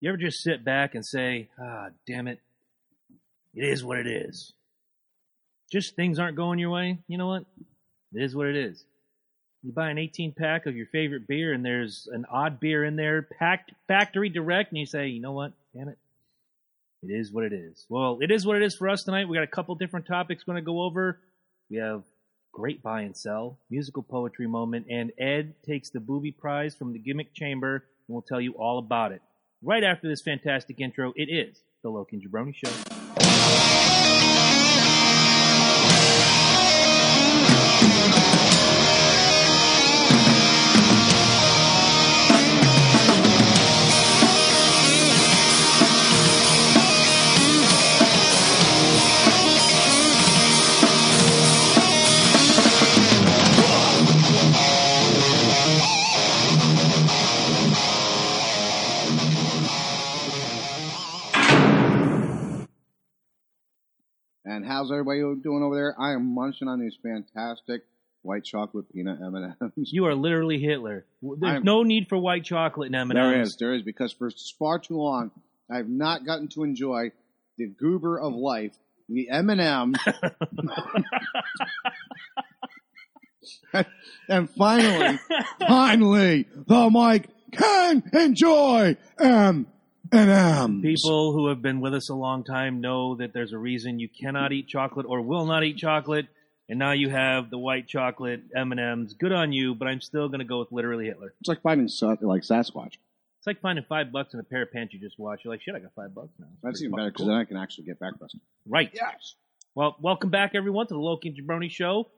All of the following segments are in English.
You ever just sit back and say, ah, damn it, it is what it is. Just things aren't going your way. You know what? It is what it is. You buy an 18 pack of your favorite beer and there's an odd beer in there, packed factory direct, and you say, you know what? Damn it. It is what it is. Well, it is what it is for us tonight. We got a couple different topics we're going to go over. We have great buy and sell, musical poetry moment, and Ed takes the booby prize from the gimmick chamber, and we'll tell you all about it. Right after this fantastic intro, it is the Loki and Jabroni Show. How's everybody doing over there? I am munching on these fantastic white chocolate peanut M&Ms. You are literally Hitler. There's I'm- no need for white chocolate in M&Ms. There is, there is, because for far too long I've not gotten to enjoy the goober of life, the M&M. and finally, finally, the Mike can enjoy M and M. People who have been with us a long time know that there's a reason you cannot eat chocolate or will not eat chocolate, and now you have the white chocolate M&Ms. Good on you, but I'm still going to go with literally Hitler. It's like finding Sa- like Sasquatch. It's like finding five bucks in a pair of pants you just watched. You're like, shit, I got five bucks now. It's That's even better because cool. then I can actually get breakfast. Right. Yes. Well, welcome back, everyone, to the Loki and Jabroni Show.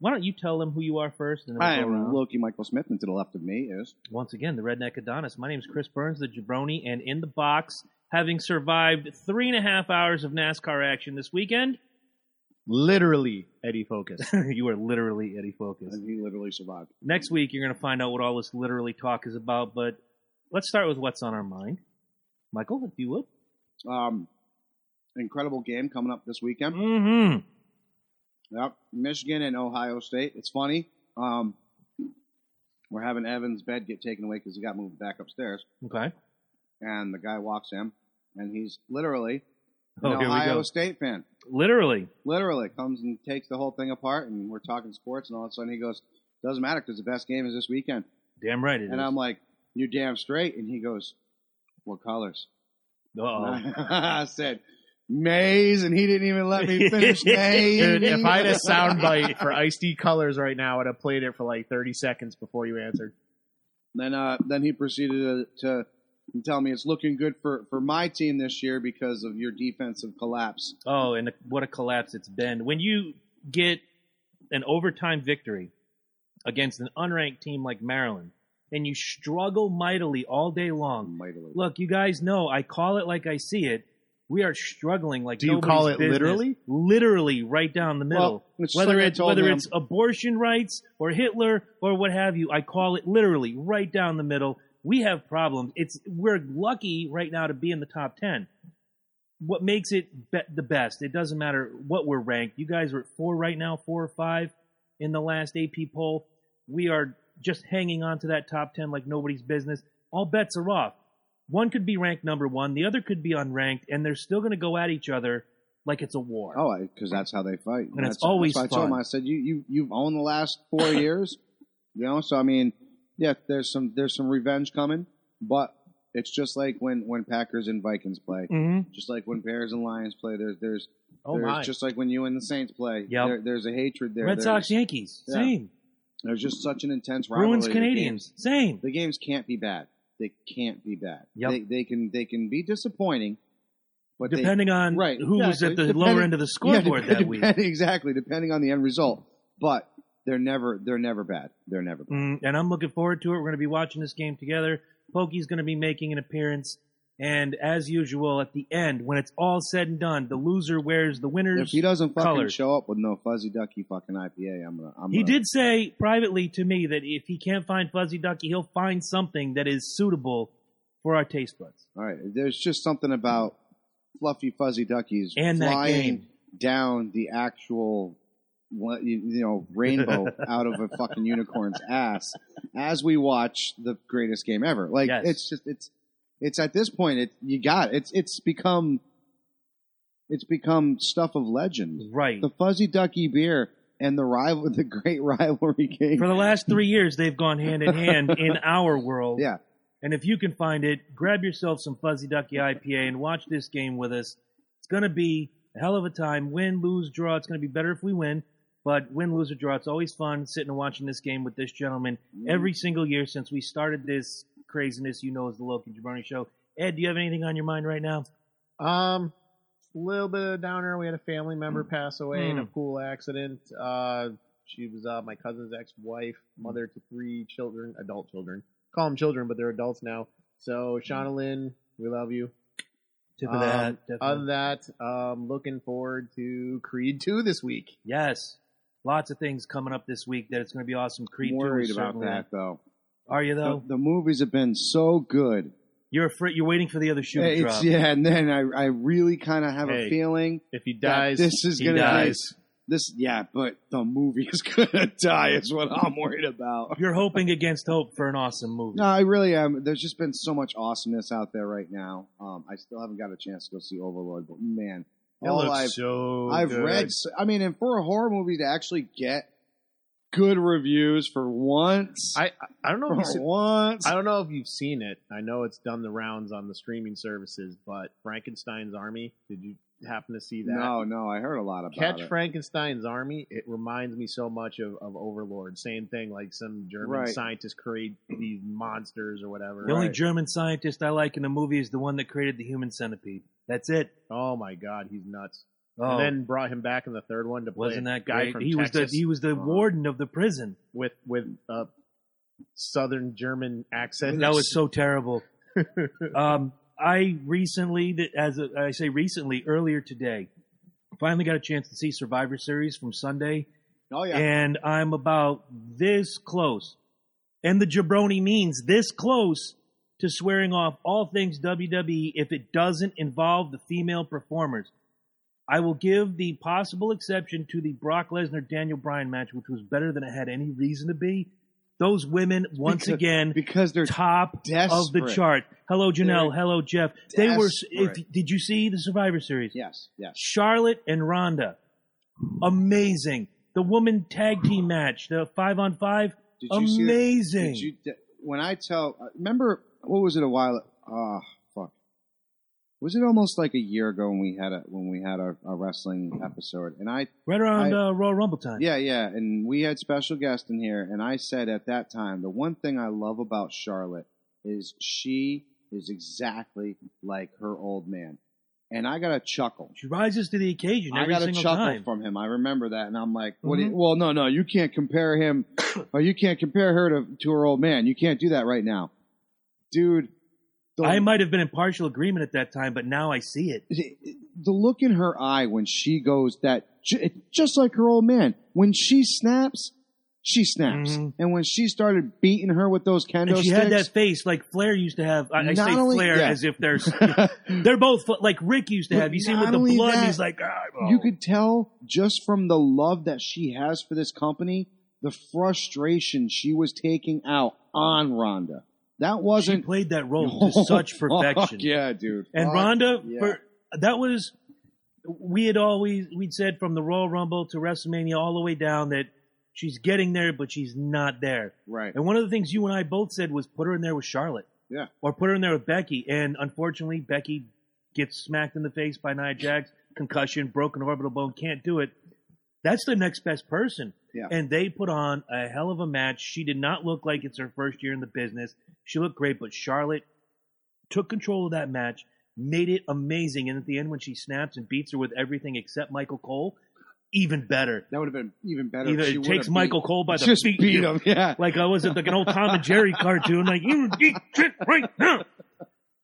Why don't you tell them who you are first? And then we'll I go am around. Loki Michael Smith, and to the left of me is Once again, the Redneck Adonis. My name is Chris Burns, the Jabroni, and in the box, having survived three and a half hours of NASCAR action this weekend, literally Eddie Focus. you are literally Eddie Focus. and he literally survived. Next week, you're going to find out what all this literally talk is about, but let's start with what's on our mind. Michael, if you would. Um, incredible game coming up this weekend. Mm-hmm. Yep, Michigan and Ohio State. It's funny. Um, we're having Evan's bed get taken away because he got moved back upstairs, Okay. and the guy walks in, and he's literally an Oh, Ohio. State fan. Literally. Literally comes and takes the whole thing apart, and we're talking sports, and all of a sudden he goes, "Doesn't matter because the best game is this weekend." Damn right it is. And I'm like, "You're damn straight," and he goes, "What colors?" Uh-oh. I said, "Maize," and he didn't even let me finish maize. Dude, if I had a soundbite for Ice T Colors right now, I'd have played it for like 30 seconds before you answered. Then uh, then he proceeded to, to tell me it's looking good for, for my team this year because of your defensive collapse. Oh, and what a collapse it's been. When you get an overtime victory against an unranked team like Maryland, and you struggle mightily all day long. Mightily. Look, you guys know I call it like I see it. We are struggling like Do you call it business. literally? Literally, right down the middle. Well, whether like it's whether him- it's abortion rights or Hitler or what have you, I call it literally right down the middle. We have problems. It's we're lucky right now to be in the top ten. What makes it be- the best? It doesn't matter what we're ranked. You guys are at four right now, four or five in the last AP poll. We are just hanging on to that top ten like nobody's business. All bets are off. One could be ranked number one, the other could be unranked, and they're still going to go at each other like it's a war. Oh, because that's how they fight. And it's that's, always I told him. I said you you you've owned the last four years, you know. So I mean, yeah, there's some there's some revenge coming, but it's just like when when Packers and Vikings play, Mm-hmm. just like when Bears and Lions play. There's there's Oh there's my. just like when you and the Saints play. Yeah, There, there's a hatred there. Red There's- Sox, Yankees, Yeah. same. There's just such an intense rivalry. Bruins, The Canadiens, games- same. The games can't be bad. They can't be bad. Yep. They, they can they can be disappointing, but they- Depending on right who was at the lower end of the yeah, scoreboard depend- that week. depend- Exactly, depending on the end result. But they're never they're never bad. They're never bad. Mm, and I'm looking forward to it. We're going to be watching this game together. Pokey's going to be making an appearance. And as usual, at the end, when it's all said and done, the loser wears the winner's. If he doesn't fucking colors. show up with no fuzzy ducky fucking IPA, I'm gonna. I'm He gonna, did say privately to me that if he can't find Fuzzy Ducky, he'll find something that is suitable for our taste buds. All right. There's just something about fluffy fuzzy duckies And flying down the actual, you know, rainbow out of a fucking unicorn's ass as we watch the greatest game ever. Like Yes. it's just it's it's at this point it you got it. it's it's become it's become stuff of legend. Right. The fuzzy ducky beer and the rival the great rivalry game. For the last three years, they've gone hand in hand in our world. yeah. And if you can find it, grab yourself some Fuzzy Ducky IPA and watch this game with us. It's going to be a hell of a time. Win, lose, draw. It's going to be better if we win. But win, lose, or draw. It's always fun sitting and watching this game with this gentleman mm. every single year since we started this craziness you know as the Loki Jabroni Show. Ed, do you have anything on your mind right now? Um, a little bit of a downer. We had a family member pass away in a Mm. pool accident. Uh, she was uh, my cousin's ex-wife, mother to three children, adult children. Call them children, but they're adults now. So, Shauna Lynn, we love you. Tip of Um, the hat. Other than that, um, looking forward to Creed 2 this week. Yes. Lots of things coming up this week that it's going to be awesome. Creed I'm 2 worried about certainly- that though. Are you though? the movies have been so good. You're afraid. You're waiting for the other shoe to It's, drop. yeah, and then I, I really kind of have Hey, a feeling If he that dies, this is he gonna dies. be this. Yeah, but the movie is gonna die. Is what I'm worried about. You're hoping against hope for an awesome movie. No, I really am. There's just been so much awesomeness out there right now. Um, I still haven't got a chance to go see Overlord, but man, It all looks I've so I've good. read. I mean, and for a horror movie to actually get good reviews for once, I I don't know if you've seen, once, I don't know if you've seen it. I know it's done the rounds on the streaming services, but Frankenstein's Army. Did you happen to see that? no, no, I heard a lot about it. Catch it. Frankenstein's Army. It reminds me so much of, of Overlord. Same thing, like some German Right. scientists create these monsters or whatever. The only Right. German scientist I like in the movie is the one that created the human centipede. That's it. Oh my god, he's nuts. Oh, And then brought him back in the third one to play wasn't a that guy great? from He was the he was the Oh. warden of the prison. with with a southern German accent. That was so terrible. um, I recently, th- as a, I say recently, earlier today, finally got a chance to see Survivor Series from Sunday, Oh yeah, and I'm about this close, and the jabroni means this close to swearing off all things WWE if it doesn't involve the female performers. I will give the possible exception to the Brock Lesnar Daniel Bryan match, which was better than it had any reason to be. Those women, once Because- again, because they're top of the chart. Hello, Janelle. They're Hello, Jeff. They were. If, did you see the Survivor Series? yes, yes. Charlotte and Ronda, amazing. The woman tag team match, the five on five, Did you see amazing. Did you, when I tell, uh, remember what was it a while? Fuck. Was it almost like a year ago when we had a when we had a, a wrestling episode? And I, right around I- uh, Royal Rumble time. yeah, yeah, and we had special guest in here, and I said at that time the one thing I love about Charlotte is she is exactly like her old man, and I got a chuckle. She rises to the occasion I got a chuckle time. from him. I remember that, and I'm like, "What? do you, well, no, no, you can't compare him, or you can't compare her to to her old man. You can't do that right now, dude." The, I might have been in partial agreement at that time, but now I see it. the look in her eye when she goes that just like her old man. When she snaps, she snaps, Mhm. and when she started beating her with those kendo And she sticks, had that face like Flair used to have. I, I say only- Flair yeah. as if they're they're both like Ric used to But have. You see him with the blood, that, he's like, ah, oh. you could tell just from the love that she has for this company, the frustration she was taking out on Ronda. That wasn't played that role to such Fuck perfection. yeah, dude. And Fuck Ronda, yeah. for that was we had always we'd said from the Royal Rumble to WrestleMania all the way down that she's getting there, but she's not there. right. And one of the things you and I both said was put her in there with Charlotte. Yeah. Or put her in there with Becky. And unfortunately, Becky gets smacked in the face by Nia Jax, concussion, broken orbital bone, can't do it. That's the next best person. Yeah. And they put on a hell of a match. She did not look like it's her first year in the business. She looked great, but Charlotte took control of that match, made it amazing. And at the end, when she snaps and beats her with everything except Michael Cole, even better. That would have been even better. Either if she it takes Michael beat, Cole by the just feet, beat him. Yeah. like I was like an old Tom and Jerry cartoon, like you eat shit right now.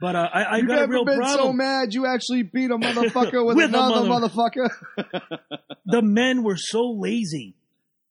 But uh, I, I you got never a real been so mad you actually beat a motherfucker with, With another mother- motherfucker. the men were so lazy.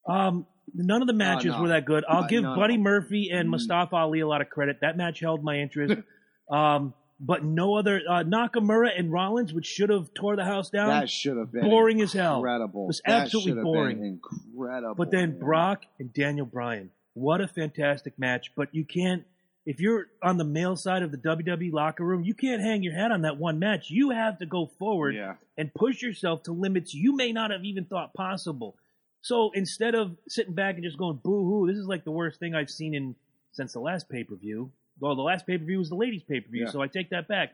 Um, none of the matches Oh, no. were that good. I'll Uh, give no, Buddy no. Murphy and Mm. Mustafa Ali a lot of credit. That match held my interest. um, but no other uh, Nakamura and Rollins, which should have tore the house down. that should have been boring as hell. incredible. It was That absolutely boring. Incredible. But then man. Brock and Daniel Bryan, what a fantastic match! But you can't if you're on the male side of the WWE locker room, you can't hang your hat on that one match. You have to go forward Yeah. and push yourself to limits you may not have even thought possible. So instead of sitting back and just going boo hoo, this is like the worst thing I've seen in since the last pay per view. Well, the last pay per view was the ladies pay per view, Yeah. so I take that back.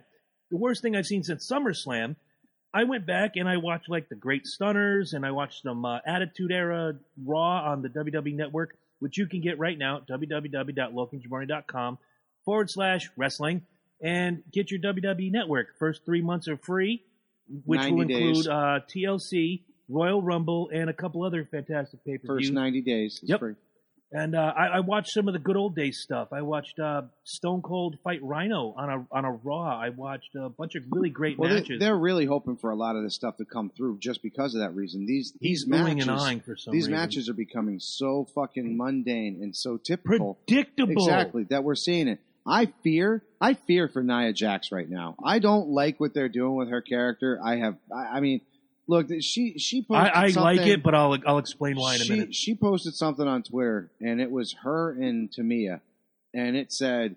The worst thing I've seen since SummerSlam. I went back and I watched like the Great Stunners and I watched some uh, Attitude Era Raw on the WWE Network, which you can get right now at www.lokinsjabari.com forward slash wrestling and get your WWE Network. First three months are free, which 90 will include uh, TLC, Royal Rumble, and a couple other fantastic pay per First 90 days. is Yep. free. And uh, I, I watched some of the good old days stuff. I watched uh, Stone Cold fight Rhyno on a on a Raw. I watched a bunch of really great Well, matches. they're really hoping for a lot of this stuff to come through just because of that reason. These He's these matches, and eyeing for some these reason. matches are becoming so fucking mundane and so typical. predictable. Exactly that we're seeing it. I fear, I fear for Nia Jax right now. I don't like what they're doing with her character. I have, I, I mean, look, she she posted I, I like it, but I'll I'll explain why in a she, minute. She posted something on Twitter, and it was her and Tamina, and it said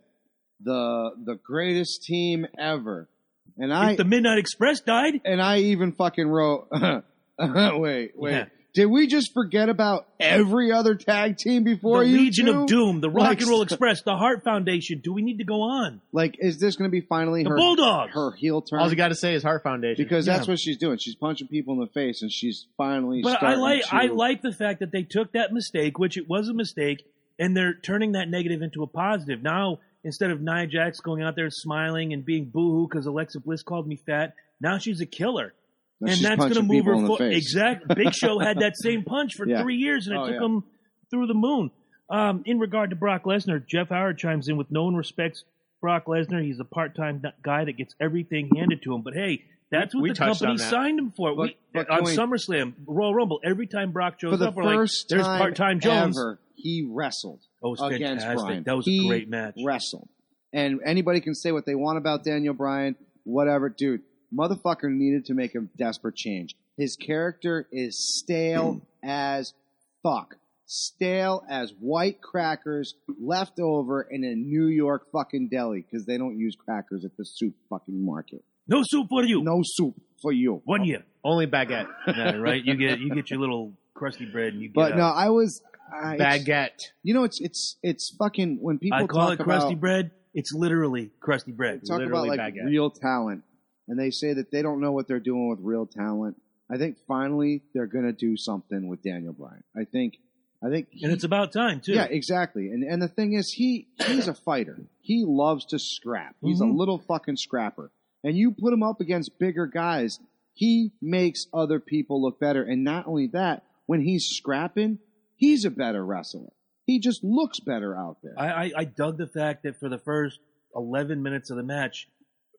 the the greatest team ever. And I if the Midnight Express died, and I even fucking wrote, wait, wait. Yeah. Did we just forget about every other tag team before the you Legion two? of Doom, the Rock Like, and Roll Express, the Hart Foundation. Do we need to go on? Like, is this going to be finally The her Bulldog? her heel turn? All you got to say is Hart Foundation. because that's what she's doing. She's punching people in the face, and she's finally. But I like to, I like the fact that they took that mistake, which it was a mistake, and they're turning that negative into a positive. Now instead of Nia Jax going out there smiling and being boohoo because Alexa Bliss called me fat, now she's a killer. Now and that's going to move her in foot. face. Exact. Big Show had that same punch for Yeah. three years, and it Oh, took yeah. him through the moon. Um, in regard to Brock Lesnar, Jeff Howard chimes in with no one respects Brock Lesnar. He's a part-time guy that gets everything handed to him. But hey, that's what We the company signed him for. But- we, but on we- SummerSlam, Royal Rumble, every time Brock shows for the up, we're like, first "There's time part-time Jones." ever he wrestled Oh, was against fantastic. Bryan. That was He a great match. Wrestled, and anybody can say what they want about Daniel Bryan, whatever, dude. Motherfucker needed to make a desperate change. His character is stale mm. as fuck. Stale as white crackers left over in a New York fucking deli because they don't use crackers at the soup fucking market. No soup for you. No soup for you. One year. Only baguette. Yeah, right. You get you get your little crusty bread and you get. But no, I was. I, it's- baguette. You know, it's it's it's fucking when people I call talk it crusty about bread. It's literally crusty bread. talk about Literally like baguette. real talent, and they say that they don't know what they're doing with real talent. I think finally they're gonna do something with Daniel Bryan. I think, I think, And it's about time too. yeah, exactly. And and the thing is, he he's a fighter. He loves to scrap. He's Mhm. a little fucking scrapper. And you put him up against bigger guys, he makes other people look better. And not only that, when he's scrapping, he's a better wrestler. He just looks better out there. I, I, I dug the fact that for the first 11 minutes of the match,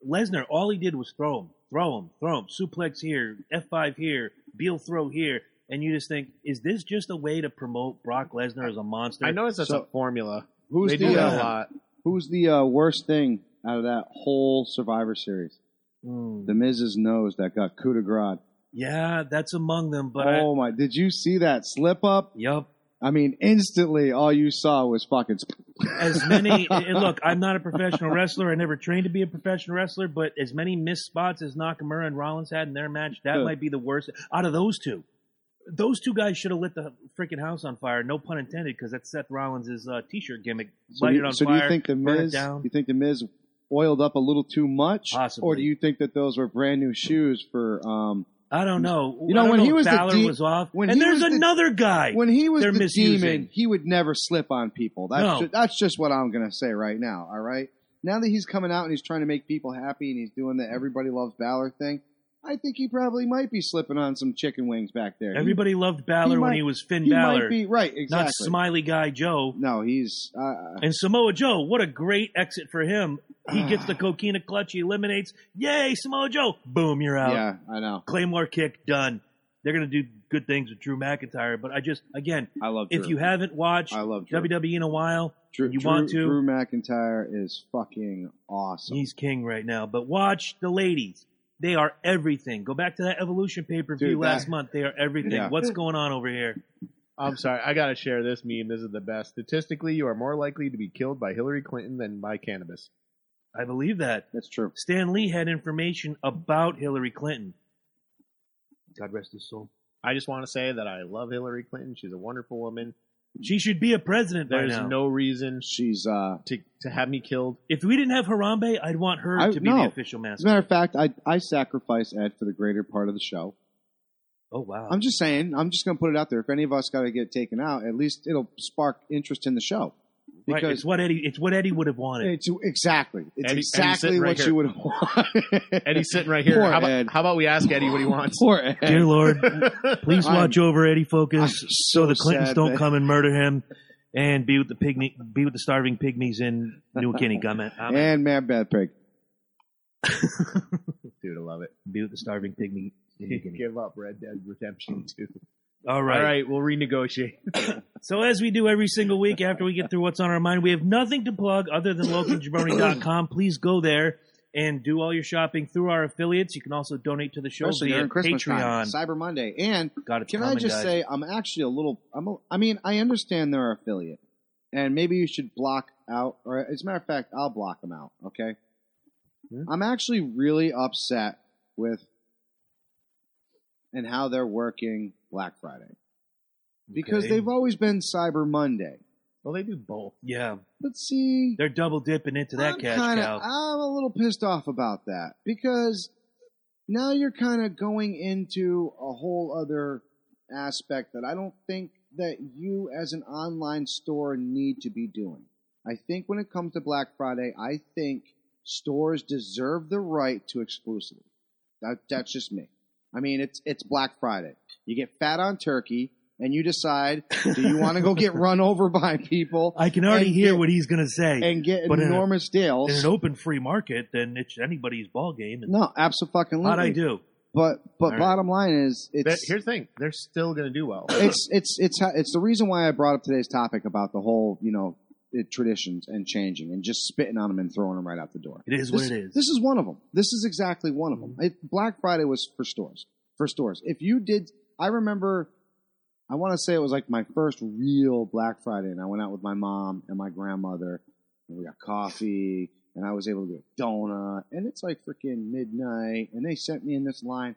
Lesnar, all he did was throw him, throw him, throw him, suplex here, F5 here, Beal throw here. And you just think, is this just a way to promote Brock Lesnar as a monster? I noticed that's So- a formula. Who's they the do that uh, a lot. Who's the uh, worst thing out of that whole Survivor Series? Mm. The Miz's nose that got coup de grace. Yeah, that's among them, but I, oh my! Did you see that slip up? yup. I mean, instantly, all you saw was fucking. As many, look, I'm not a professional wrestler. I never trained to be a professional wrestler, but as many missed spots as Nakamura and Rollins had in their match, that Good. might be the worst out of those two. Those two guys should have lit the freaking house on fire. No pun intended, because that's Seth Rollins' uh, t-shirt gimmick. So, Light do it you, on so do you think the Miz? You think the Miz oiled up a little too much, Possibly. or do you think that those were brand new shoes for? Um, I don't know. You know, when know he was the Balor de- was off, when and he there's was the- another guy. when he was the misusing. demon, he would never slip on people. That's No. ju- that's just what I'm gonna say right now. All right. Now that he's coming out and he's trying to make people happy and he's doing the everybody loves Balor thing, I think he probably might be slipping on some chicken wings back there. He- Everybody loved Balor he when might- he was Finn he Balor, might be right. Exactly. not Smiley Guy Joe. No, he's. Uh, And Samoa Joe, what a great exit for him. He gets the coquina clutch, he eliminates. Yay, Samoa Joe! Boom, you're out. yeah, I know. Claymore kick, done. They're gonna do good things with Drew McIntyre, but I just again, I love. if Drew. you haven't watched I love Drew. WWE in a while, Drew, you Drew- want to, Drew McIntyre is fucking awesome. he's king right now. But watch the ladies. They are everything. Go back to that Evolution pay per view last that- month. They are everything. Yeah. What's going on over here? I'm sorry. I gotta share this meme. This is the best. Statistically, you are more likely to be killed by Hillary Clinton than by cannabis. I believe that. That's true. Stan Lee had information about Hillary Clinton. God rest his soul. I just want to say that I love Hillary Clinton. She's a wonderful woman. She should be a president by There's now. no reason She's uh to to have me killed. if we didn't have Harambe, I'd want her I- to be no. the official master. as a mascot. matter of fact, I I sacrifice Ed for the greater part of the show. Oh wow. I'm just saying, I'm just gonna put it out there. If any of us gotta get taken out, at least it'll spark interest in the show. Right, Because it's what Eddie. It's what Eddie would have wanted. it's exactly. It's Eddie- exactly sitting what here. you would have wanted. Eddie's sitting right here. Poor How about, how about we ask Eddie what he wants? Poor Ed. Dear Lord, please I'm- watch over Eddie Focus so, so the Clintons sad don't that- come and murder him, and be with the pygmy, be with the starving pygmies in New Guinea. Amen. Amen. And Mad Bad Pig. Dude, I love it. Be with the starving pygmy in New Guinea. Give up Red Dead Redemption 2. All right. All right, we'll renegotiate. So as we do every single week after we get through what's on our mind, we have nothing to plug other than locanjabroni.com. Please go there and do all your shopping through our affiliates. You can also donate to the show Especially via during Christmas Patreon. time, Cyber Monday. And God, it's Can I coming, just guys. say I'm actually a little I'm a, I mean, I understand they're affiliate. And maybe you should block out or as a matter of fact, I'll block them out, okay? Hmm. I'm actually really upset with and how they're working Black Friday. Because Okay. they've always been Cyber Monday. well, they do both. yeah, But see, they're double dipping into that I'm cash kinda, cow. I'm a little pissed off about that because now you're kind of going into a whole other aspect that I don't think that you as an online store need to be doing. I think when it comes to Black Friday, I think stores deserve the right to exclusivity. That, that's just me. I mean, it's it's Black Friday. You get fat on turkey, and you decide, do you want to go get run over by people I can already hear get- what he's going to say. and get But in a- enormous deals? in an open free market, then it's anybody's ball game. No, absolutely. how'd I do? But but right. bottom line is But it's here's the thing: they're still going to do well. it's it's it's it's the reason why I brought up today's topic about the whole you know it, traditions and changing and just spitting on them and throwing them right out the door. It is This, what it is. this is one of them. This is exactly one of them. Mm-hmm. It, Black Friday was for stores. For stores. If you did, I remember. I want to say it was like my first real Black Friday, and I went out with my mom and my grandmother, and we got coffee, and I was able to get a donut, and it's like freaking midnight, and they sent me in this line.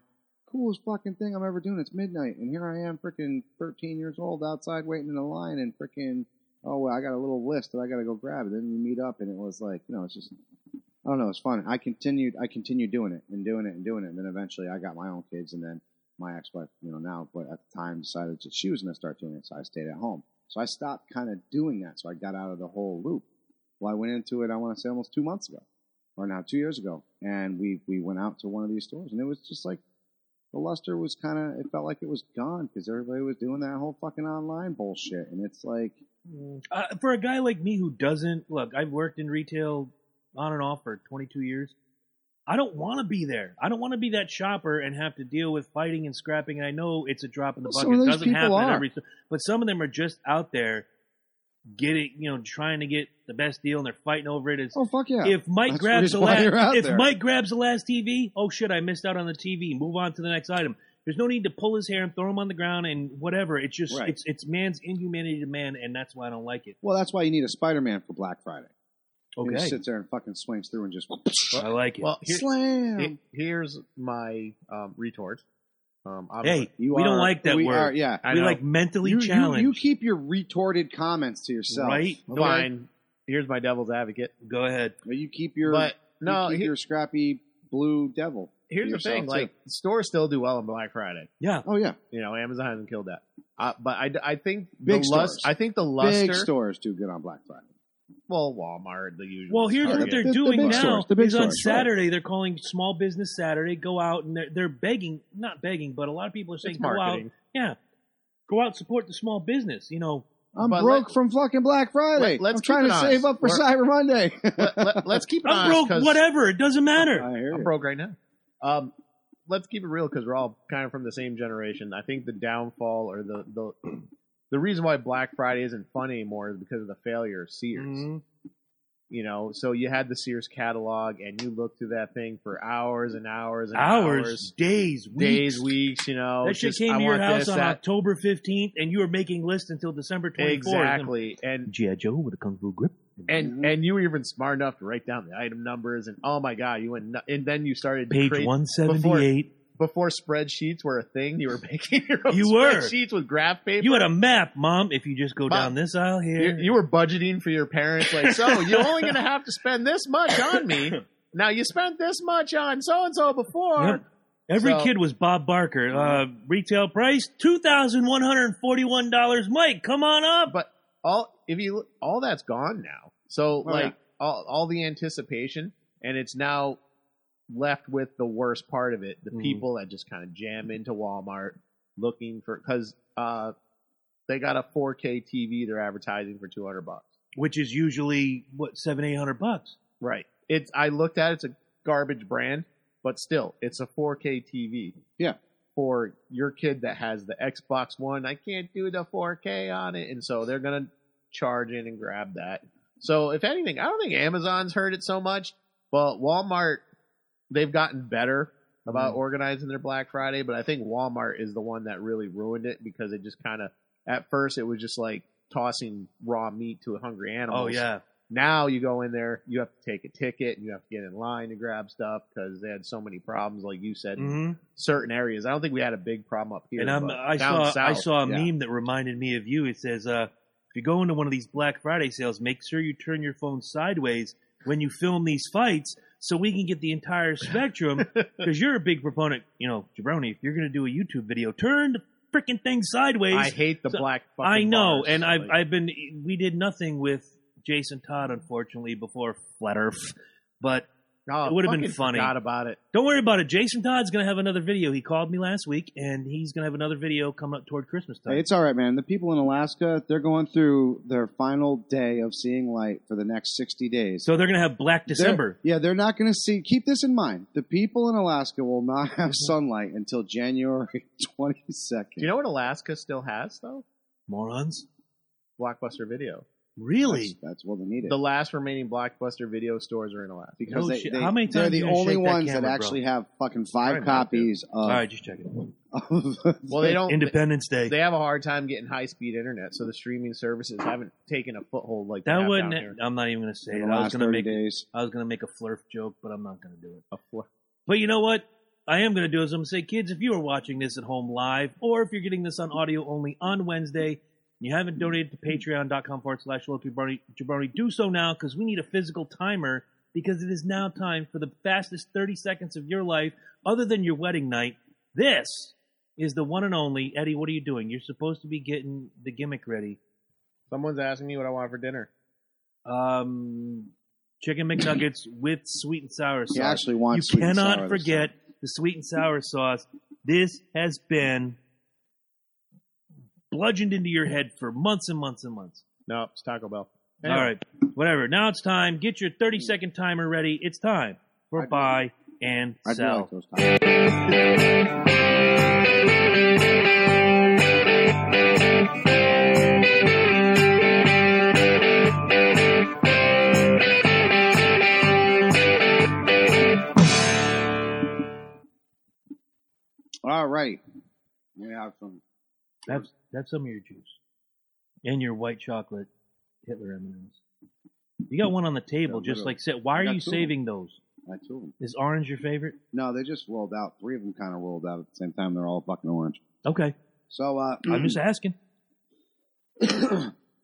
Coolest fucking thing I'm ever doing. It's midnight, and here I am, freaking 13 years old, outside waiting in a line, and freaking, oh, well, I got a little list that I got to go grab. And then we meet up, and it was like, you know, it's just, I don't know, it's fun. I continued, I continued doing it and doing it and doing it, and then eventually I got my own kids, and then my ex-wife, you know, now, but at the time decided that she was going to start doing it, so I stayed at home. So I stopped kind of doing that, so I got out of the whole loop. Well, I went into it, I want to say almost two months ago, or now two years ago, and we we went out to one of these stores, and it was just like the luster was kind of, it felt like it was gone because everybody was doing that whole fucking online bullshit, and it's like, Uh, for a guy like me who doesn't look, I've worked in retail on and off for 22 years. I don't want to be there. I don't want to be that shopper and have to deal with fighting and scrapping. And I know it's a drop in the Well, bucket. It doesn't happen are. every but some of them are just out there getting, you know, trying to get the best deal, and they're fighting over it. It's, oh fuck yeah, if Mike That's grabs the reason why you're out last, if there. Mike grabs the last TV, oh shit, I missed out on the TV. Move on to the next item. There's no need to pull his hair and throw him on the ground and whatever. It's just Right. it's it's man's inhumanity to man, and that's why I don't like it. well, that's why you need a Spider-Man for Black Friday. He Okay, just sits there and fucking swings through and just I like it. Well, here, slam. he- here's my um, retort. Um, hey, You we don't are- like that we word. Are, yeah, I we know. like mentally you, you, challenged. you keep your retorted comments to yourself, Right? fine. Here's my devil's advocate. Go ahead. Or you keep your But you no, keep he- your scrappy blue devil. here's the yourself, thing: too. like stores still do well on Black Friday. Yeah. Oh yeah, You know, Amazon hasn't killed that. Uh, but I, I think Big the lust, stores. I think the luster. big stores do good on Black Friday. Well, Walmart, the usual. Well, here's what they're The- the doing big now. stores, the big is on stores, right. Saturday they're calling Small Business Saturday. Go out and they're, they're begging, not begging, but a lot of people are saying, It's go out, yeah, go out support the small business. You know, I'm But broke let- from fucking Black Friday. Let- let's I'm trying to it save up for We're- Cyber Monday. Let, us keep it I'm honest. broke, 'cause whatever. It doesn't matter. I hear I'm you. broke right now. Um, let's keep it real because we're all kind of from the same generation. I think the downfall or the the the reason why Black Friday isn't fun anymore is because of the failure of Sears. Mhm. You know, so you had the Sears catalog, and you looked through that thing for hours and hours and Hours, hours, days, weeks. days, weeks. You know, That shit just, came I to your house this, on that. October 15th, and you were making lists until December 24th. exactly, and G.I. Joe with a kung fu grip. and Mhm. and you were even smart enough to write down the item numbers, and oh my god, you went, and then you started Page 178. Before spreadsheets were a thing. You were making your own You were. spreadsheets with graph paper. You had a map, Mom. If you just go Mom, down this aisle here. You, you were budgeting for your parents, like, so you're only going to have to spend this much on me. Now you spent this much on so and so before. Yep. Every So- kid was Bob Barker. Uh, retail price two thousand one hundred forty-one dollars. Mike, come on up. But all if you all that's gone now. So Oh, like all all the anticipation, and it's now left with the worst part of it: the Mhm. people that just kind of jam into Walmart looking for because uh, they got a 4K TV they're advertising for 200 bucks. Which is usually what seven, eight hundred bucks. Right. It's I looked at it, it's a garbage brand, but still, it's a 4K TV. Yeah. For your kid that has the Xbox One, I can't do the 4K on it, and so they're gonna charge in and grab that. So if anything, I don't think Amazon's heard it so much, but Walmart they've gotten better about Mhm. organizing their Black Friday, but I think Walmart is the one that really ruined it because it just kind of at first it was just like tossing raw meat to a hungry animal. Oh yeah. Now you go in there, you have to take a ticket, and you have to get in line to grab stuff because they had so many problems, like you said, in hmm certain areas. I don't think we had a big problem up here. And I saw I saw a yeah. meme that reminded me of you. It says, uh, "If you go into one of these Black Friday sales, make sure you turn your phone sideways when you film these fights, so we can get the entire spectrum." Because you're a big proponent, you know, Jabroni. If you're going to do a YouTube video, turn the freaking thing sideways. I hate the So, black. Fucking I know, bars. and I've Like, I've been we did nothing with Jason Todd unfortunately before Flat Earth, but oh, it would've been funny. Forgot about it. don't worry about it. Jason Todd's gonna have another video. He called me last week, and he's gonna have another video come up toward Christmas time. Hey, it's all right, man. The people in Alaska, they're going through their final day of seeing light for the next 60 days. so they're gonna have Black They're- December. yeah, they're not going to see. Keep this in mind. The people in Alaska will not have sunlight until January 22nd. Do you know what Alaska still has though? Morons. Blockbuster Video. Really? That's, that's what they need it. The last remaining Blockbuster Video stores are in Alaska. because No they, shit. they, How many they're times the you gonna only shake that ones that, camera, bro? actually have fucking five Try copies of. All right, just check it. of Well, they don't. Independence Day. They have a hard time getting high speed internet, so the streaming services haven't taken a foothold like they that wouldn't. down here. I'm not even gonna say in it. the I was last gonna 30 make. days. I was gonna make a flurf joke, but I'm not gonna do it. A fl- But you know what? I am going to do is I'm going to say, kids, if you are watching this at home live, or if you're getting this on audio only on Wednesday, and you haven't donated to patreon.com forward slash low jabroni, jabroni, do so now because we need a physical timer because it is now time for the fastest 30 seconds of your life other than your wedding night. This is the one and only. Eddie, what are you doing? You're supposed to be getting the gimmick ready. Someone's asking me what I want for dinner. Um, chicken McNuggets with sweet and sour sauce. He actually wants. you sweet and cannot sour forget the sweet and sour sauce. This has been bludgeoned into your head for months and months and months. No, it's Taco Bell. All right, whatever. Now it's time. Get your 30 second timer ready. It's time for I do- buy and I sell. like those times. All right. We have some. Have, have some of your juice and your white chocolate Hitler M&Ms. You got one on the table, Yeah, just like sit. Why I are got you two of 'em. saving those? I of them. Is orange your favorite? No, they just rolled out. Three of them kind of rolled out at the same time. They're all fucking orange. Okay, So uh, I'm just asking.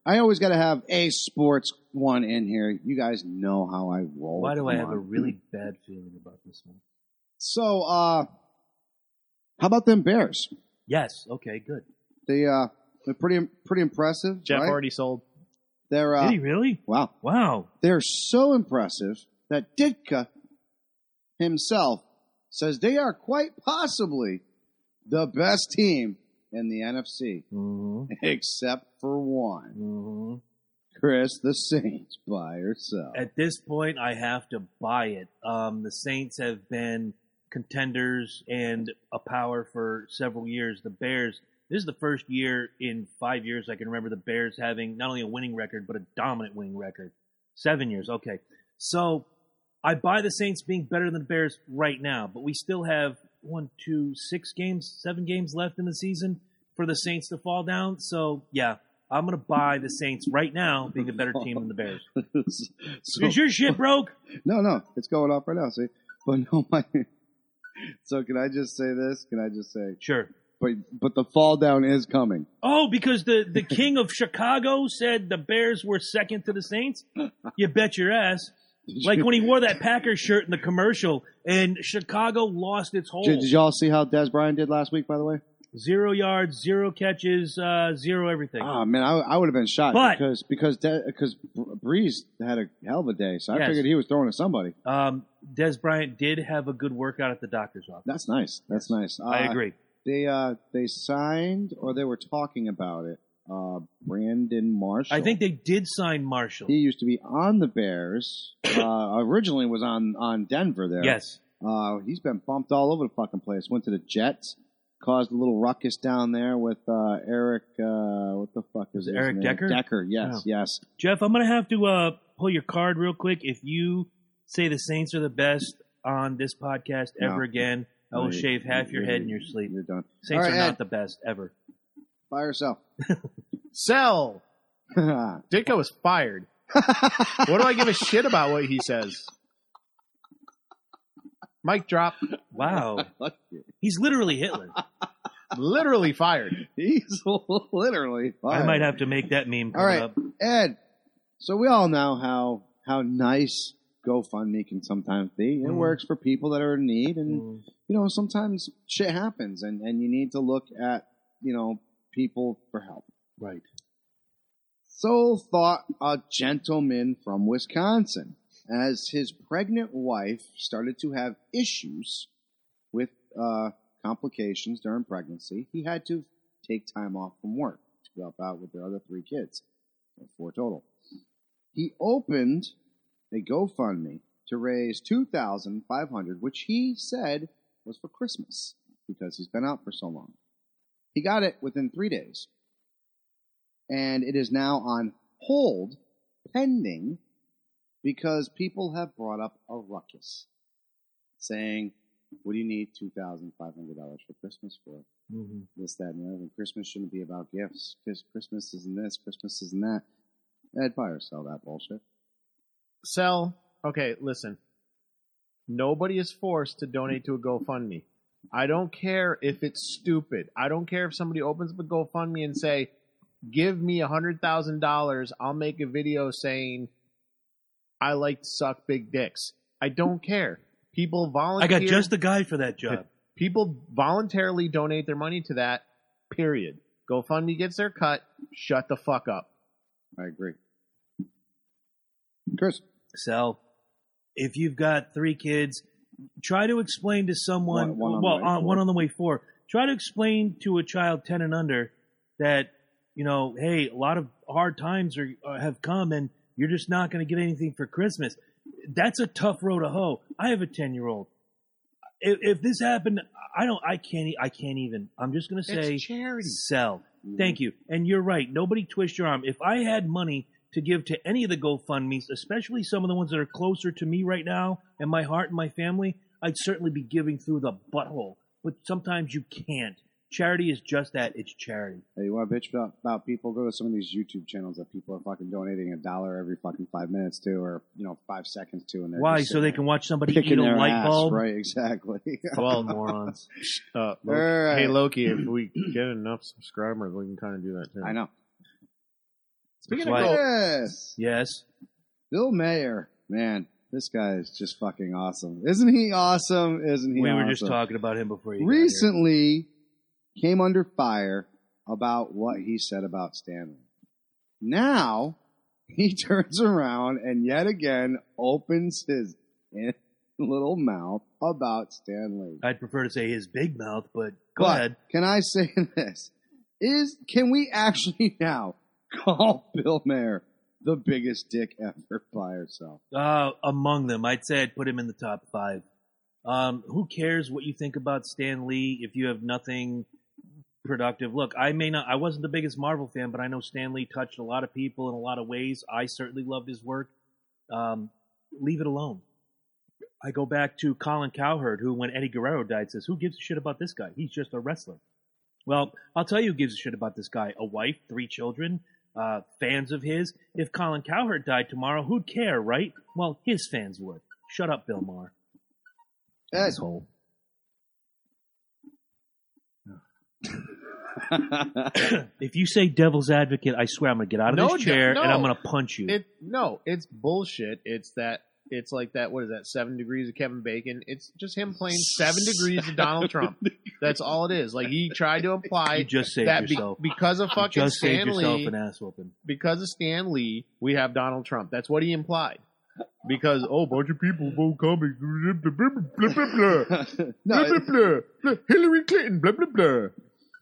I always got to have a sports one in here. You guys know how I roll. Why do I Come have a on. really bad feeling about this one? So, uh, how about them Bears? Yes. Okay. Good. They uh, they're pretty pretty impressive. Jeff right? already sold. They're uh, Did he really? wow. Wow. They're so impressive that Ditka himself says they are quite possibly the best team in the NFC, Mm-hmm. except for one. Mm-hmm. Chris, the Saints, buy or sell. At this point, I have to buy it. Um, the Saints have been contenders and a power for several years. The Bears. This is the first year in five years I can remember the Bears having not only a winning record but a dominant winning record. Seven years. Okay. So I buy the Saints being better than the Bears right now, but we still have one, two, six games, seven games left in the season for the Saints to fall down. So yeah, I'm gonna buy the Saints right now being a better team than the Bears. so, Is your shit broke? no, no, it's going off right now. See, but no, my. So can I just say this? Can I just say, Sure. But but the fall down is coming. Oh, because the, the king of Chicago said the Bears were second to the Saints? You bet your ass. Like when he wore that Packers shirt in the commercial and Chicago lost its hold. Did, did y'all see how Dez Bryant did last week? By the way, Zero yards, zero catches, uh, zero everything. oh man, I, I would have been shot But- because because De, because Brees had a hell of a day, so I Yes. figured he was throwing to somebody. Um, Dez Bryant did have a good workout at the doctor's office. That's nice. That's nice. I Uh, agree. They uh they signed or they were talking about it. Uh, Brandon Marshall. I think they did sign Marshall. he used to be on the Bears. Uh, originally was on on Denver there. Yes. Uh, he's been bumped all over the fucking place. Went to the Jets, caused a little ruckus down there with uh, Eric. Uh, what the fuck is Eric name? Decker? Decker. Yes, Oh. yes. Jeff, I'm going to have to uh, pull your card real quick. If you say the Saints are the best on this podcast No. ever again, I will you- shave half your head in your sleep. You're done. Saints All are not Ed. the best ever. By yourself. Sell. Ditka is fired. What do I give a shit about what he says? Mic drop. Wow. He's literally Hitler. Literally fired. He's literally. Fired. I might have to make that meme come All right, up. Ed. So we all know how how nice GoFundMe can sometimes be. It Mhm. works for people that are in need, and Mm. you know sometimes shit happens, and and you need to look at you know people for help. Right. So thought a gentleman from Wisconsin, as his pregnant wife started to have issues with uh, complications during pregnancy. He had to take time off from work to help out with their other three kids, four total. He opened a GoFundMe to raise two thousand five hundred, which he said was for Christmas because he's been out for so long. He got it within three days and it is now on hold pending because people have brought up a ruckus saying, What do you need $2,500 for Christmas for? hmm This, that, and the other. Christmas shouldn't be about gifts. Because Christmas isn't this, Christmas isn't that. Ed, buy or sell that bullshit. Sell. Okay, listen. Nobody is forced to donate to a GoFundMe. I don't care if it's stupid. I don't care if somebody opens up a GoFundMe and say, "Give me a hundred thousand dollars. I'll make a video saying I like to suck big dicks." I don't care. People volunteer. I got just the guy for that job. people voluntarily donate their money to that. Period. GoFundMe gets their cut. Shut the fuck up. I agree. Chris. Sell. If you've got three kids, try to explain to someone. One- one on the well, way uh, one on the way forward. Try to explain to a child ten and under that you know, hey, a lot of hard times are uh, have come, and you're just not going to get anything for Christmas. That's a tough road to hoe. I have a ten year old. If, if this happened, I don't. I can't. I can't even. I'm just going to say it's charity. sell. Thank you. And you're right. Nobody twist your arm. If I had money to give to any of the GoFundMe's, especially some of the ones that are closer to me right now and my heart and my family, I'd certainly be giving through the butthole. But sometimes you can't. Charity is just that. It's charity. Hey, you want to bitch about, about people? Go to some of these YouTube channels that people are fucking donating a dollar every fucking five minutes to, or you know, five seconds to, and they're Why? So they can watch somebody there eat picking a their light ass, bulb? right? Exactly. Well, morons. Uh, Loki- All right. Hey Loki, if we get enough subscribers, we can kind of do that too. I know. Speaking That's of why- gold, Yes, Yes. Bill Maher, man, this guy is just fucking awesome. Isn't he awesome? Isn't he? We were just talking about him before you got here. recently came under fire about what he said about Stan Lee. Now he turns around and yet again opens his little mouth about Stan Lee. I'd prefer to say his big mouth, but go But ahead. can I say this? Is can we actually now call Bill Maher the biggest dick ever by herself? Uh, among them, I'd say I'd put him in the top five. Um, who cares what you think about Stan Lee if you have nothing productive? Look, I may not, I wasn't the biggest Marvel fan, but I know Stan Lee touched a lot of people in a lot of ways. I certainly loved his work. Um, leave it alone. I go back to Colin Cowherd, who, when Eddie Guerrero died, says, "Who gives a shit about this guy? He's just a wrestler." Well, I'll tell you who gives a shit about this guy: a wife, three children, uh, fans of his. If Colin Cowherd died tomorrow, who'd care, right? Well, his fans would. Shut up, Bill Maher. Asshole. If you say devil's advocate, I swear I'm gonna get out of No, this chair no. and I'm gonna punch you. It no, it's bullshit. It's that it's like that. What is that? Seven degrees of Kevin Bacon. It's just him playing seven degrees of Donald Trump. That's all it is. Like he tried to you imply just saved that be- yourself. because of You fucking just saved Stan yourself Lee, an ass whooping. because of Stan Lee, we have Donald Trump. That's what he implied. Because oh, a bunch of people vote comics, blah blah blah blah blah blah no, blah blah blah. Hillary Clinton, blah blah blah.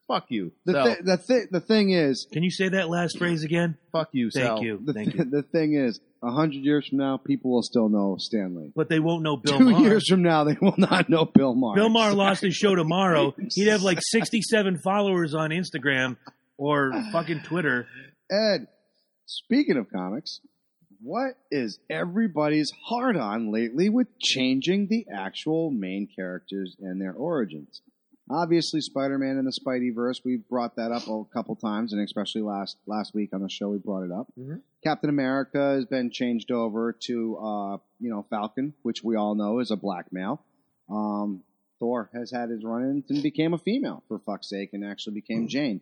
Fuck you. the, So, thi- the, thi- the thing is, Can you say that last phrase again? fuck you. Thank Sal. you. the, Thank th- you. the thing is, a hundred years from now, people will still know Stan Lee. But they won't know Bill Two Maher. years from now, they will not know Bill Maher. Bill Maher lost his show tomorrow. He'd have like 67 followers on Instagram or fucking Twitter. Ed, speaking of comics, what is everybody's hard on lately with changing the actual main characters and their origins? Obviously, Spider-Man and the Spideyverse. We brought that up a couple times, and especially last last week on the show, we brought it up. Mhm. Captain America has been changed over to, uh, you know, Falcon, which we all know is a black male. Um, Thor has had his run-ins and became a female, for fuck's sake, and actually became Jane.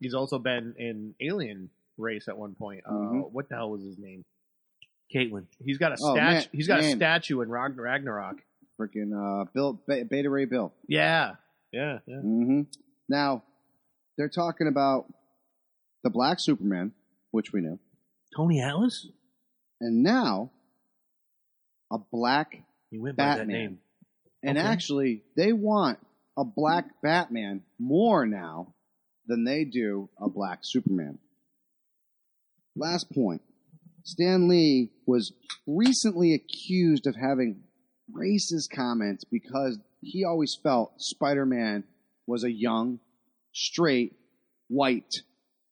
He's also been in Alien Race at one point. Uh, Mhm. what the hell was his name? Caitlin. He's got a Oh, statue. man- he's got man. a statue in Ragnarok. Freaking uh, Bill, Be- Beta Ray Bill. Yeah, yeah, yeah. hmm Now, they're talking about the Black Superman, which we knew, Tony Atlas? and now a Black, He went by that Batman. name. and Okay. actually they want a Black Batman more now than they do a Black Superman. Last point. Stan Lee was recently accused of having racist comments because he always felt Spider-Man was a young, straight, white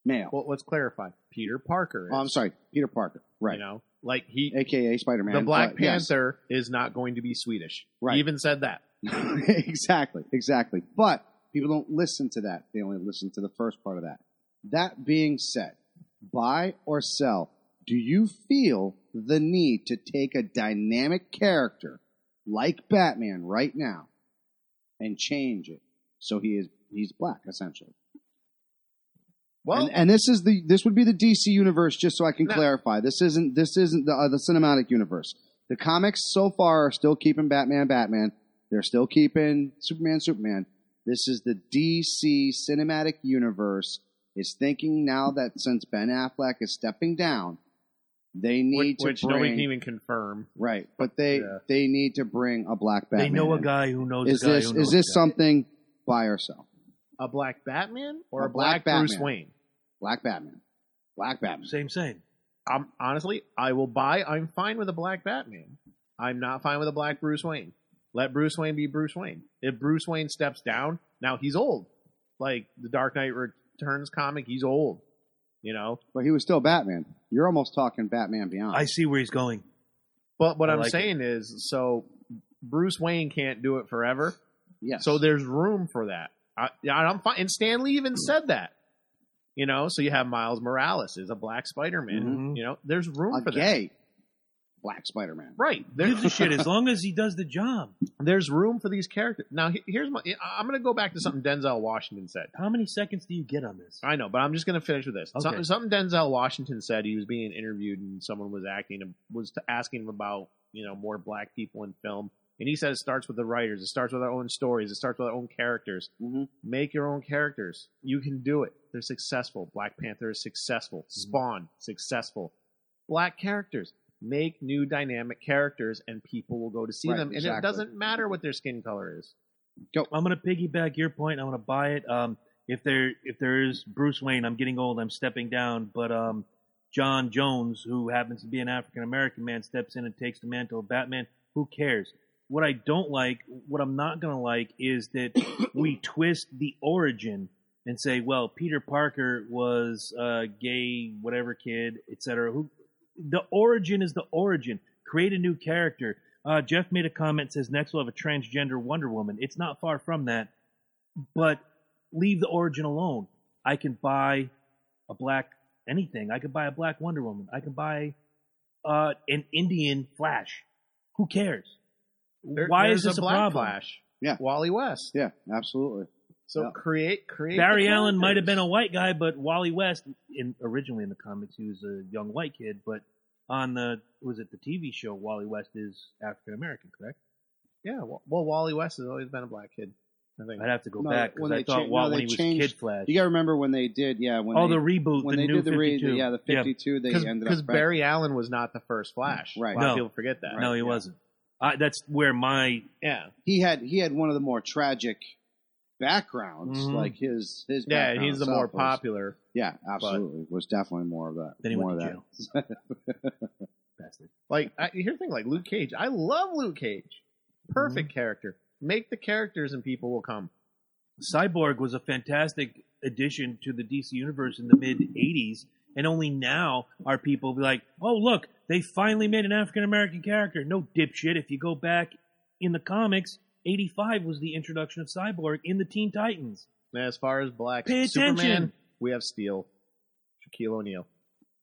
male. Well, let's clarify. Peter Parker. Is, oh, I'm sorry, Peter Parker. Right. You know, like he, AKA Spider-Man. the Black but yes. Panther is not going to be Swedish. Right. He even said that. exactly, exactly. But people don't listen to that. They only listen to the first part of that. That being said, buy or sell, do you feel the need to take a dynamic character like Batman right now and change it so he is he's black essentially? Well, and, and this is the this would be the DC universe just so I can No. clarify. This isn't this isn't the uh, the cinematic universe. The comics so far are still keeping Batman Batman. They're still keeping Superman Superman. This is the DC cinematic universe is thinking now that since Ben Affleck is stepping down, they need which, which to nobody bring can even confirm. right, but they Yeah. they need to bring a black Batman. They know a guy who knows Is a guy this who knows is this something buy or sell? A black Batman or A a, black, black Bruce Batman. Wayne? Black Batman. Black Batman. Same, same. I'm honestly, I will buy. I'm fine with a black Batman. I'm not fine with a black Bruce Wayne. Let Bruce Wayne be Bruce Wayne. If Bruce Wayne steps down, now he's old. Like the Dark Knight Returns comic, he's old. You know. But he was still Batman. You're almost talking Batman Beyond. I see where he's going. But what I I'm like saying is, so Bruce Wayne can't do it forever. yes. So there's room for that. I, yeah, I'm fine. And Stan Lee even said that. You know, so you have Miles Morales is a black Spider-Man. Mhm. You know, there's room a for that. gay Black Spider-Man. Right. Gives a shit as long as he does the job. there's room for these characters. Now, here's my. I'm going to go back to something Denzel Washington said. How many seconds do you get on this? I know, but I'm just going to finish with this. Okay. Something, something Denzel Washington said. He was being interviewed, and someone was acting was asking him about you know more black people in film, and he said it starts with the writers. It starts with our own stories. It starts with our own characters. hmm Make your own characters. You can do it. They're successful. Black Panther is successful. Spawn successful. Black characters. Make new dynamic characters, and people will go to see Right, them. And it doesn't matter what their skin color is. I'm gonna piggyback your point. I'm gonna buy it. Um, if there if there is Bruce Wayne, I'm getting old. I'm stepping down. But um, John Jones, who happens to be an African American man, steps in and takes the mantle of Batman. Who cares? What I don't like, what I'm not gonna like, is that we twist the origin and say, well, Peter Parker was a gay whatever kid, etc. Who the origin is the origin. Create a new character. Uh, Jeff made a comment says next we'll have a transgender Wonder Woman. It's not far from that, but leave the origin alone. I can buy a black anything. I can buy a black Wonder Woman. I can buy uh, an Indian Flash. Who cares? There- Why is this a a, Black problem? Flash? Yeah. Wally West. Yeah, absolutely. So Yeah. create create. Barry Allen might have been a white guy, but Wally West, in originally in the comics, he was a young white kid. But on the was it the TV show, Wally West is African American, correct? Yeah. Well, well, Wally West has always been a black kid. I think. I'd have to go No, back because when I thought cha- Walt no, they was changed- Kid Flash. You got to remember when they did, yeah, when oh, they, the reboot, when the they new did the re- 52. yeah, the 52, they ended Because up Barry Allen was not the first Flash. Right. A lot of No. people forget that. no, he wasn't. I, that's where my Yeah. he had he had one of the more tragic backgrounds, Mhm. like his his Yeah, he's the more was- popular. Yeah, absolutely, was definitely more of that. Then he more went of to that. bastard. Like I, here's the thing, like Luke Cage. I love Luke Cage. Perfect character. Make the characters and people will come. Cyborg was a fantastic addition to the DC universe in the mid '80s, and only now are people be like, "Oh, look, they finally made an African American character." No dipshit. If you go back in the comics, '85 was the introduction of Cyborg in the Teen Titans. And as far as black Pay Superman, attention. we have Steel, Shaquille O'Neal,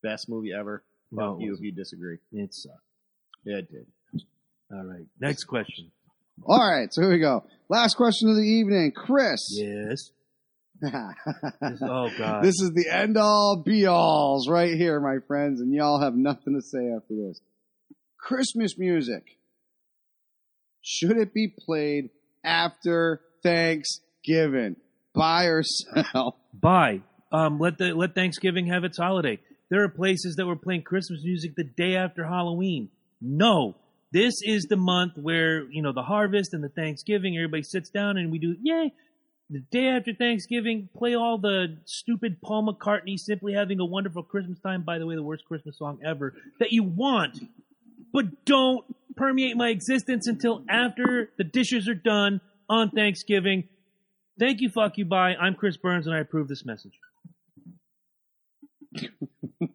best movie ever. No, Fuck it you if you disagree. It sucked. Yeah, it did. All right, next question. All right, so here we go. Last question of the evening, Chris. Yes. This- oh God. This is the end all be alls right here, my friends, and y'all have nothing to say after this. Christmas music. Should it be played after Thanksgiving? Buy or sell? Buy. Um, let the let Thanksgiving have its holiday. There are places that were playing Christmas music the day after Halloween. No, this is the month where you know the harvest and the Thanksgiving. Everybody sits down and we do yay. The day after Thanksgiving, play all the stupid Paul McCartney "Simply Having a Wonderful Christmas Time." By the way, the worst Christmas song ever that you want, but don't permeate my existence until after the dishes are done on Thanksgiving. Thank you, fuck you, bye. I'm Chris Burns, and I approve this message.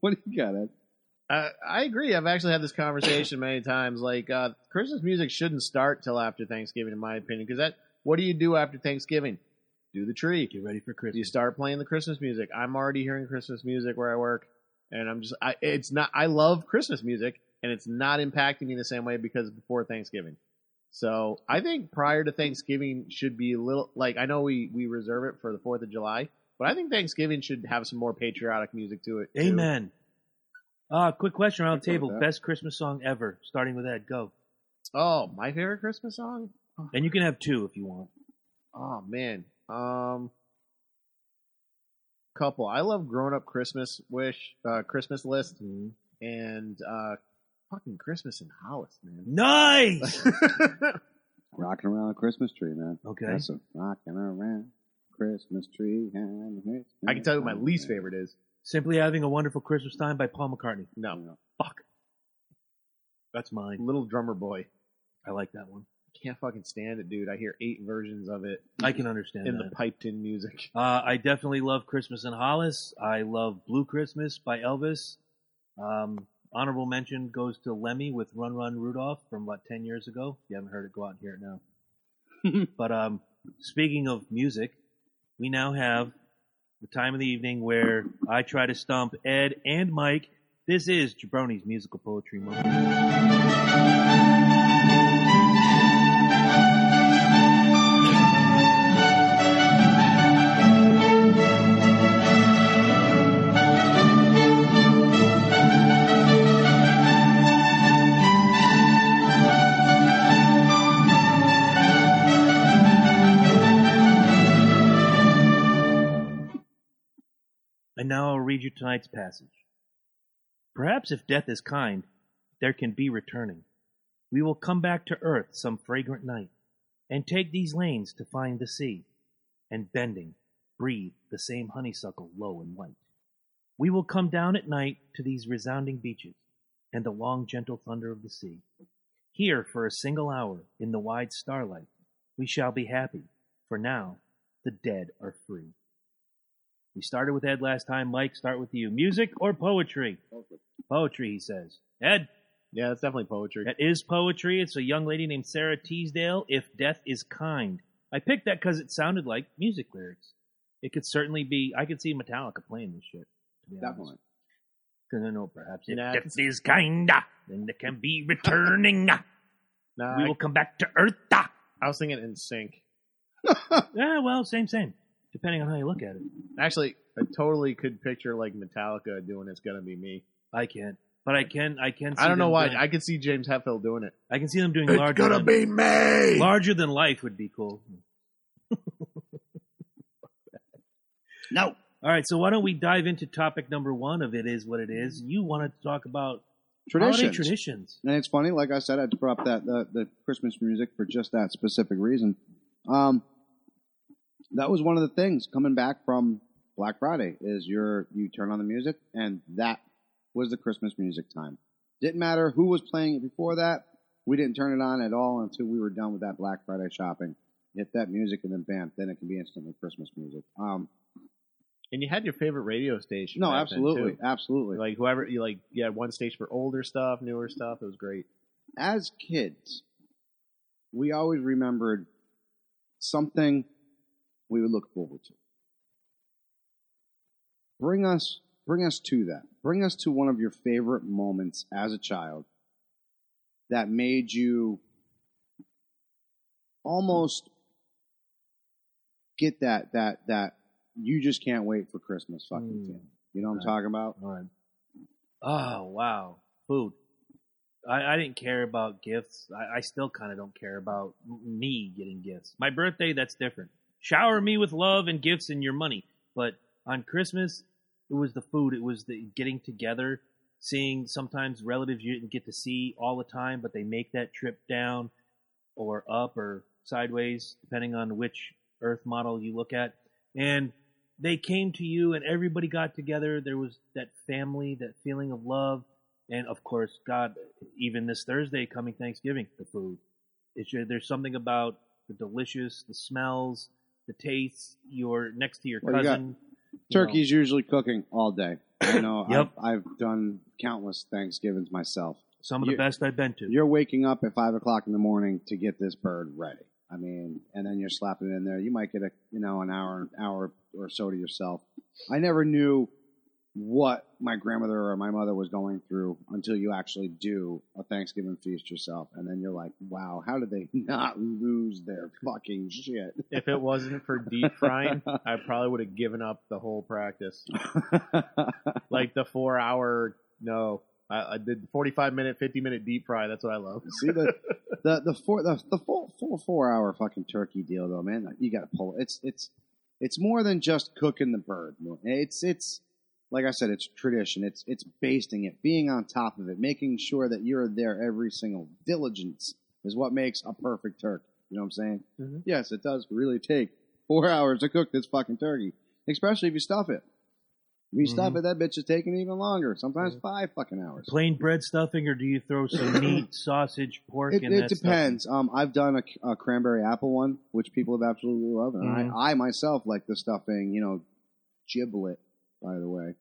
what do you got, Ed? Uh, I agree. I've actually had this conversation many times. Like uh, Christmas music shouldn't start till after Thanksgiving, in my opinion. Because that, what do you do after Thanksgiving? Do the tree. Get ready for Christmas. You start playing the Christmas music. I'm already hearing Christmas music where I work, and I'm just, I, it's not. I love Christmas music, and it's not impacting me the same way because before Thanksgiving. So I think prior to Thanksgiving should be a little like I know we we reserve it for the Fourth of July, but I think Thanksgiving should have some more patriotic music to it. too. Amen. Uh, quick question around the I agree with table. Best Christmas song ever, starting with Ed. Go. Oh, my favorite Christmas song. And you can have two if you want. Oh man, um, couple. I love Grown Up Christmas Wish, uh, Christmas List, and uh, fucking Christmas in Hollis, man. Nice! Rocking around a Christmas tree, man. Okay. That's a rocking around Christmas tree. and Christmas I can tell you what my least favorite is. Simply Having a Wonderful Christmas Time by Paul McCartney. No, Fuck. That's mine. Little Drummer Boy. I like that one. Can't fucking stand it, dude. I hear eight versions of it I can understand in that. the piped in music. Uh, I definitely love Christmas in Hollis. I love Blue Christmas by Elvis. Um, honorable mention goes to Lemmy with Run Run Rudolph from about 10 years ago. If you haven't heard it, go out and hear it now. but um, speaking of music, we now have the time of the evening where I try to stump Ed and Mike. This is Jabroni's musical poetry moment. Now I'll read you tonight's passage. Perhaps if death is kind, there can be returning. We will come back to earth some fragrant night, and take these lanes to find the sea, and bending, breathe the same honeysuckle low and white. We will come down at night to these resounding beaches, and the long gentle thunder of the sea. Here for a single hour, in the wide starlight, we shall be happy, for now the dead are free. We started with Ed last time. Mike, start with you. Music or poetry? Poetry, he says. Ed, Yeah, that's definitely poetry. that is poetry. It's a young lady named Sara Teasdale. If death is kind. I picked that because it sounded like music lyrics. It could certainly be. I could see Metallica playing this shit. To be Definitely. Because I know perhaps if Nah, death is kinda, then there can be returning. Nah, we I, will come back to Earth. I was thinking in sync. Yeah, well, same, same. Depending on how you look at it. Actually, I totally could picture like Metallica doing "It's Gonna Be Me." I can't, but I can. I can. See I don't know them why. doing- I could see James Hetfield doing it. I can see them doing larger. than, me. larger than life would be cool. No. All right, so why don't we dive into topic number one of it is what it is. You wanted to talk about holiday Traditions. traditions. And it's funny, like I said, I had to put up that the, the Christmas music for just that specific reason. Um, that was one of the things coming back from Black Friday is your you turn on the music and that was the Christmas music time. Didn't matter who was playing it before that. We didn't turn it on at all until we were done with that Black Friday shopping. Hit that music and then bam, then it can be instantly Christmas music. Um, And you had your favorite radio station. no, absolutely, absolutely. Like whoever you like, you had one station for older stuff, newer stuff. It was great. as kids, we always remembered something we would look forward to. Bring us, bring us to that. Bring us to one of your favorite moments as a child that made you almost get that that that you just can't wait for Christmas fucking Mm. You know what I'm talking about? All right. Oh wow, food. I, I didn't care about gifts. I, I still kind of don't care about me getting gifts. My birthday, that's different. Shower me with love and gifts and your money. But on Christmas, it was the food. It was the getting together, seeing sometimes relatives you didn't get to see all the time, but they make that trip down or up or sideways, depending on which Earth model you look at. And they came to you and everybody got together. There was that family, that feeling of love. And of course, God, even this Thursday coming Thanksgiving, the food. It's, there's something about the delicious, the smells, the tastes. You're next to your you cousin. you know. Turkey's usually cooking all day. You know, Yep. I've, I've done countless Thanksgivings myself. some of the you- best I've been to. You're waking up at five o'clock in the morning to get this bird ready. I mean, and then you're slapping it in there. You might get a you know an hour hour or so to yourself. I never knew what my grandmother or my mother was going through until you actually do a Thanksgiving feast yourself, and then you're like, wow, how did they not lose their fucking shit? If it wasn't for deep frying, I probably would have given up the whole practice. Like the four hour, no, I, I did forty five minute, fifty minute deep fry. That's what I love. See the the the four the, the full full four hour fucking turkey deal though, man. You got to pull it. It's it's it's more than just cooking the bird. It's it's like I said, it's tradition. It's it's basting it, being on top of it, making sure that you're there every single diligence is what makes a perfect turkey. You know what I'm saying? Mhm. Yes, it does really take four hours to cook this fucking turkey, especially if you stuff it. If you stuff Mhm. it, that bitch is taking even longer. Sometimes Mhm. five fucking hours. Plain bread stuffing, or do you throw some meat, sausage, pork It, in it depends. Um, I've done a, a cranberry apple one, which people have absolutely loved, and. I, I myself like the stuffing. You know, giblet. By the way,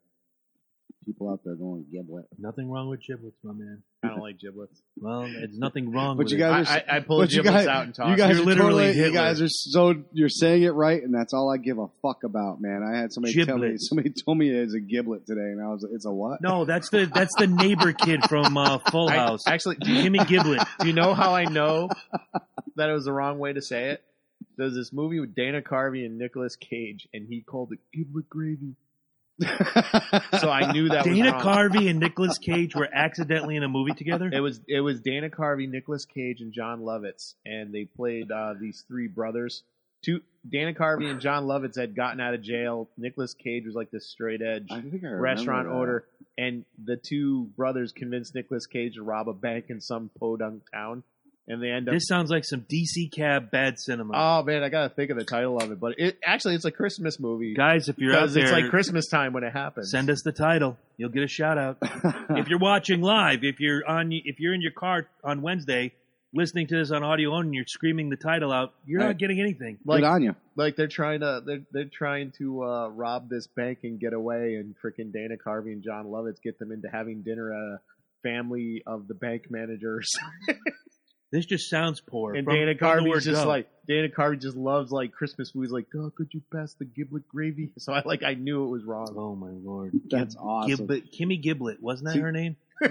people out there going giblet. Nothing wrong with giblets, my man. I don't like giblets. Well, it's nothing wrong But with you guys I, are- I, I pull giblets guys- out and toss. You guys You're are literally totally, you guys are so you're saying it right, and that's all I give a fuck about, man. I had somebody tell me somebody told me it's a giblet today, and I was it's a what? No, that's the that's the neighbor kid from uh, Full I- House. actually, Jimmy Giblet. do you know how I know that it was the wrong way to say it? There's this movie with Dana Carvey and Nicolas Cage, and he called it giblet gravy. So I knew that Dana was. Carvey and Nicolas Cage were accidentally in a movie together. It was it was Dana Carvey, Nicolas Cage, and Jon Lovitz, and they played uh, these three brothers. Two Dana Carvey and Jon Lovitz had gotten out of jail. Nicolas Cage was like this straight edge I I restaurant that. owner, and the two brothers convinced Nicolas Cage to rob a bank in some podunk town, and they end up. This sounds like some DC cab bad cinema. oh man, I gotta think of the title of it, but it actually it's a Christmas movie Guys, if you're out there, it's like Christmas time when it happens. send us the title. You'll get a shout out. if you're watching live, if you're on, if you're in your car on Wednesday, listening to this on audio only and you're screaming the title out, you're Right. not getting anything. Like, Good on you. like they're trying to they're they're trying to uh, rob this bank and get away, and freaking Dana Carvey and Jon Lovitz get them into having dinner at a family of the bank managers, This just sounds poor. and From- Dana from Carvey's just go. like Dana Carvey just loves like Christmas food. He's like, oh, could you pass the giblet gravy? So I like I knew it was wrong. oh my lord. That's awesome. Giblet, Kimmy Giblet, wasn't that See- her name?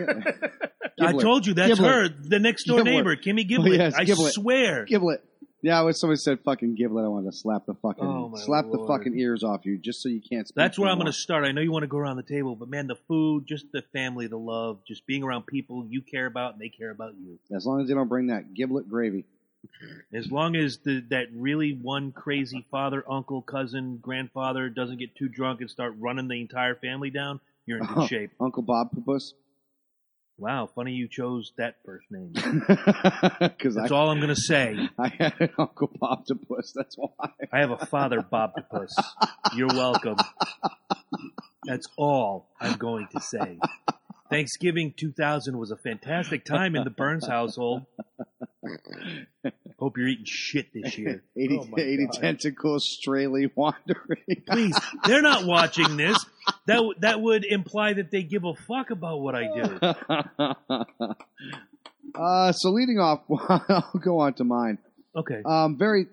I told you that's Giblet. her, the next door Giblet. neighbor, Kimmy Giblet. Oh, yes, I Giblet. swear. Giblet. Yeah, when somebody said fucking giblet, I wanted to slap the fucking Oh, my slap the Lord. fucking ears off you just so you can't speak. That's where I'm going to start. I know you want to go around the table, but man, the food, just the family, the love, just being around people you care about and they care about you. As long as they don't bring that giblet gravy. As long as the, that really one crazy father, uncle, cousin, grandfather doesn't get too drunk and start running the entire family down, you're in good Oh. shape. Uncle Bob Pupus. Wow, funny you chose that first name. Because I, That's all I'm going to say. I had an Uncle Bob Pupus. That's why. I have a father, Bob DePuss. You're welcome. That's all I'm going to say. Thanksgiving 2000 was a fantastic time in the Burns household. Hope you're eating shit this year. 80, Oh 80 tentacles strayly wandering. Please, they're not watching this. That that would imply that they give a fuck about what I do. uh, so leading off, I'll go on to mine. Okay. Um, very,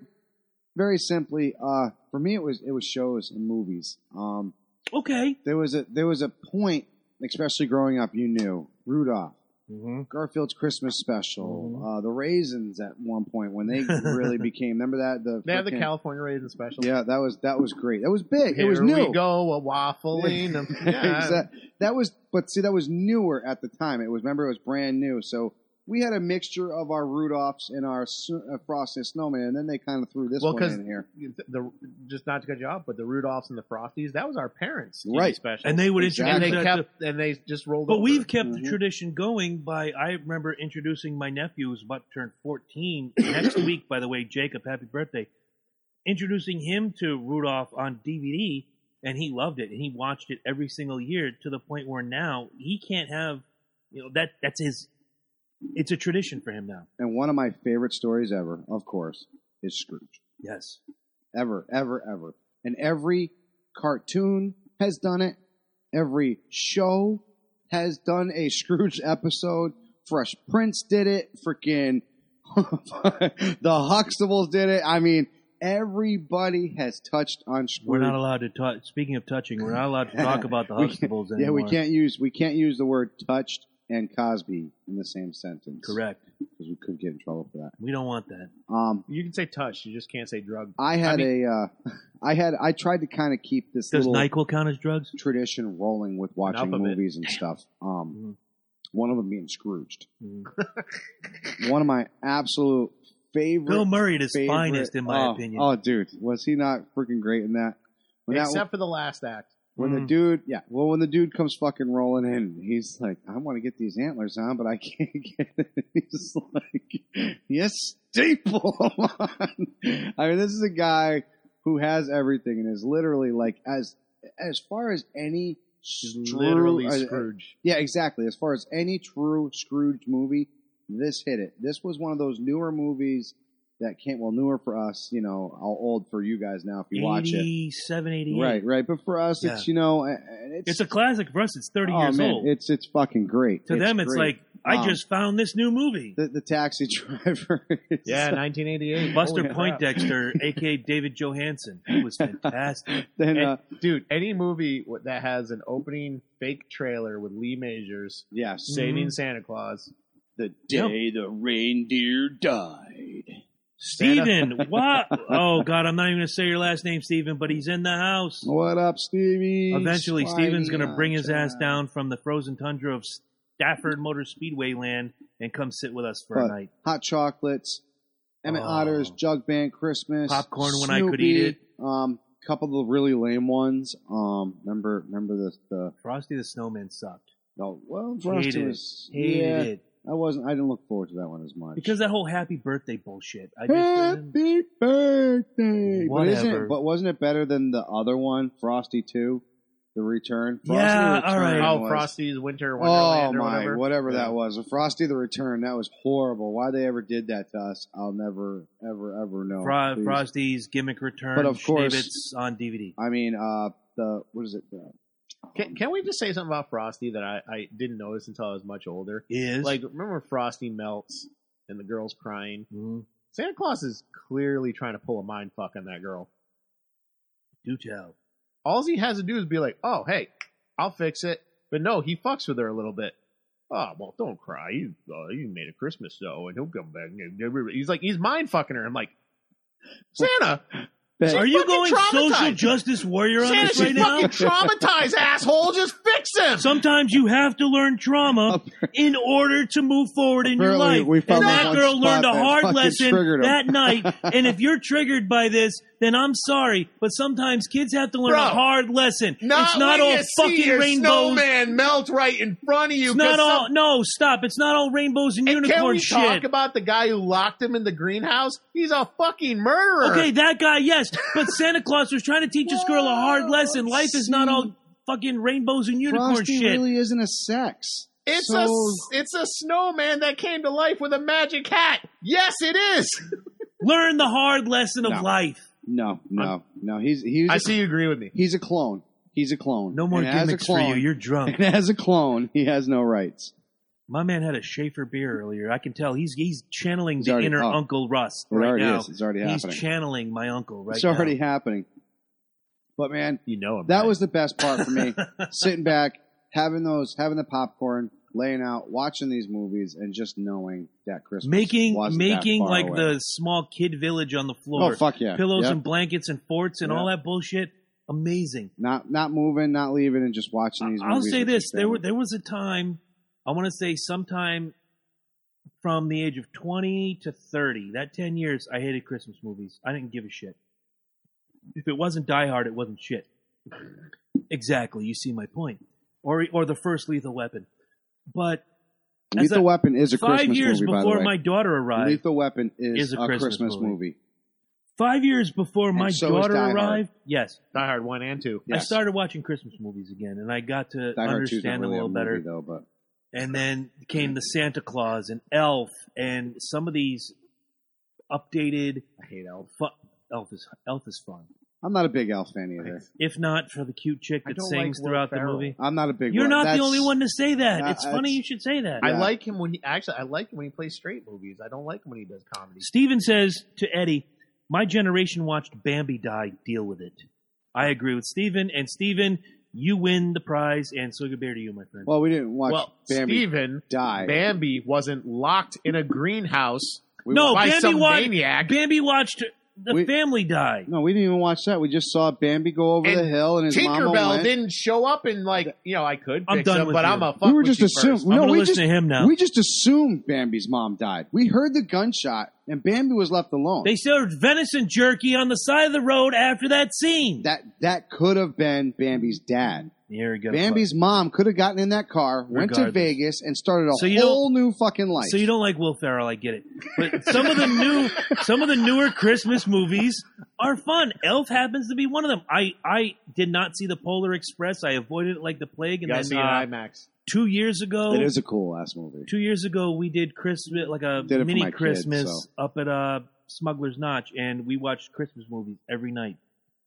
very simply, uh, for me, it was it was shows and movies. Um, Okay. there was a there was a point, especially growing up, you knew Rudolph, Mm-hmm. Garfield's Christmas special, uh, the Raisins at one point when they really became. Remember that the They have the California raisin special. Yeah, that was that was great. That was big. Here it was new. we go, a waffling. yeah. Exact- That was, but see, that was newer at the time. It was, remember, it was brand new. So we had a mixture of our Rudolphs and our su- uh, Frosted Snowman, and then they kind of threw this Well, one 'cause in here. the just not to cut you off, but the Rudolphs and the Frosties, that was our parents' Right. special. And they would Exactly. and introduce they that to- and they just rolled. But over. we've kept the Mhm. tradition going by. I remember introducing my nephew, who's about to turn 14 next week. By the way, Jacob, happy birthday! Introducing him to Rudolph on DVD, and he loved it, and he watched it every single year to the point where now he can't have, you know, that that's his. It's a tradition for him now. And one of my favorite stories ever, of course, is Scrooge. Yes. Ever, ever, ever. And every cartoon has done it. Every show has done a Scrooge episode. Fresh Prince did it. Freaking the Huxtables did it. I mean, everybody has touched on Scrooge. We're not allowed to talk. Speaking of touching, we're not allowed to talk about the Huxtables Yeah, we can't use we can't use the word touched and Cosby in the same sentence. Correct. Because we could get in trouble for that. We don't want that. Um, you can say touch, you just can't say drug. I had I a, uh, I had, I tried to kind of keep this Does little Nyquil count as drugs? tradition rolling with watching Enough of it. movies and stuff. Um, one of them being Scrooged. Mhm. One of my absolute favorite. Bill Murray at his favorite- finest, in my oh, opinion. Oh, dude, was he not freaking great in that? When that Except for the last act. When the Mm. dude, yeah, well, when the dude comes fucking rolling in, he's like, I want to get these antlers on, but I can't get it. He's like, yes, staple on. I mean, this is a guy who has everything and is literally like, as as far as any He's true- literally uh, uh, Scrooge. yeah, exactly. As far as any true Scrooge movie, this hit it. This was one of those newer movies that came, well, newer for us, you know, how old for you guys now if you watch it. 87, 88. Right, right. But for us, it's Yeah. you know, it's, It's a classic for us. It's 30 oh, years man, old. It's it's fucking great. to them, it's great. like, I Um, just found this new movie. the, the taxi driver. is- Yeah, 1988. Buster Holy crap. Poindexter, aka David Johansen. He was fantastic. then And, uh, dude, any movie w- that has an opening fake trailer with Lee Majors yes, saving Santa Claus, the Yep. day the reindeer died. Steven, what? Oh, God, I'm not even going to say your last name, Steven, but he's in the house. What up, Stevie? Eventually, Steven's going to bring his ass down from the frozen tundra of Stafford Motor Speedway land and come sit with us for a night. hot chocolates, Emmett Oh. Otter's Jug Band Christmas, Popcorn when I could eat it. Um, couple of really lame ones. Um, remember, remember the the Frosty the Snowman sucked. no. Well, Frosty was Hated yeah. it. I wasn't. I didn't look forward to that one as much Because that whole happy birthday bullshit. I just Happy birthday! But isn't Whatever. it? But wasn't it better than the other one, Frosty Two? The Return. Frosty Yeah, the all right. Return Oh, Frosty's Winter Oh Wonderland or my, whatever. whatever Yeah. that was. Frosty the Return. That was horrible. Why they ever did that to us, I'll never, ever, ever know. Fro- Frosty's gimmick return. But of course- Schneebitz on DVD. I mean, uh, the what is it? The, Can, can we just say something about Frosty that I, I didn't notice until I was much older? Is Like, remember Frosty melts and the girl's crying? Mhm. Santa Claus is clearly trying to pull a mind fuck on that girl. do tell. All he has to do is be like, "Oh, hey, I'll fix it." But no, he fucks with her a little bit. Oh well, don't cry. You uh, you made a Christmas dough, and he'll come back. He's like he's mind fucking her. I'm like, Santa, Ben, Are you going social justice warrior on Santa, us she's right now? fucking traumatized, asshole. Just fix him. Sometimes you have to learn trauma in order to move forward in your life. we found and that girl learned a hard lesson that night. And if you're triggered by this, then I'm sorry. But sometimes kids have to learn Bro, a hard lesson. Not it's not when all you fucking your rainbows. snowman melt right in front of you. It's not 'cause all. some- No, stop. It's not all rainbows and And can unicorn we shit. talk about the guy who locked him in the greenhouse? He's a fucking murderer. Okay, that guy, yes. But Santa Claus was trying to teach this girl a hard lesson. Life is not all fucking rainbows and unicorn Frosty shit. really isn't a sex. It's So- a it's a snowman that came to life with a magic hat. Yes, it is. Learn the hard lesson of No. life. No, no, no. He's he's I a, see you agree with me. he's a clone. He's a clone. No more And gimmicks for you. You're drunk. And as a clone, he has no rights. My man had a Schaefer beer earlier. I can tell he's he's channeling He's the inner. Uncle Russ It right already now. is. It's already he's happening. channeling my uncle right it's now. already happening. But man, You know him. that was the best part for me. Sitting back, having those, having the popcorn, laying out, watching these movies, and just knowing that Christmas making making like away. the small kid village on the oh, floor. oh fuck yeah, Pillows Yep. and blankets and forts and Yeah. all that bullshit. Amazing. not not moving, not leaving, and just watching these. I'll say this: there were there was a time, I want to say sometime from the age of twenty to thirty, that ten years, I hated Christmas movies. I didn't give a shit. If it wasn't Die Hard, it wasn't shit. Exactly. You see my point. Or or the first Lethal Weapon, but Lethal a- Weapon is a five Christmas years movie, by the before way. my daughter arrived, Lethal Weapon is, is a a Christmas Christmas, movie. movie. five years before my so daughter Die Hard. arrived, yes, Die Hard one and two. Yes. I started watching Christmas movies again, and I got to Die Hard 2 understand them really a little better. movie, though, but and then came the Santa Claus and Elf and some of these updated. I hate Elf. Fu- Elf is Elf is fun, I'm not a big Elf fan either. if not for the cute chick I that don't sings like Will throughout the movie. I'm not a big. You're one. not the only one to say that. Uh, it's funny it's- you should say that. Yeah. I like him when he actually I like him when he plays straight movies. I don't like him when he does comedy. Steven says to Eddie, "My generation watched Bambi die. Deal with it." I agree with Steven, and Steven, you win the prize, and so good bear to you, my friend. Well, we didn't watch well, Bambi Steven, die. Bambi wasn't locked in a greenhouse We- no, by Bambi some watched. maniac. Bambi watched the We- family died. No, we didn't even watch that. We just saw Bambi go over And the hill, and his mama Tinkerbell went. didn't show up and like you know I could I'm fix done him, with but you. I'm a fuck we were just you assuming. I'm No, we listen just to him now. we just assumed Bambi's mom died. We heard the gunshot, and Bambi was left alone. They served venison jerky on the side of the road after that scene. that that could have been Bambi's dad. Here we go. Bambi's mom could have gotten in that car, went to Regardless. Vegas, and started a So you whole new fucking life. So you don't like Will Ferrell, I get it. But some of the new, some of the newer Christmas movies are fun. Elf happens to be one of them. I, I did not see the Polar Express. I avoided it like the plague. You And gotta then see it uh, in IMAX. two years ago, it is a cool ass movie. two years ago, we did Christmas, like a Did it for mini my kids, Christmas so. up at uh, Smuggler's Notch, and we watched Christmas movies every night.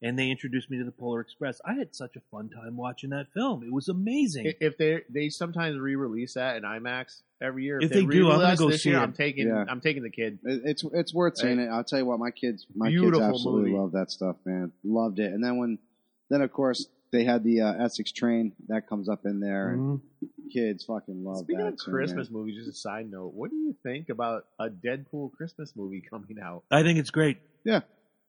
And they introduced me to the Polar Express. I had such a fun time watching that film. It was amazing. If they they sometimes re-release that in IMAX every year. If they do, I'm gonna go this see year, it. I'm taking Yeah. I'm taking the kid. It's it's worth seeing it. I'll tell you what, my kids, my kids Beautiful absolutely movie. love that stuff, man. Loved it. And then when, then of course they had the uh, Essex train that comes up in there, and Mhm. kids fucking love Speaking that. of too, Christmas movies, just a side note, what do you think about a Deadpool Christmas movie coming out? I think it's great. Yeah,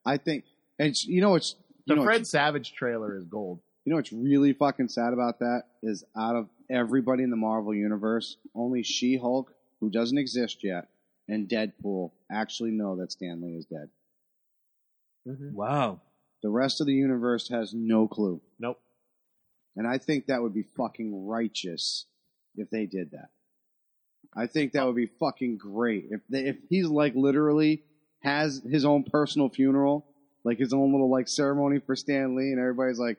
I think, and it's, you know, it's you The know, Fred it's, Savage trailer is gold. you know, what's really fucking sad about that is out of everybody in the Marvel universe, only She Hulk, who doesn't exist yet, and Deadpool actually know that Stan Lee is dead. Mm-hmm. Wow. The rest of the universe has no clue. Nope. And I think that would be fucking righteous if they did that. I think that would be fucking great if they, if he's like literally has his own personal funeral, like his own little like ceremony for Stan Lee, and everybody's like,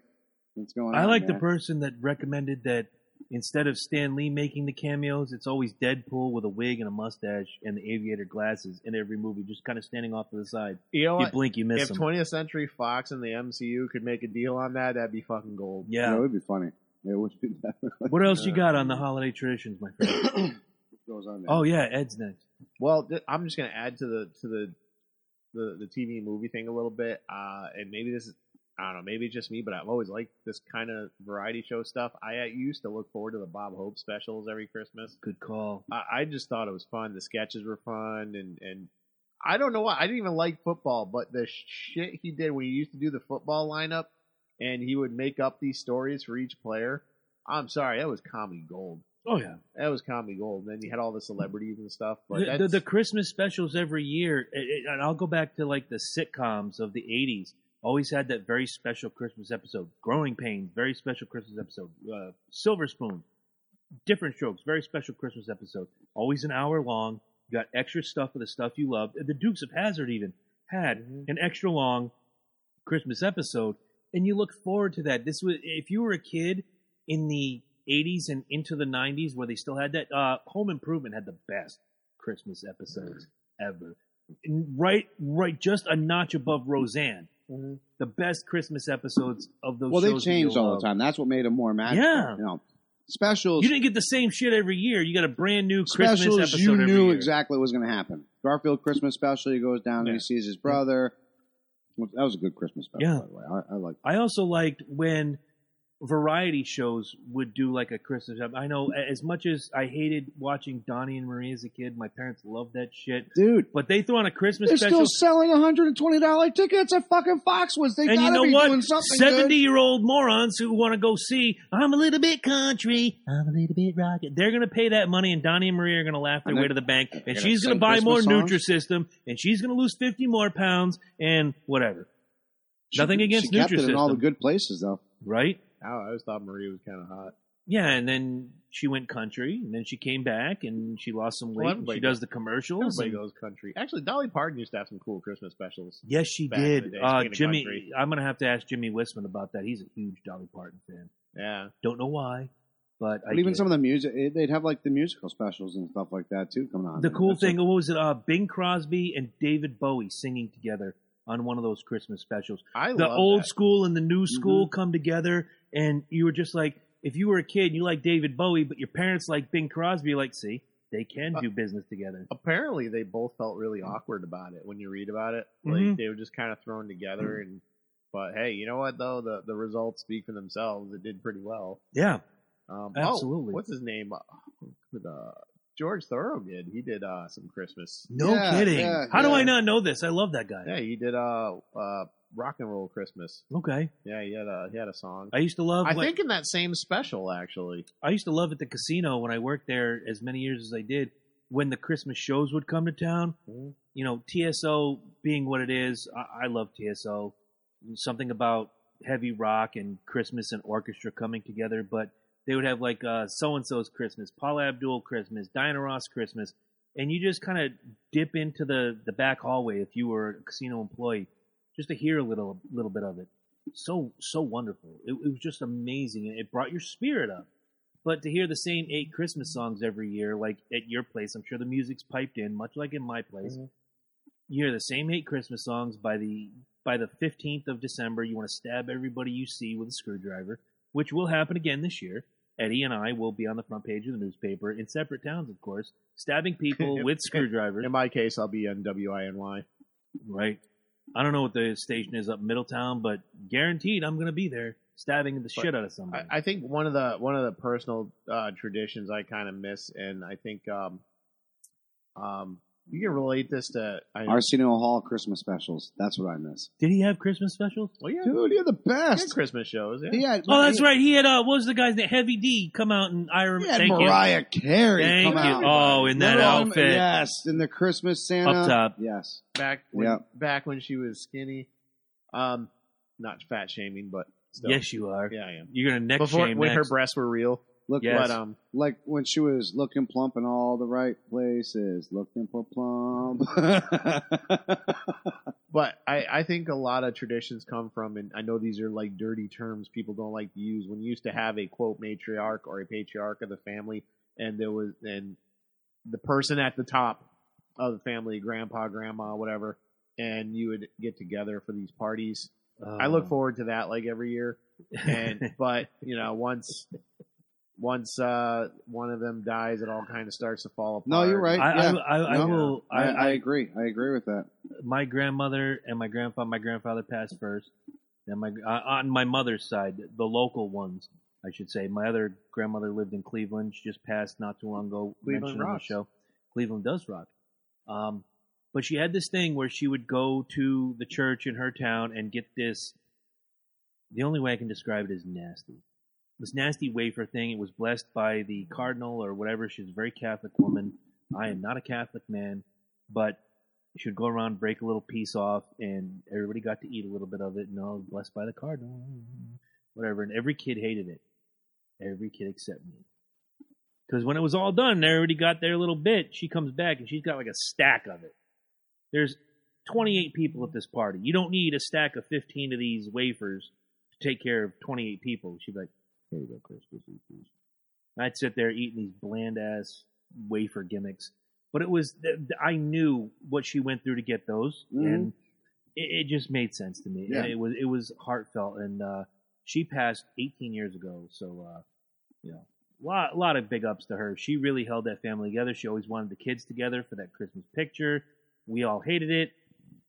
What's going on? I like the person that recommended that instead of Stan Lee making the cameos, it's always Deadpool with a wig and a mustache and the aviator glasses in every movie, just kind of standing off to the side. You know You what? blink, you miss If him. 20th Century Fox and the MCU could make a deal on that, that'd be fucking gold. Yeah, yeah. it would be funny. It would be. What else you got on the holiday traditions, my friend? goes on there. Oh yeah, Ed's next. Well, th- I'm just gonna add to the to the the, the TV movie thing a little bit, uh, and maybe this is I don't know, maybe it's just me, but I've always liked this kind of variety show stuff. I used to look forward to the Bob Hope specials every Christmas. Good call. I, I just thought it was fun. The sketches were fun, and and I don't know why I didn't even like football, but the shit he did when he used to do the football lineup, and he would make up these stories for each player. I'm sorry, that was comedy gold. Oh yeah. That was comedy gold. And then you had all the celebrities and stuff, but The, the, the Christmas specials every year, it, and I'll go back to like the sitcoms of the '80s. Always had that very special Christmas episode. Growing Pains, very special Christmas episode. Uh, Silver Spoon, different strokes, very special Christmas episode. Always an hour long. You got extra stuff for the stuff you love. The Dukes of Hazzard even had Mhm. an extra long Christmas episode, and you look forward to that. This was if you were a kid in the '80s and into the '90s where they still had that. Uh, Home Improvement had the best Christmas episodes ever. Right, right, just a notch above Roseanne. Mhm. The best Christmas episodes of those. well, they changed all love. the time. That's what made them more magical. Yeah. You know, specials. You didn't get the same shit every year. You got a brand new Christmas specials. episode You knew year. exactly what was going to happen. Garfield Christmas special. He goes down Yeah. and he sees his brother. Well, That was a good Christmas special, Yeah. by the way. I, I like. I also liked when variety shows would do like a Christmas. I know as much as I hated watching Donny and Marie as a kid, my parents loved that shit. Dude, But they throw on a Christmas they're special. still selling $120 tickets at fucking Foxwoods. They and gotta you know be what? doing something Seventy year old morons who want to go see I'm a little bit country, I'm a little bit rocket. They're gonna pay that money, and Donny and Marie are gonna laugh their way to the bank, and gonna she's gonna buy more Christmas songs? Nutrisystem, and she's gonna lose fifty more pounds, and whatever. She- Nothing against she kept it in all the good places, though. Right? I, I always thought Marie was kind of hot. Yeah, and then she went country, and then she came back, and she lost some weight. Well, and she does the commercials. Everybody and- goes country. Actually, Dolly Parton used to have some cool Christmas specials. yes, she back in the did. day, Uh, Jimmy, country. I'm gonna have to ask Jimmy Wisman about that. He's a huge Dolly Parton fan. Yeah, Don't know why, but, I But even get some of the music, eh, they'd have like the musical specials and stuff like that too coming on. the cool That's thing, a- what was it? Uh, Bing Crosby and David Bowie singing together on one of those Christmas specials. I The old that. school and the new school Mm-hmm. come together, and you were just like, if you were a kid, and you like David Bowie, but your parents like Bing Crosby. You're like, see, they can Uh, do business together. Apparently, they both felt really awkward about it when you read about it. Like they were just kind of thrown together. And but hey, you know what though? The the results speak for themselves. It did pretty well. Yeah, Um, Absolutely. Oh, what's his name? Uh, the George Thorogood. He did uh, some Christmas. no Yeah, kidding. yeah, How do. I not know this? I love that guy. Yeah, he did uh, uh, rock and roll Christmas. Okay, Yeah, he had a he had a song. I used to love. I like- think in that same special actually. I used to love at the casino when I worked there as many years as I did when the Christmas shows would come to town. Mhm. You know, TSO being what it is, I, I love TSO. Something about heavy rock and Christmas and orchestra coming together, but they would have like uh, so and so's Christmas, Paula Abdul Christmas, Diana Ross Christmas, and you just kind of dip into the the back hallway if you were a casino employee, just to hear a little little bit of it. So so wonderful. It, it was just amazing. It brought your spirit up. But to hear the same eight Christmas songs every year, like at your place, I'm sure the music's piped in, much like in my place. Mhm. You hear the same eight Christmas songs by the by the 15th of December. You want to stab everybody you see with a screwdriver, which will happen again this year. Eddie and I will be on the front page of the newspaper in separate towns, of course, stabbing people with screwdrivers. In my case, I'll be on WINY. Right. I don't know what the station is up Middletown, but guaranteed I'm going to be there stabbing the But shit out of somebody. I, I think one of the one of the personal uh, traditions I kind of miss, and I think um, um, you can relate this to. I, Arsenio Hall Christmas specials. That's what I miss. Did he have Christmas specials? well, yeah, Dude, you're the he had best. Christmas shows. Yeah. He had, Oh, that's he, right. He had uh, what was the guy's name? Heavy D come out and I He remember. had Thank you. Mariah Carey Thank come you. out. Oh, in that Remember all them- outfit. Yes, in the Christmas Santa. Up top. Yes. back when Yeah. back when she was skinny. Um, not fat shaming, but still. Yes, you are. yeah, I am. You're gonna neck Before shame when her breasts were real. Look, Yes. But um, like when she was looking plump in all the right places, looking for plump. but I, I think a lot of traditions come from, and I know these are like dirty terms people don't like to use. When you used to have a quote matriarch or a patriarch of the family, and there was and the person at the top of the family, grandpa, grandma, whatever, and you would get together for these parties. I look Uh, forward to that like every year, and but you know once once uh one of them dies, it all kind of starts to fall apart. no, you're right. I, yeah. I, I, I No, will. I, I, I I, agree. I agree with that. my grandmother and my grandfather. My grandfather passed first. and my uh, on my mother's side, the local ones, I should say. My other grandmother lived in Cleveland. She just passed not too long ago. Cleveland mentioned on the rocks. show. Cleveland does rock. Um, but she had this thing where she would go to the church in her town and get this. The only way I can describe it is nasty. This nasty wafer thing. It was blessed by the cardinal or whatever. She's a very Catholic woman. I am not a Catholic man, but she would go around, break a little piece off, and everybody got to eat a little bit of it. And all blessed by the cardinal, whatever. And every kid hated it. Every kid except me. Because when it was all done, everybody got their little bit. She comes back and she's got like a stack of it. There's 28 people at this party. You don't need a stack of 15 of these wafers to take care of 28 people. She'd be like, "Here you go, Chris. Just eat these." And I'd sit there eating these bland ass wafer gimmicks. But it was I knew what she went through to get those, Mhm. and it, it just made sense to me. Yeah. It was it was heartfelt, and uh, she passed 18 years ago. So uh, you know, a lot, a lot of big ups to her. She really held that family together. She always wanted the kids together for that Christmas picture. We all hated it.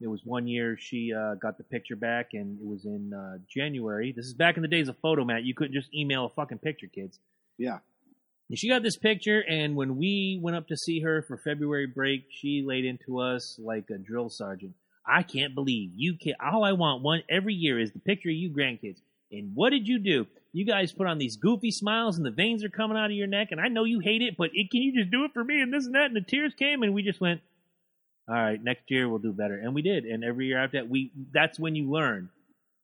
There was one year she uh, got the picture back, and it was in uh, January. This is back in the days of Fotomat. You couldn't just email a fucking picture, kids. Yeah. And she got this picture, and when we went up to see her for February break, she laid into us like a drill sergeant. I can't believe you can. All I want one every year is the picture of you grandkids. And what did you do? You guys put on these goofy smiles, and the veins are coming out of your neck. And I know you hate it, but it, can you just do it for me? And this and that, and the tears came, and we just went, all right, next year we'll do better, and we did. And every year after that, we that's when you learn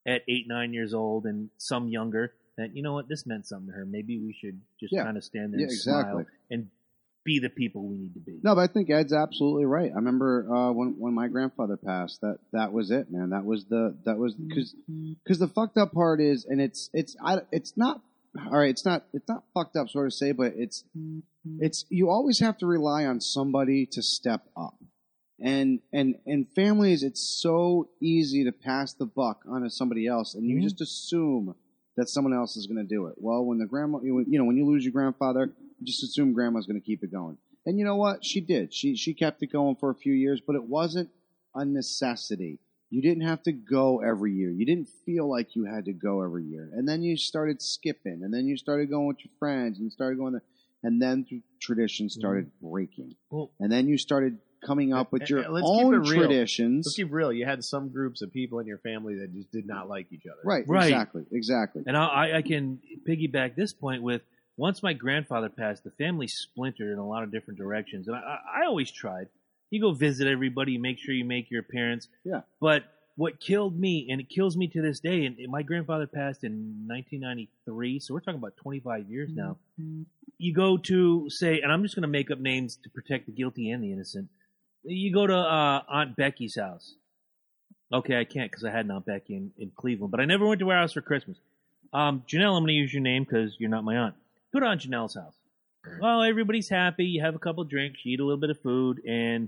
at eight, nine years old, and some younger that you know what this meant something to her. Maybe we should just Yeah. kind of stand there Yeah, and exactly. smile and be the people we need to be. No, but I think Ed's absolutely right. I remember uh, when when my grandfather passed. That that was it, man. That was the that was because because the fucked up part is, and it's it's I, it's not all right. It's not it's not fucked up, sort of say, but it's it's you always have to rely on somebody to step up. And and and families, it's so easy to pass the buck onto somebody else, and you Mhm. just assume that someone else is going to do it. Well, when the grandma, you know, when you lose your grandfather, you just assume grandma's going to keep it going. And you know what? She did. She she kept it going for a few years, but it wasn't a necessity. You didn't have to go every year. You didn't feel like you had to go every year. And then you started skipping, and then you started going with your friends, and you started going, to, and then th- traditions started breaking, Well, and then you started coming up with your let's keep own it real. traditions. Let's keep real. You had some groups of people in your family that just did not like each other. Right, Right. exactly, exactly. and I, I can piggyback this point with once my grandfather passed, the family splintered in a lot of different directions, and I, I, I always tried. You go visit everybody, make sure you make your appearance. Yeah. But what killed me, and it kills me to this day, and my grandfather passed in 1993, so we're talking about 25 years now. Mm-hmm. You go to say, and I'm just going to make up names to protect the guilty and the innocent. You go to uh, Aunt Becky's house. Okay, I can't because I had an Aunt Becky in, in Cleveland, but I never went to her house for Christmas. Um, Janelle, I'm going to use your name because you're not my aunt. Go to Aunt Janelle's house. Well, everybody's happy. You have a couple drinks, you eat a little bit of food, and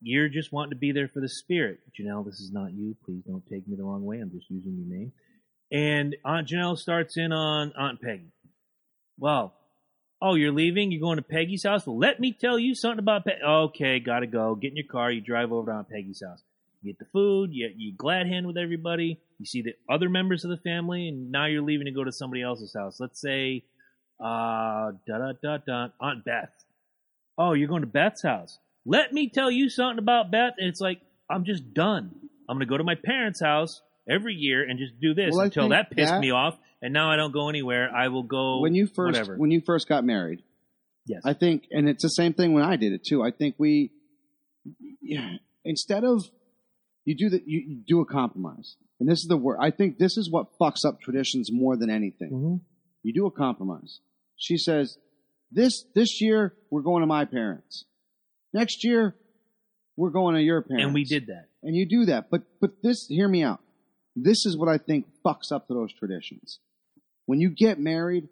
you're just wanting to be there for the spirit. Janelle, this is not you. Please don't take me the wrong way. I'm just using your name. And Aunt Janelle starts in on Aunt Peggy. Well, oh, you're leaving? You're going to Peggy's house? Well, let me tell you something about Peggy. Okay, gotta go. Get in your car. You drive over to Aunt Peggy's house. You get the food. You, you glad hand with everybody. You see the other members of the family, and now you're leaving to go to somebody else's house. Let's say, uh, da da da da, Aunt Beth. Oh, you're going to Beth's house. Let me tell you something about Beth. And it's like, I'm just done. I'm going to go to my parents' house every year and just do this Well, until that pissed that- me off. And now I don't go anywhere. I will go when you first whatever. when you first got married, yes. I think, and it's the same thing when I did it too. I think we, yeah, instead of you do the you, you do a compromise, and this is the word. I think this is what fucks up traditions more than anything. Mhm. You do a compromise. She says, "This this year we're going to my parents. Next year we're going to your parents." And we did that. and you do that. But but this, hear me out. This is what I think fucks up to those traditions. When you get married,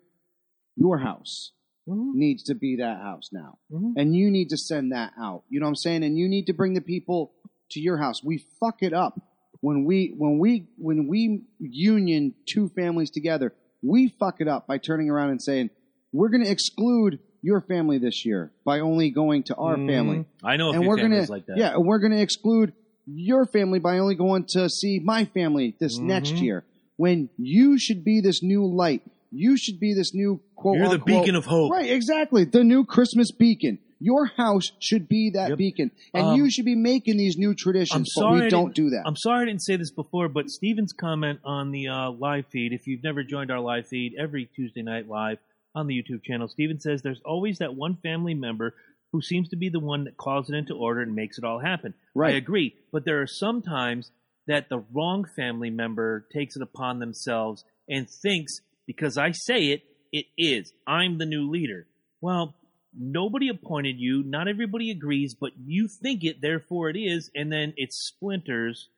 your house Mhm. needs to be that house now, Mhm. and you need to send that out. You know what I'm saying? And you need to bring the people to your house. We fuck it up when we when we when we union two families together. We fuck it up by turning around and saying we're going to exclude your family this year by only going to our Mhm. family I know a and few we're families gonna like that. yeah, and we're gonna exclude your family by only going to see my family this next Mhm. year. When you should be this new light, you should be this new quote. You're the beacon of hope. right? Exactly, the new Christmas beacon. Your house should be that Yep. beacon, and Um, you should be making these new traditions. I'm but we don't do that. I'm sorry I didn't say this before, but Steven's comment on the uh, live feed, if you've never joined our live feed every Tuesday night live on the YouTube channel, Steven says there's always that one family member who seems to be the one that calls it into order and makes it all happen. I agree, but there are some times that the wrong family member takes it upon themselves and thinks because I say it, it is. I'm the new leader. Well, nobody appointed you. Not everybody agrees, but you think it, therefore it is, and then it splinters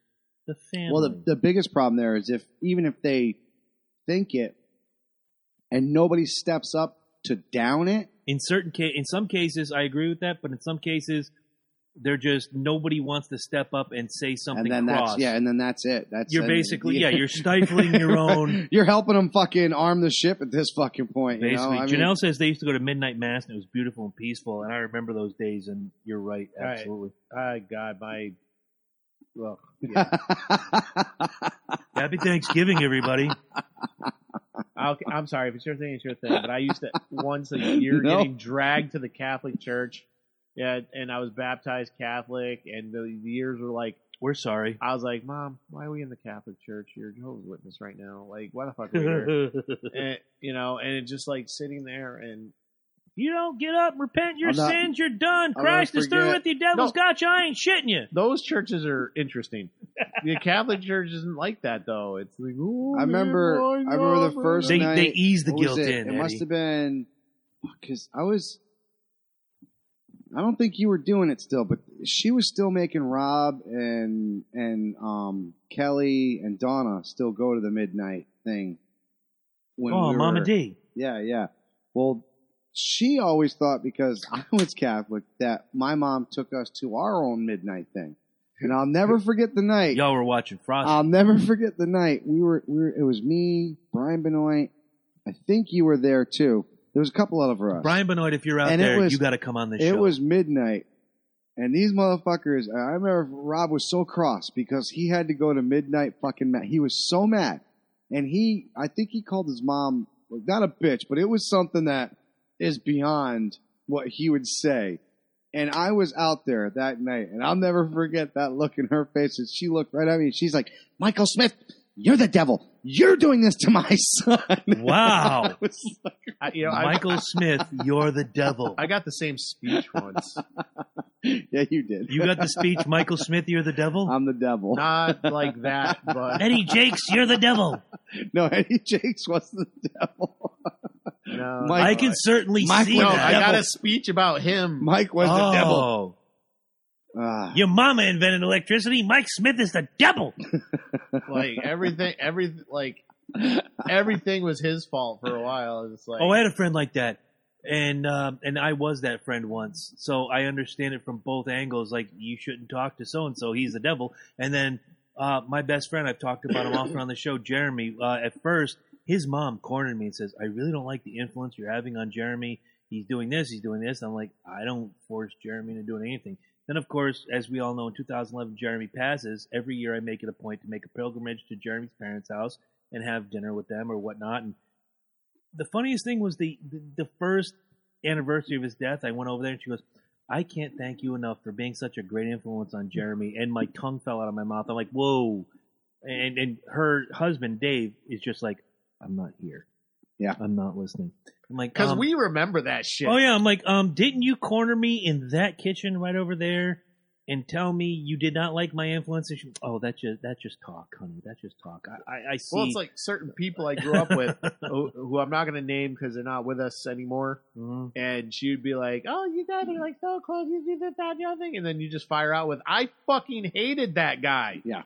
the family. Well, the, the biggest problem there is if even if they think it, and nobody steps up to down it, in certain ca- in some cases, I agree with that, but in some cases, they're just nobody wants to step up and say something and then cross. that's yeah, and then that's it. That's You're basically yeah, you're stifling your own. You're helping them fucking arm the ship at this fucking point. you know? Basically, I mean- Janelle says they used to go to midnight mass and it was beautiful and peaceful, and I remember those days. And you're right, All right. absolutely. Ah, God, my. Well, yeah. Happy Thanksgiving, everybody. I'll, I'm sorry if it's your thing, it's your thing. But I used to once a year No. getting dragged to the Catholic Church. Yeah, and I was baptized Catholic, and the years were like, We're sorry. I was like, Mom, why are we in the Catholic Church? You're Jehovah's Witness right now. Like, why the fuck are we here? and, you know, and it just like sitting there and you don't get up, repent your not- sins, you're done. I'll Christ is through with you. Devil's No. got you. I ain't shitting you. those churches are interesting. the Catholic Church isn't like that though. It's like, oh, I remember- I remember the first They night- they ease the guilt it? in. It must have been because I was. I don't think you were doing it still, but she was still making Rob and and um, Kelly and Donna still go to the midnight thing. When oh, we Mama D. Yeah, yeah. Well, she always thought because I was Catholic that my mom took us to our own midnight thing, and I'll never forget the night. Y'all were watching Frosty. I'll never forget the night we were. We were it was me, Brian Benoit. I think you were there too. There was a couple of us. Brian Benoit, if you're out And there, was- you got to come on this it show. It was midnight, and these motherfuckers. I remember Rob was so cross because he had to go to midnight fucking. Ma- he was so mad, and he. I think he called his mom not a bitch, but it was something that is beyond what he would say. And I was out there that night, and I'll never forget that look in her face as she looked right at me. and She's like, "Michael Smith, you're the devil. You're doing this to my son." Wow. I like, I, you know, I, Michael Smith, you're the devil. I got the same speech once. yeah, you did. You got the speech, Michael Smith, you're the devil. I'm the devil. Not like that, but Eddie Jakes, you're the devil. No, Eddie Jakes was the devil. no. Mike- I can certainly Mike see no, that. I devil. got a speech about him. Mike was the devil. Oh. Ah. your mama invented electricity. Mike Smith is the devil. Like everything, every like everything was his fault for a while. It's like, Oh, I had a friend like that, and um, and I was that friend once, so I understand it from both angles. Like you shouldn't talk to so and so; he's the devil. And then uh, my best friend, I've talked about him often on the show, Jeremy. Uh, at first, his mom cornered me and says, "I really don't like the influence you're having on Jeremy. He's doing this, he's doing this." I'm like, I don't force Jeremy into doing anything. Then, of course, as we all know, in 2011, Jeremy passes. Every year, I make it a point to make a pilgrimage to Jeremy's parents' house and have dinner with them or whatnot. And the funniest thing was the, the the first anniversary of his death. I went over there and she goes, "I can't thank you enough for being such a great influence on Jeremy." And my tongue fell out of my mouth. I'm like, "Whoa!" And and her husband Dave is just like, "I'm not here. Yeah. I'm not listening." I'm like, because um, we remember that shit. Oh yeah, I'm like, um, didn't you corner me in that kitchen right over there? and tell me you did not like my influence, and she, oh, that's just that's just talk, honey. That's just talk. I I, I see. Well, it's like certain people I grew up with who, who I'm not going to name because they're not with us anymore. Mhm. And she would be like, "Oh, you guys are like so close. You do this, that, the other thing," and then you just fire out with, "I fucking hated that guy." Yeah.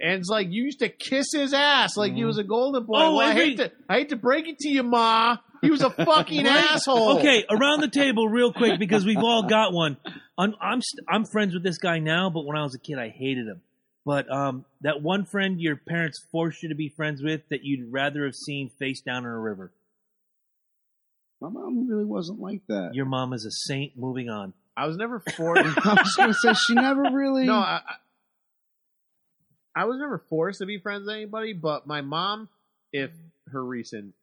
And it's like you used to kiss his ass like he Mhm. was a golden boy. Oh, well, I hate to, I hate to break it to you, ma. He was a fucking Right? asshole. Okay, around the table, real quick, because we've all got one. I'm I'm st- I'm friends with this guy now, but when I was a kid, I hated him. But um, that one friend your parents forced you to be friends with that you'd rather have seen face down in a river. My mom really wasn't like that. Your mom is a saint. Moving on. I was never forced. I was gonna say she never really. no, I, I- I was never forced to be friends with anybody, but my mom, if her recent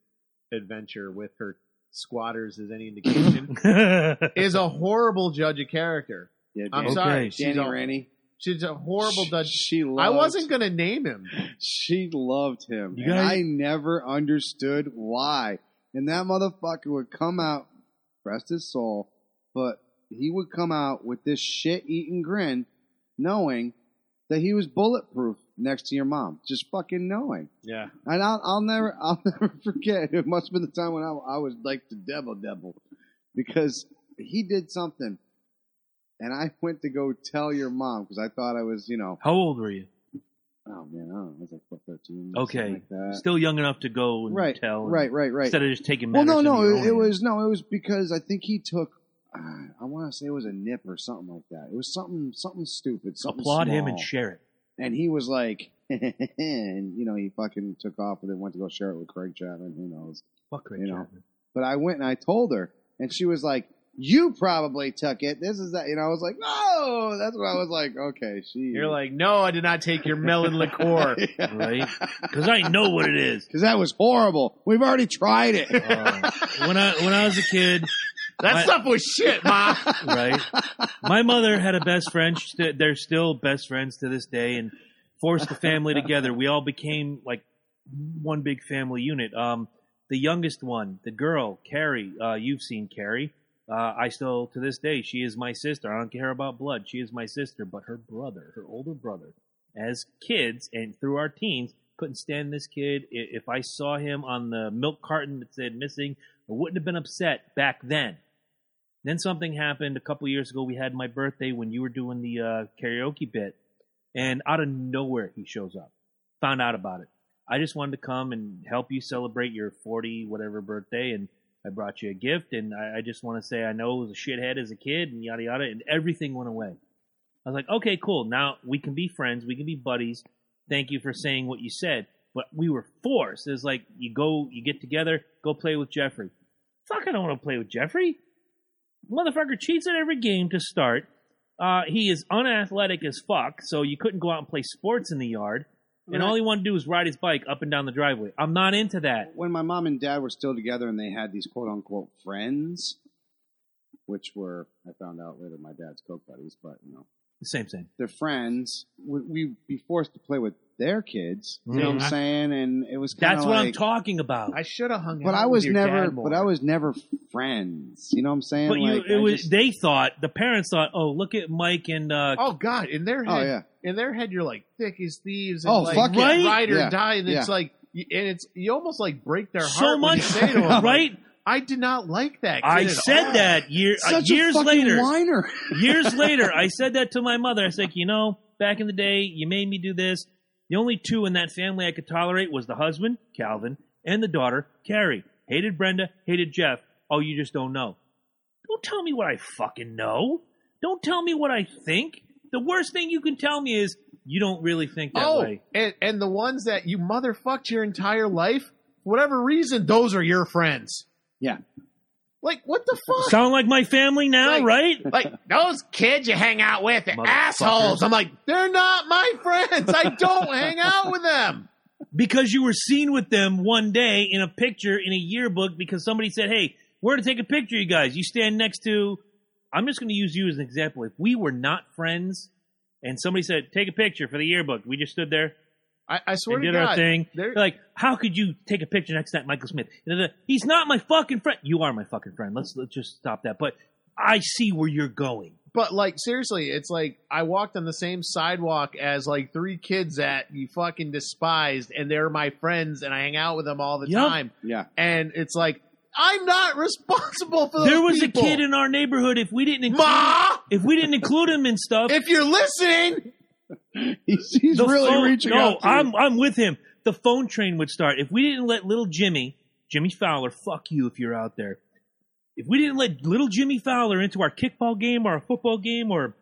adventure with her squatters is any indication, is a horrible judge of character. yeah, I'm Danny, sorry, she's Danny a, Rennie. she's a horrible judge. She loved, I wasn't gonna name him. She loved him, You and guys- I never understood why. And that motherfucker would come out, rest his soul, but he would come out with this shit-eating grin, knowing that he was bulletproof next to your mom, just fucking knowing. Yeah, And I'll, I'll never, I'll never forget. It must have been the time when I, I was like the devil, devil, because he did something, and I went to go tell your mom because I thought I was, you know, How old were you? oh man, I don't know, I was like what, thirteen, Okay, like still young enough to go and right, tell. and- right, right, right. Instead of just taking Well, no, no, it, it was no, it was because I think he took. Uh, I want to say it was a nip or something like that. It was something, something stupid. Something applaud him and share it. And he was like, and you know, he fucking took off and then went to go share it with Craig Chapman. Who knows? Fuck Craig You know. Chapman. But I went and I told her, and she was like, "You probably took it. This is that." You know, I was like, "No." That's what I was like. Okay, she. you're like, no, I did not take your melon liqueur. Right? Because I know what it is. because that was horrible. We've already tried it. Uh, when I when I was a kid, That My- stuff was shit, ma. right? My mother had a best friend. They're still best friends to this day, and forced the family together. We all became like one big family unit. Um, the youngest one, the girl, Carrie. Uh, you've seen Carrie. Uh, I still, to this day, she is my sister. I don't care about blood. She is my sister. But her brother, her older brother, as kids and through our teens, couldn't stand this kid. If I saw him on the milk carton that said missing, I wouldn't have been upset back then. Then something happened a couple years ago. We had my birthday when you were doing the uh, karaoke bit, and out of nowhere he shows up. Found out about it. I just wanted to come and help you celebrate your 40 whatever birthday, and I brought you a gift. And I, I just want to say I know I was a shithead as a kid, and yada yada, and everything went away. I was like, okay, cool. Now we can be friends. We can be buddies. Thank you for saying what you said. But we were forced. It's like you go, you get together, go play with Jeffrey. Fuck, I don't want to play with Jeffrey. Motherfucker cheats at every game to start. Uh, he is unathletic as fuck, so you couldn't go out and play sports in the yard. And Right. all he wanted to do was ride his bike up and down the driveway. I'm not into that. when my mom and dad were still together and they had these quote unquote friends, which were I found out later my dad's coke buddies, but you know Same, same. their friends, we, we'd be forced to play with their kids. You know what Mhm. I'm saying? And it was kind That's what like, I'm talking about. I should have hung out. But I with was your never, dad more. but I was never friends. You know what I'm saying? but you, Like, it I was. just- They thought the parents thought, oh, look at Mike and uh, Oh God! In their head, oh yeah, in their head, you're like thick as thieves. And Oh, like, fuck yeah. Right? ride or Yeah. die, and it's Yeah. like, y- and it's you almost like break their so heart. when much, you say to them, right? I did not like that. I said all. that year, uh, such years a later. whiner. years later, I said that to my mother. I said, you know, back in the day, you made me do this. The only two in that family I could tolerate was the husband, Calvin, and the daughter, Carrie. Hated Brenda, hated Jeff. Oh, you just don't know. Don't tell me what I fucking know. Don't tell me what I think. The worst thing you can tell me is you don't really think that Oh, way. and and the ones that you motherfucked your entire life, for whatever reason, those are your friends. Yeah. Like what the fuck? Sound like my family now, Like- right? like those kids you hang out with assholes. I'm like, they're not my friends. I don't hang out with them. because you were seen with them one day in a picture in a yearbook because somebody said, "Hey, we're to take a picture, you guys. You stand next to." I'm just going to use you as an example. If we were not friends, and somebody said, "Take a picture for the yearbook," we just stood there I, I swear and to did God, our thing. they're- They're like, "How could you take a picture next to that Michael Smith?" He's not my fucking friend. You are my fucking friend. Let's let's just stop that. But I see where you're going. but like seriously, it's like I walked on the same sidewalk as like three kids that you fucking despised, and they're my friends, and I hang out with them all the Yep. time. Yeah. And it's like I'm not responsible for those There was people. a kid in our neighborhood. If we didn't include, Ma, if we didn't include him in stuff, if you're listening, He's, he's really phone- reaching no, out. You. I'm I'm with him. The phone train would start if we didn't let little Jimmy, Jimmy Fowler, fuck you if you're out there. If we didn't let little Jimmy Fowler into our kickball game or our football game or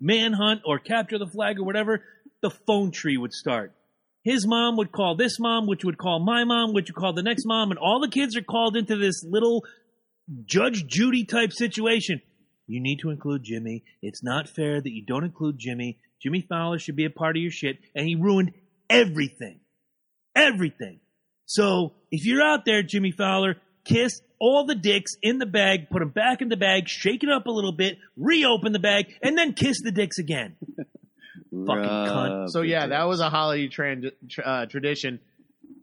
manhunt or capture the flag or whatever, the phone tree would start. His mom would call this mom, which would call my mom, which would call the next mom, and all the kids are called into this little Judge Judy type situation. You need to include Jimmy. It's not fair that you don't include Jimmy. Jimmy Fowler should be a part of your shit, and he ruined everything. Everything. So if you're out there, Jimmy Fowler, kiss all the dicks in the bag, put them back in the bag, shake it up a little bit, reopen the bag, and then kiss the dicks again. fucking cunt. So yeah, that was a holiday tran- tr- uh, tradition.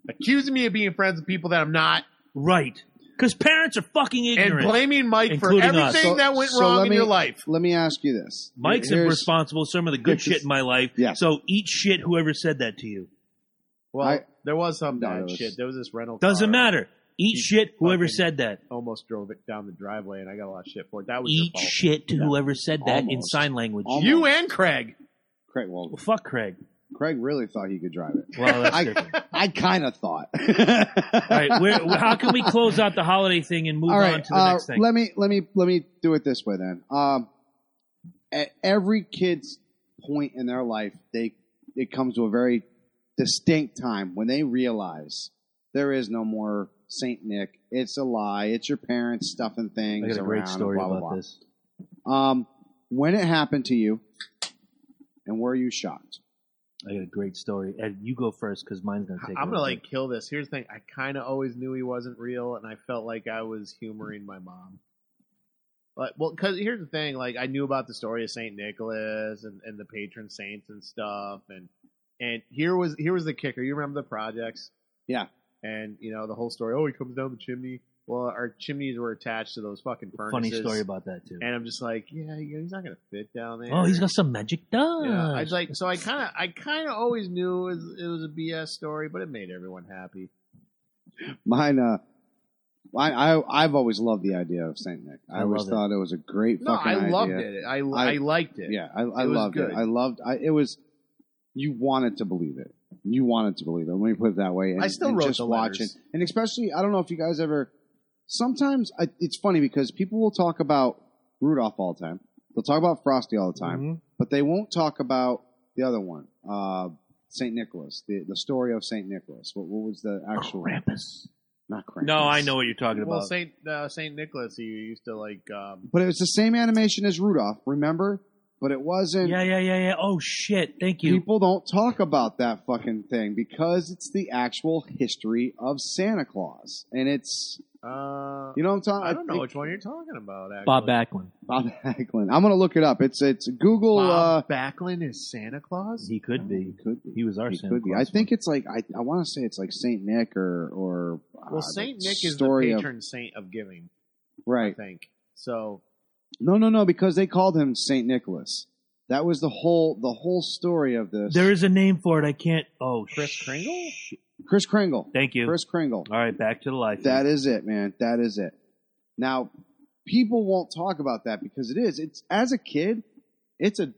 Accusing me of being friends with people that I'm not, Right. Because parents are fucking ignorant. and blaming Mike for Including us. everything So- that went so wrong let in your life. Let me ask you this. Mike's Here's- responsible for some of the good shit in my life. Yes. So eat shit whoever said that to you. Well, I- there was some bad it was- shit. There was this rental. Doesn't car. matter. Eat He shit whoever said that. Almost drove it down the driveway, and I got a lot of shit for it. That was Eat your fault. shit to No. whoever said that in sign language. Almost. You and Craig. Craig, well, Well, fuck Craig. Craig really thought he could drive it. Well, that's I, different. I kind of thought. All right, where, how can we close out the holiday thing and move All on to the uh, next thing? let me let me let me do it this way then. Um, at every kid's point in their life, they it comes to a very distinct time when they realize there is no more Saint Nick. It's a lie. It's your parents stuffing things. I got a great story blah, blah, about blah. this. Um, when it happened to you, and were you shocked? I got a great story. Ed, you go first because mine's gonna take. I'm gonna like kill this. Here's the thing: I kind of always knew he wasn't real, and I felt like I was humoring my mom. But well, because here's the thing: like I knew about the story of Saint Nicholas and, and the patron saints and stuff, and and here was here was the kicker. You remember the projects? Yeah. And you know the whole story. Oh, he comes down the chimney. Well, our chimneys were attached to those fucking furnaces. funny story about that too. And I'm just like, yeah, he's not gonna fit down there. Oh, he's got some magic dust. Yeah, I was like, so I kind of, I kind of always knew it was, it was a BS story, but it made everyone happy. Mine, uh, I, I I've always loved the idea of Saint Nick. I, I always love it. thought it was a great No, fucking I idea. loved it. I, I, I- liked it. Yeah, I, I It loved good. it. I loved. I, it was. You wanted to believe it. You wanted to believe it. Let me put it that way. And, I still and wrote just the watch letters. it, and especially I don't know if you guys ever. Sometimes I, it's funny because people will talk about Rudolph all the time. They'll talk about Frosty all the time, Mhm. but they won't talk about the other one, uh, Saint Nicholas. The the story of Saint Nicholas. What, what was the actual? Krampus. Not Krampus. No, I know what you're talking Well, about. Well, Saint uh, Saint Nicholas, he used to like. Um, But it was the same animation as Rudolph. Remember? But it wasn't. yeah, yeah, yeah, yeah. Oh shit! Thank you. People don't talk about that fucking thing because it's the actual history of Santa Claus, and it's uh, you know what I'm talking. I don't know think- which one you're talking about. Actually. Bob Backlund. Bob Backlund. I'm gonna look it up. It's it's Google. uh, Backlund is Santa Claus. He could be. he be. could be. He was our He Santa could be. I think it's like I I want to say it's like Saint Nick or or uh, well, the Saint Nick is the story of- patron saint of giving. Right. I think so. No, no, no, because they called him Saint Nicholas. That was the whole the whole story of this. There is a name for it. I can't. Oh, Chris sh- Kringle? Kris Kringle. Thank you. Kris Kringle. All right, back to the life. That is it, man. That is it. Now, people won't talk about that because it is. It's as a kid, it's a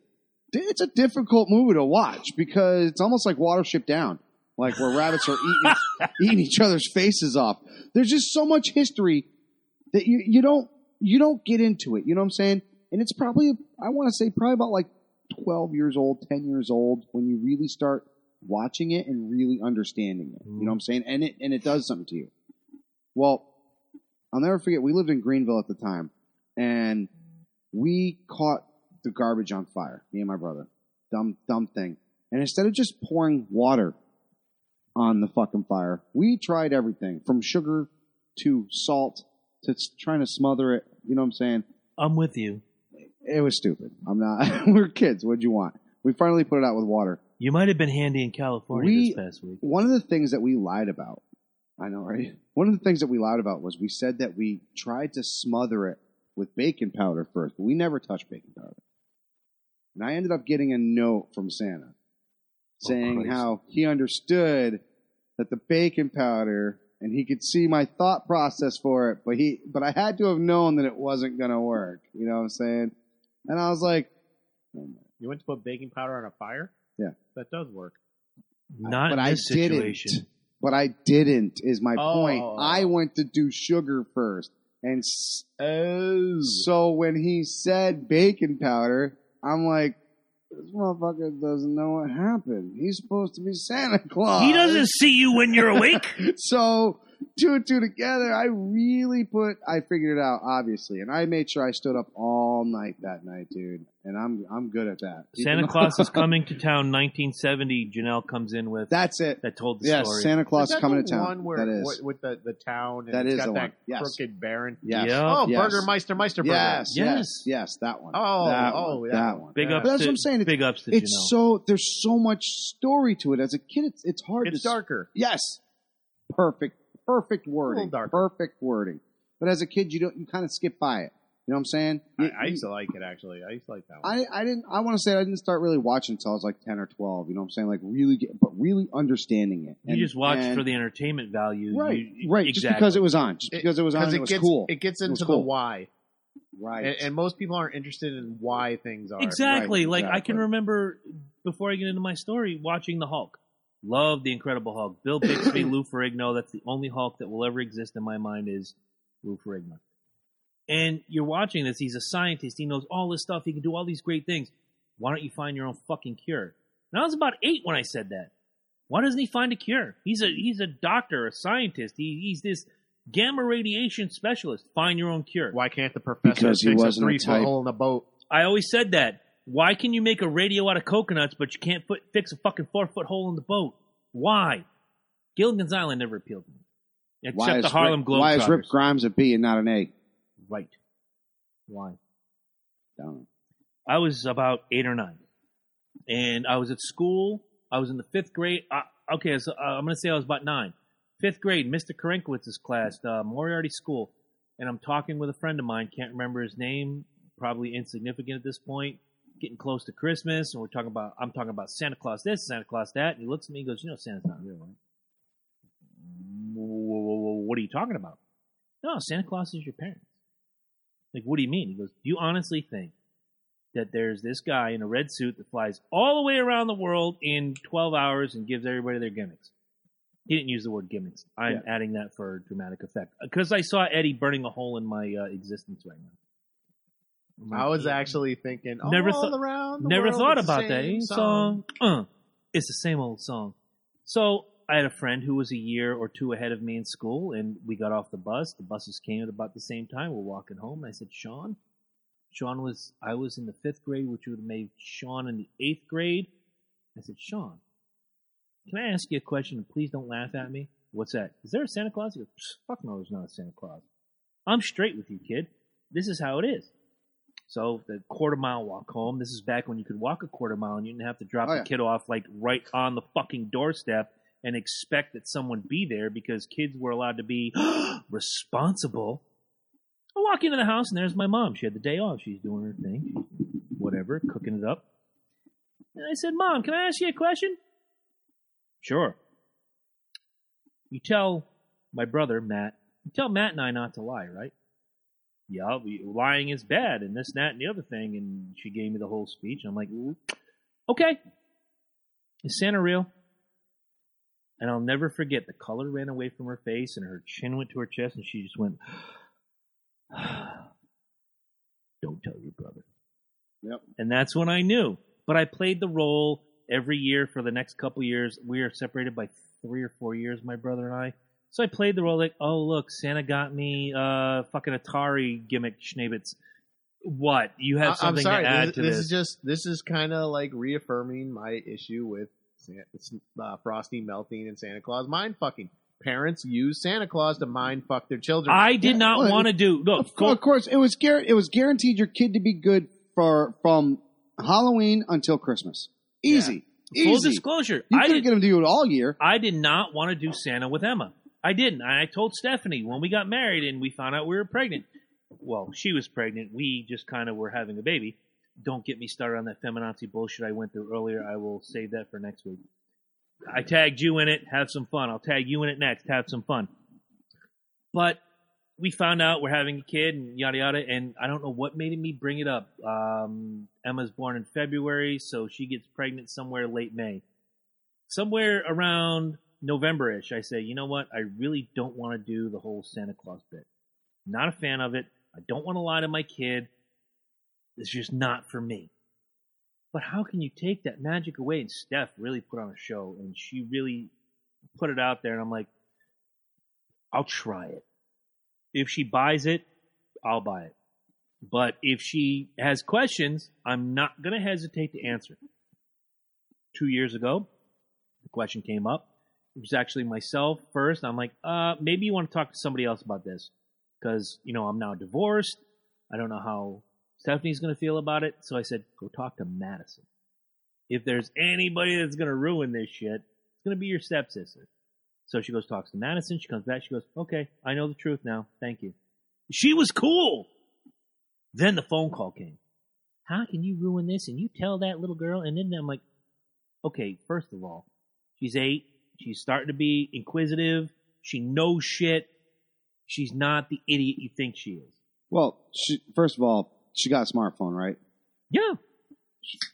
it's a difficult movie to watch because it's almost like Watership Down, like where rabbits are eating eating each other's faces off. There's just so much history that you you don't you don't get into it. You know what I'm saying? And it's probably I want to say probably about like 12 years old, 10 years old when you really start watching it and really understanding it. You know what I'm saying? And it and it does something to you. Well, I'll never forget. We lived in Greenville at the time, and we caught the garbage on fire. Me and my brother. Dumb, dumb thing. And instead of just pouring water on the fucking fire, we tried everything from sugar to salt to trying to smother it. You know what I'm saying? I'm with you. It was stupid. I'm not. we're kids. What'd you want? We finally put it out with water. You might have been handy in California We- this past week. One of the things that we lied about, I know, right? One of the things that we lied about was we said that we tried to smother it with baking powder first, but we never touched baking powder. and I ended up getting a note from Santa oh, saying Christ. how he understood that the baking powder and he could see my thought process for it, but he but I had to have known that it wasn't gonna work. You know what I'm saying? And I was like, oh You went to put baking powder on a fire? Yeah. That does work. Not but in I this didn't. situation. But I didn't. Is my Oh. point? I went to do sugar first, and s- Oh. so when he said baking powder, I'm like, this motherfucker doesn't know what happened. He's supposed to be Santa Claus. He doesn't see you when you're awake. So two and two together, I really put. I figured it out, obviously, and I made sure I stood up all night that night, dude. And I'm I'm good at that. Santa Claus is coming to town. 1970. Janelle comes in with That's it. that told the Yes, story. Santa Claus Is that coming the to town. One where, that is. With, with the, the town and That it's is got the that one. Yes. crooked baron. Yes. Yeah. Oh, Yes. Burgermeister Meisterburger. Yes, yes, Yes. yes, that one. Oh, that oh, one, that that one. one. Big Yeah. ups But that's to, what I'm saying. It's, Big ups to it's Janelle. so there's so much story to it. As a kid, it's it's hard It's to darker. Yes, perfect, perfect wording, little perfect wording. But as a kid, you don't you kind of skip by it. You know what I'm saying? I, You- I used to like it actually. I used to like that one. I, I didn't. I want to say I didn't start really watching until I was like ten or twelve. You know what I'm saying? Like really, get, but really understanding it. You just watch and- for the entertainment value. right, You- right. Just exactly. because it was on, just It- because it was on, it, it was gets cool. it gets It was into the why, right. and, and most people aren't interested in why things are. Exactly. Right, like I can remember before I get into my story, watching the Hulk. Love the Incredible Hulk. Bill Bixby, Lou Ferrigno. That's the only Hulk that will ever exist in my mind is Lou Ferrigno. And you're watching this. He's a scientist. He knows all this stuff. He can do all these great things. Why don't you find your own fucking cure? And I was about eight when I said that. Why doesn't he find a cure? He's a he's a doctor, a scientist. He, he's this gamma radiation specialist. Find your own cure. Why can't the professor Because he fix a wasn't a three foot type. hole in the boat? I always said that. Why can you make a radio out of coconuts, but you can't put, fix a fucking four foot hole in the boat? Why? Gilligan's Island never appealed to me. Except why the is Harlem Rick, Why is Rip Grimes a B and not an A? Right. Why? Don't. I was about eight or nine, and I was at school. I was in the fifth grade. Uh, okay, so uh, I'm going to say I was about nine. Fifth grade, Mr. Karenkowitz's class, uh, Moriarty School, and I'm talking with a friend of mine. Can't remember his name. Probably insignificant at this point. Getting close to Christmas, and we're talking about. I'm talking about Santa Claus this, Santa Claus that, and he looks at me and goes, "You know, Santa's not real, right?" "Wh- wh- wh- What are you talking about? No, Santa Claus is your parents. Like, what do you mean? He goes, Do you honestly think that there's this guy in a red suit that flies all the way around the world in 12 hours and gives everybody their gimmicks? He didn't use the word gimmicks. I'm adding that for dramatic effect because I saw Eddie burning a hole in my uh, existence right now. I'm I was yeah. actually thinking, Never all thought- around Never world, thought about that. eh? Song. Uh, it's the same old song. So I had a friend who was a year or two ahead of me in school, and we got off the bus. The buses came at about the same time. We're walking home. I said, Sean, Sean was, I was in the fifth grade, which would have made Sean in the eighth grade. I said, Sean, can I ask you a question? Please don't laugh at me. What's that? Is there a Santa Claus? He goes, fuck no, there's not a Santa Claus. I'm straight with you, kid. This is how it is. So the quarter mile walk home. This is back when you could walk a quarter mile and you didn't have to drop Oh, the kid off like right on the fucking doorstep and expect that someone be there because kids were allowed to be responsible. I walk into the house and there's my mom. She had the day off. She's doing her thing, whatever, cooking it up. And I said, "Mom, can I ask you a question?" Sure. You tell my brother Matt. You tell Matt and I not to lie, right? yeah, lying is bad, and this, that, and the other thing. And she gave me the whole speech. I'm like, "Mm, okay, is Santa real? And I'll never forget the color ran away from her face, and her chin went to her chest, and she just went, "Don't tell your brother." Yep. And that's when I knew. But I played the role every year for the next couple years. We are separated by three or four years, my brother and I. So I played the role like, oh look, Santa got me uh fucking Atari gimmick schneebits. What? You have I- I'm something sorry. to add this, to this this? is just this is kind of like reaffirming my issue with San- uh, Frosty melting and Santa Claus mind fucking. Parents use Santa Claus to mind fuck their children. I did Yeah, not well, want to do look. Of, of course, it was guar- it was guaranteed your kid to be good for from Halloween until Christmas. Easy, Full easy. disclosure, you I couldn't get him to do it all year. I did not want to do Santa with Emma. I didn't. I told Stephanie when we got married and we found out we were pregnant. Well, she was pregnant. We just kind of were having a baby. Don't get me started on that feminazi bullshit I went through earlier. I will save that for next week. I tagged you in it. Have some fun. I'll tag you in it next. Have some fun. But we found out we're having a kid and yada yada, and I don't know what made me bring it up. Um, Emma's born in February, so she gets pregnant somewhere late May. Somewhere around November-ish, I say, you know what? I really don't want to do the whole Santa Claus bit. Not a fan of it. I don't want to lie to my kid. It's just not for me. But how can you take that magic away? And Steph really put on a show, and she really put it out there. And I'm like, I'll try it. If she buys it, I'll buy it. But if she has questions, I'm not going to hesitate to answer. Two years ago, the question came up. It was actually myself first. I'm like, uh, maybe you want to talk to somebody else about this because, you know, I'm now divorced. I don't know how Stephanie's going to feel about it. So I said, go talk to Madison. If there's anybody that's going to ruin this shit, it's going to be your stepsister. So she goes, talks to Madison. She comes back. She goes, okay, I know the truth now. Thank you. She was cool. Then the phone call came. How can you ruin this? And you tell that little girl. And then I'm like, okay, first of all, she's eight. She's starting to be inquisitive. She knows shit. She's not the idiot you think she is. Well, she, first of all, she got a smartphone, right? Yeah.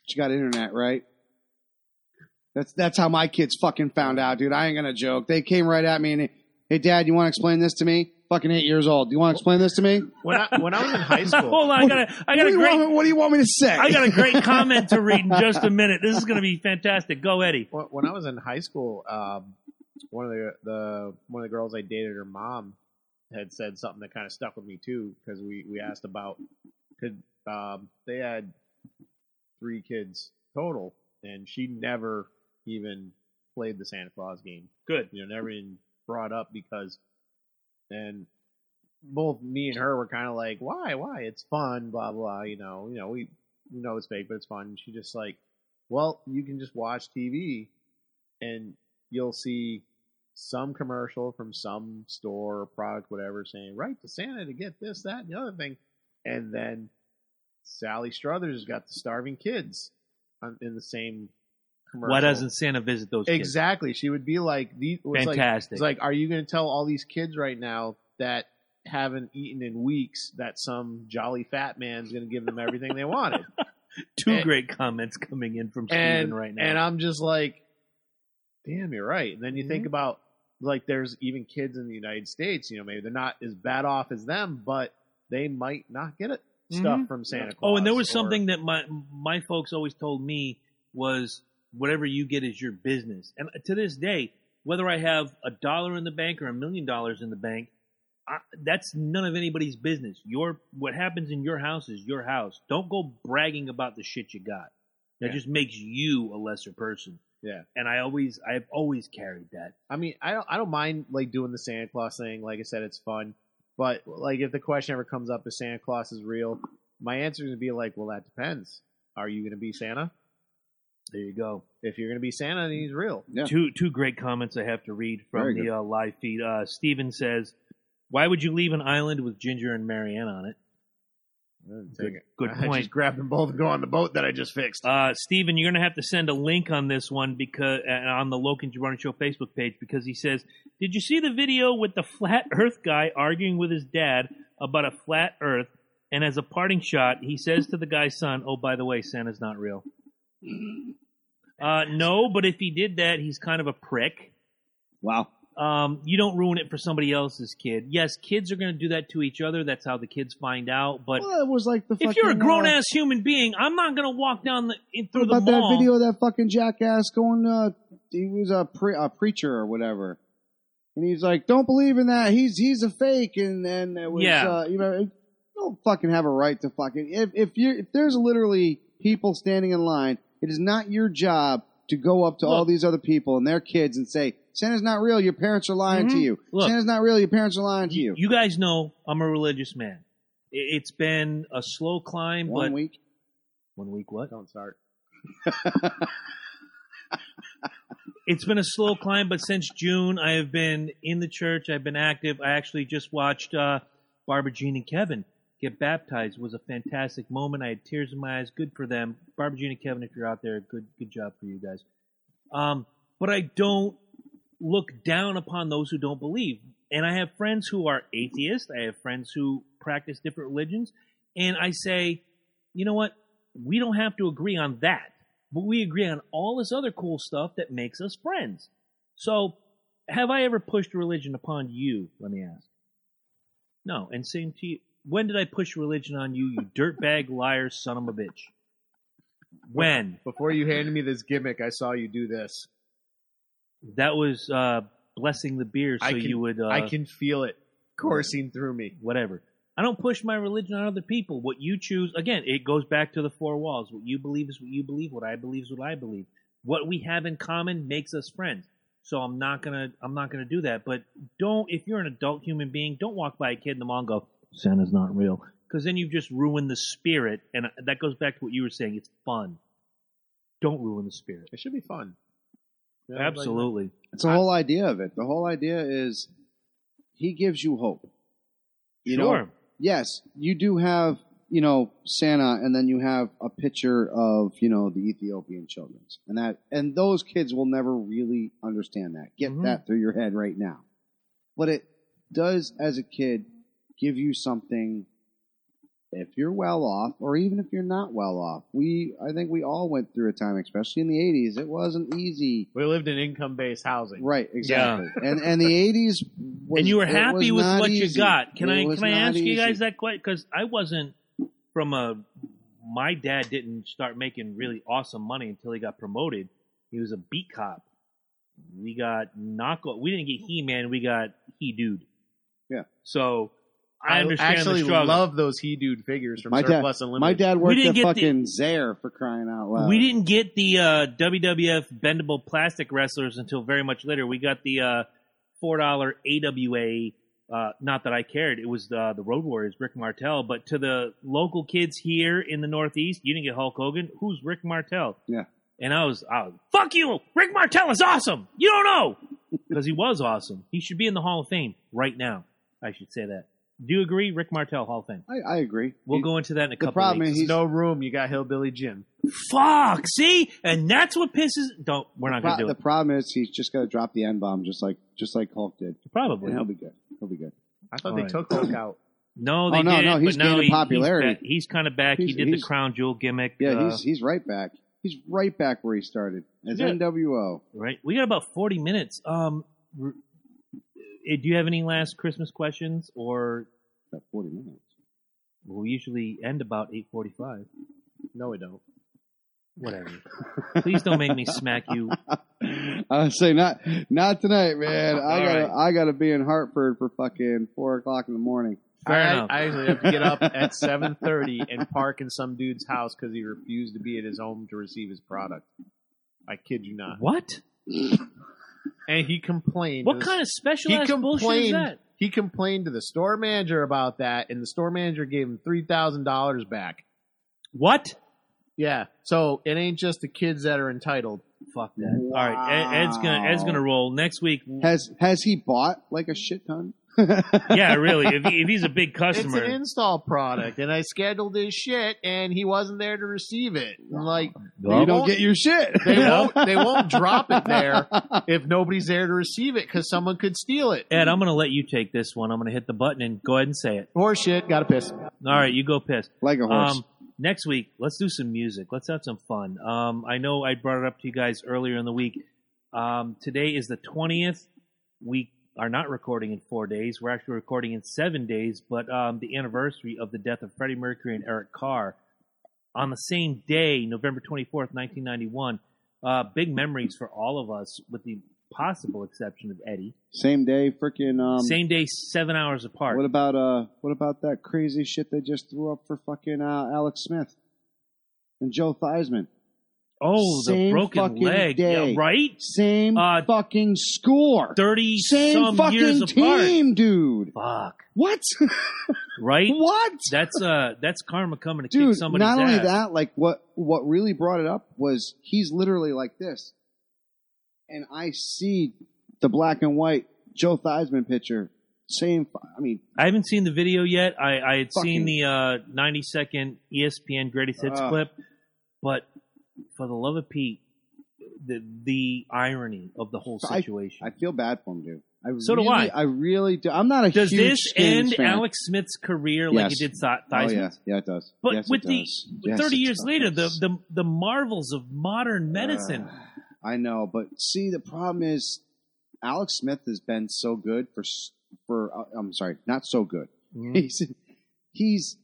She got internet, right? That's that's how my kids fucking found out, dude. I ain't gonna joke. They came right at me and, hey, Dad, you want to explain this to me? Fucking eight years old. Do you want to explain this to me? When I when I was in high school, Hold on, I got a, I got what, a great, want, what do you want me to say? I got a great comment to read in just a minute. This is going to be fantastic. Go, Eddie. when when I was in high school, um, one of the the one of the girls I dated, her mom had said something that kind of stuck with me too because we we asked about could um, they had three kids total, and she never even played the Santa Claus game. Good. You know, never even brought up because, and both me and her were kind of like, why, why? It's fun, blah blah. You know, you know, we we know it's fake, but it's fun. And she just like, well, you can just watch TV, and you'll see some commercial from some store or product, whatever, saying write to Santa to get this, that, and the other thing, and then Sally Struthers has got the starving kids on, in the same commercial. Why doesn't Santa visit those kids? Exactly. She would be like, the, it's like, Fantastic. it's like, are you going to tell all these kids right now that haven't eaten in weeks that some jolly fat man's going to give them everything they wanted? Two and- great comments coming in from Steven and right now. and I'm just like, damn, you're right. And then you Mm-hmm. think about like, there's even kids in the United States. You know, maybe they're not as bad off as them, but they might not get it stuff Mhm. from Santa Claus. oh, and there was or- something that my my folks always told me was whatever you get is your business. And to this day, whether I have a dollar in the bank or a million dollars in the bank, I, that's none of anybody's business. Your what happens in your house is your house. Don't go bragging about the shit you got. That Yeah. just makes you a lesser person. Yeah. And I always I've always carried that. I mean, I don't, I don't mind like doing the Santa Claus thing. Like I said, it's fun. But like, if the question ever comes up, if Santa Claus is real, my answer is gonna be like, well, that depends. Are you gonna be Santa? There you go. If you're gonna be Santa, then he's real. Yeah. Two two great comments I have to read from Very the uh, live feed. Uh, Steven says, "Why would you leave an island with Ginger and Mary Ann on it?" Good, good I point. just grab them both and go on the boat that I just fixed. Uh, Steven, you're going to have to send a link on this one because uh, on the Logan Gibrani Show Facebook page because he says, "Did you see the video with the flat Earth guy arguing with his dad about a flat Earth?" And as a parting shot, he says to the guy's son, "Oh, by the way, Santa's not real." Uh, no, but if he did that, he's kind of a prick. wow. Um, you don't ruin it for somebody else's kid. Yes, kids are going to do that to each other. That's how the kids find out. But Well, it was like the if you're a grown uh, ass human being, I'm not going to walk down the in, through the about that video of that fucking jackass going? Uh, he was a, pre- a preacher or whatever, and he's like, "Don't believe in that. He's he's a fake." And and it was, Yeah. uh, you know, you don't fucking have a right to fucking if if you if there's literally people standing in line, it is not your job to go up to all these other people and their kids and say, "Santa's not real. Your parents are lying to Mhm. you. Look. Santa's not real. Your parents are lying to you." you guys know I'm a religious man. It's been a slow climb, One but week. one week what? Don't start. It's been a slow climb, but since June, I have been in the church. I've been active. I actually just watched uh, Barbara Jean and Kevin get baptized was a fantastic moment. I had tears in my eyes. Good for them. Barbara and Kevin, if you're out there, good good job for you guys. Um, but I don't look down upon those who don't believe. And I have friends who are atheists. I have friends who practice different religions. And I say, you know what? We don't have to agree on that. But we agree on all this other cool stuff that makes us friends. So, have I ever pushed religion upon you? Let me ask. No. And same to you. When did I push religion on you, you dirtbag liar son of a bitch? When? Before you handed me this gimmick, I saw you do this. That was uh, blessing the beer so I can, you would. Uh, I can feel it coursing through me. whatever. I don't push my religion on other people. What you choose, again, it goes back to the four walls. What you believe is what you believe. What I believe is what I believe. What we have in common makes us friends. So I'm not gonna, I'm not gonna do that. But don't, if you're an adult human being, don't walk by a kid in the mall and go, Santa's not real, because then you've just ruined the spirit. And that goes back to what you were saying. It's fun. Don't ruin the spirit. It should be fun. Yeah, Absolutely. It's the whole idea of it. The whole idea is he gives you hope. You sure. know, yes, you do have, you know, Santa and then you have a picture of, you know, the Ethiopian children's. And that and those kids will never really understand that. Get Mhm. that through your head right now. But it does as a kid give you something if you're well off or even if you're not well off. We I think we all went through a time, especially in the 80s. It wasn't easy. We lived in income based housing. Right, exactly. And and the 80s was, and you were happy with not what you got. Can It I can I not ask you guys that question? Because I wasn't from a. My dad didn't start making really awesome money until he got promoted. He was a beat cop. We got knock. We didn't get He Man. We got He Dude. Yeah. So I understand actually love those He Dude figures from My dad, Surplus Unlimited. my dad worked didn't at get the- fucking Zayre for crying out loud. We didn't get the uh, WWF bendable plastic wrestlers until very much later. We got the uh, four dollar AWA. Uh, not that I cared. It was the the Road Warriors, Rick Martel. But to the local kids here in the Northeast, you didn't get Hulk Hogan. Who's Rick Martel? Yeah. And I was, I was fuck you. Rick Martel is awesome. You don't know because he was awesome. He should be in the Hall of Fame right now. I should say that. Do you agree, Rick Martel Hall of Fame? I, I agree. We'll He- go into that in a the couple. problem weeks. is There's he's no room. You got Hillbilly Jim. Fuck. See, and that's what pisses. Don't. We're not pro- gonna do it. the it. problem is he's just gonna drop the N bomb just like just like Hulk did. Probably. And he'll be good. He'll be good. I thought All they right. took Hulk out. No, they Oh, no, did. no, he's but gaining he- popularity. He's, kind of back. he did the crown jewel gimmick. Yeah, uh, he's he's right back. He's right back where he started as Yeah. NWO. right. We got about forty minutes. Um, r- Eh, do you have any last Christmas questions, or About forty minutes. we usually end about eight forty-five? No, we don't. Whatever. Please don't make me smack you. I say not not tonight, man. I All gotta right. I gotta be in Hartford for fucking four o'clock in the morning. Fair I, enough. I actually have to get up at 7.30 and park in some dude's house because he refused to be at his home to receive his product. I kid you not. What? And he complained. What kind of special he bullshit is complained. that? He complained to the store manager about that, and the store manager gave him three thousand dollars back. What? Yeah, so it ain't just the kids that are entitled. Fuck that. All right, Ed, Ed's gonna Ed's gonna roll next week. Has has he bought like a shit ton? Yeah, really. If, he, if he's a big customer, It's customer, an install product, and I scheduled his shit, and he wasn't there to receive it. And like you don't won't- get your shit. they won't, they won't drop it there if nobody's there to receive it because someone could steal it. Ed, I'm gonna let you take this one. I'm gonna hit the button and go ahead and say it. Horse shit, gotta piss. All right, you go piss. like a horse. Um, next week, let's do some music. Let's have some fun. Um, I know I brought it up to you guys earlier in the week. Um, today is the 20th. We are not recording in four days. We're actually recording in seven days, but um, the anniversary of the death of Freddie Mercury and Eric Carr on the same day, November 24th, 1991. Uh, big memories for all of us, with the possible exception of Eddie. Same day, freaking. Um, same day, seven hours apart. What about uh? What about that crazy shit they just threw up for fucking uh, Alex Smith and Joe Theismann? Oh, the same broken fucking leg. day. Yeah, right? Same Uh, fucking score. 30 Same some years fucking apart. team, dude. Fuck. What? Right? what? That's uh that's karma coming to Dude, kick somebody's not only ass. that, like what what really brought it up was he's literally like this, and I see the black and white Joe Theismann picture, same. I mean, I haven't seen the video yet. I, I had seen the uh, 90 second ESPN greatest hits Ugh. clip, but for the love of Pete, the the irony of the whole situation. I feel bad for him, dude. I So do I. I really do. I'm not a Does huge this Skins end fan. Alex Smith's career like Yes. it did Th- Oh yeah, yeah, it does. But yes, with it the does. Yes, 30 it years later, the, the the marvels of modern medicine. Uh, I know, but see, the problem is Alex Smith has been so good for for. Uh, I'm sorry, not so good. Mhm. He's he's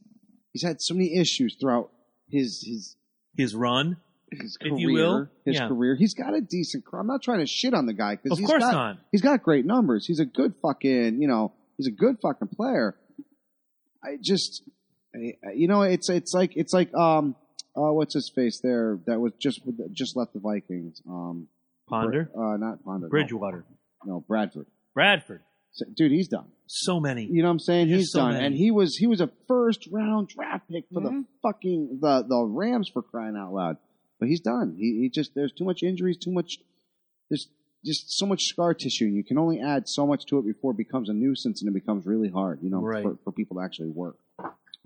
he's had so many issues throughout his his His run, his If career. you will, his yeah. career. He's got a decent. career. I'm not trying to shit on the guy because of he's course got, not. He's got great numbers. He's a good fucking. You know, he's a good fucking player. I just, you know, it's it's like it's like um, uh, what's his face there that was just just left the Vikings. Um, Ponder, uh, not Ponder. Bridgewater, No, Bradford. Bradford, So- Dude, he's done. so many. You know what I'm saying? Just He's so done. many. And he was he was a first round draft pick for the Mhm. fucking the the Rams for crying out loud. But he's done. He, he just there's too much injuries, too much there's just so much scar tissue. And you can only add so much to it before it becomes a nuisance and it becomes really hard, you know, Right. for, for people to actually work.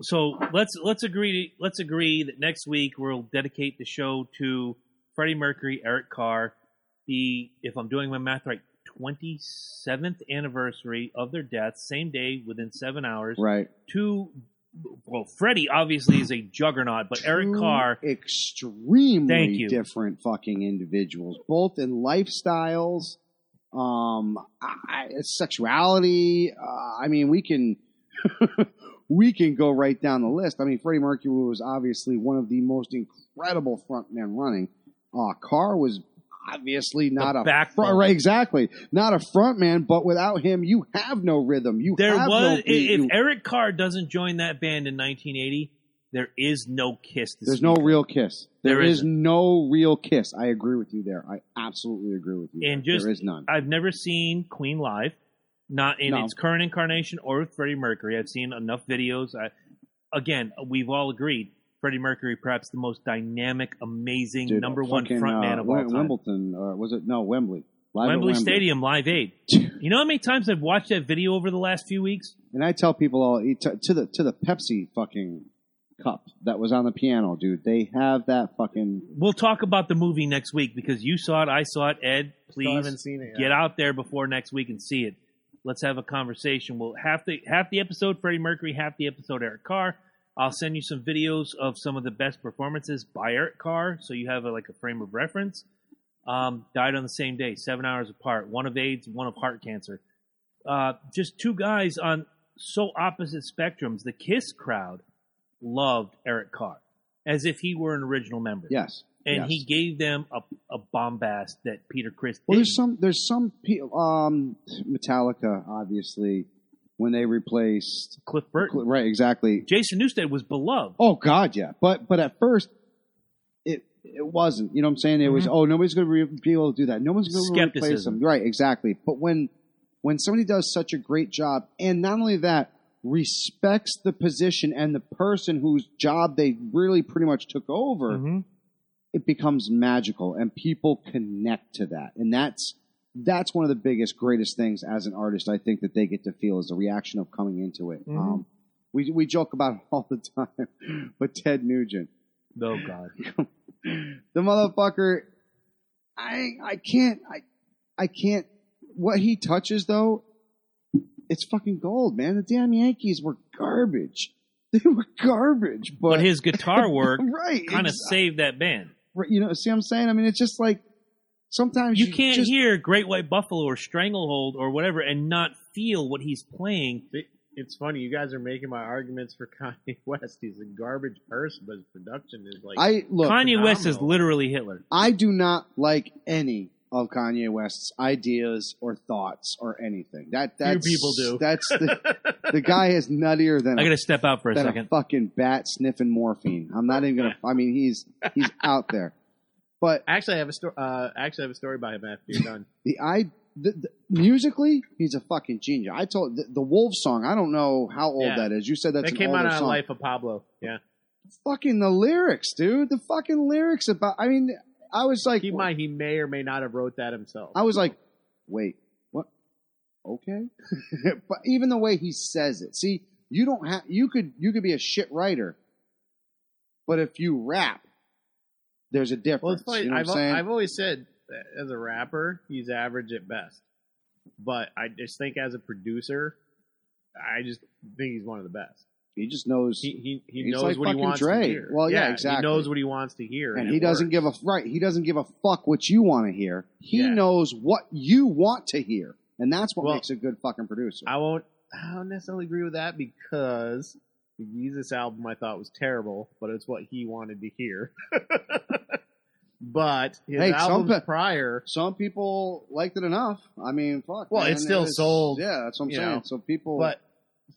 So let's let's agree let's agree that next week we'll dedicate the show to Freddie Mercury, Eric Carr, the if I'm doing my math right, 27th anniversary of their death, same day within seven hours. Right. Two, well, Freddie obviously is a juggernaut, but Eric Carr, extremely Thank you. different fucking individuals, both in lifestyles, um, I, sexuality. Uh, I mean, we can we can go right down the list. I mean, Freddie Mercury was obviously one of the most incredible frontmen running. Uh, Carr was obviously not a back front, right, exactly, not a front man. But without him, you have no rhythm. You there have was no if, beat. if You- Eric Carr doesn't join that band in 1980, there is no Kiss. To There's no real kiss. There there no real kiss. I agree with you there. I absolutely agree with you. And there. just- there is none. I've never seen Queen live, not in No. its current incarnation or with Freddie Mercury. I've seen enough videos. I, again, we've all agreed Freddie Mercury, perhaps the most dynamic, amazing, Dude, number one fucking, frontman uh, of all time. Wimbledon, or was it no Wembley? Live at Wembley, Stadium Live Aid. You know how many times I've watched that video over the last few weeks? And I tell people all to, to the to the Pepsi fucking cup that was on the piano, dude. They have that fucking. We'll talk about the movie next week because you saw it, I saw it. Ed, please seen it. get out there before next week and see it. Let's have a conversation. We'll half the half the episode Freddie Mercury, half the episode Eric Carr. I'll send you some videos of some of the best performances by Eric Carr, so you have a, like a frame of reference. Um, died on the same day, seven hours apart. One of AIDS, one of heart cancer. Uh, just two guys on so opposite spectrums. The Kiss crowd loved Eric Carr as if he were an original member, Yes. and yes. he gave them a, a bombast that Peter Criss Well, didn't. there's some there's some um Metallica obviously when they replaced Cliff Burton. right exactly Jason Newsted was beloved. Oh God, yeah. But but at first, it it wasn't. You know what I'm saying? It was Mhm. oh nobody's going to re- be able to do that. No one's going to replace them. Right? Exactly. But when when somebody does such a great job, and not only that, respects the position and the person whose job they really pretty much took over, Mhm. it becomes magical, and people connect to that, and that's. That's one of the biggest, greatest things as an artist. I think that they get to feel is the reaction of coming into it. Mhm. Um, we we joke about it all the time, but Ted Nugent, Oh God. the motherfucker, I I can't I I can't. What he touches though, it's fucking gold, man. The damn Yankees were garbage. They were garbage, but, But his guitar work right kind of saved that band. right, You know, see what I'm saying? I mean, it's just like sometimes You you, can't just, hear Great White Buffalo or Stranglehold or whatever and not feel what he's playing. It's funny, you guys are making my arguments for Kanye West. He's a garbage person, but his production is like I look. Kanye West is literally Hitler. I do not like any of Kanye West's ideas or thoughts or anything. That that's people do. That's the, the guy is nuttier than I got to step out for a than a second. fucking bat sniffing morphine. I'm not even gonna. I mean, he's he's out there. But Actually, I have a story. Uh, actually, I have a story by him after you're done. the I the, the, musically, he's a fucking genius. I told the, the Wolf song. I don't know how old Yeah. that is. You said that's that came out on song. Life of Pablo. Yeah. Fucking the lyrics, dude. The fucking lyrics about. I mean, I was like, Keep in mind, he may or may not have wrote that himself. I was like, wait, what? okay. but even the way he says it, see, you don't have you could you could be a shit writer, but if you rap, there's a difference. Well, it's funny. You know I've? I've always said as a rapper, he's average at best. But I just think as a producer, I just think he's one of the best. he just knows, He he, he knows like what he wants Dre. to hear. Well, yeah, exactly. He knows what he wants to hear, and it he doesn't works. give a right. He doesn't give a fuck what you want to hear. He Yeah. knows what you want to hear, and that's what Well, makes a good fucking producer. I won't. I don't necessarily agree with that because the Jesus album I thought was terrible, but it's what he wanted to hear. but his Hey, some albums pe- prior, Some people liked it enough. I mean, fuck. Well, man, it's still it was- sold, Yeah, that's what I'm saying. know, so people, but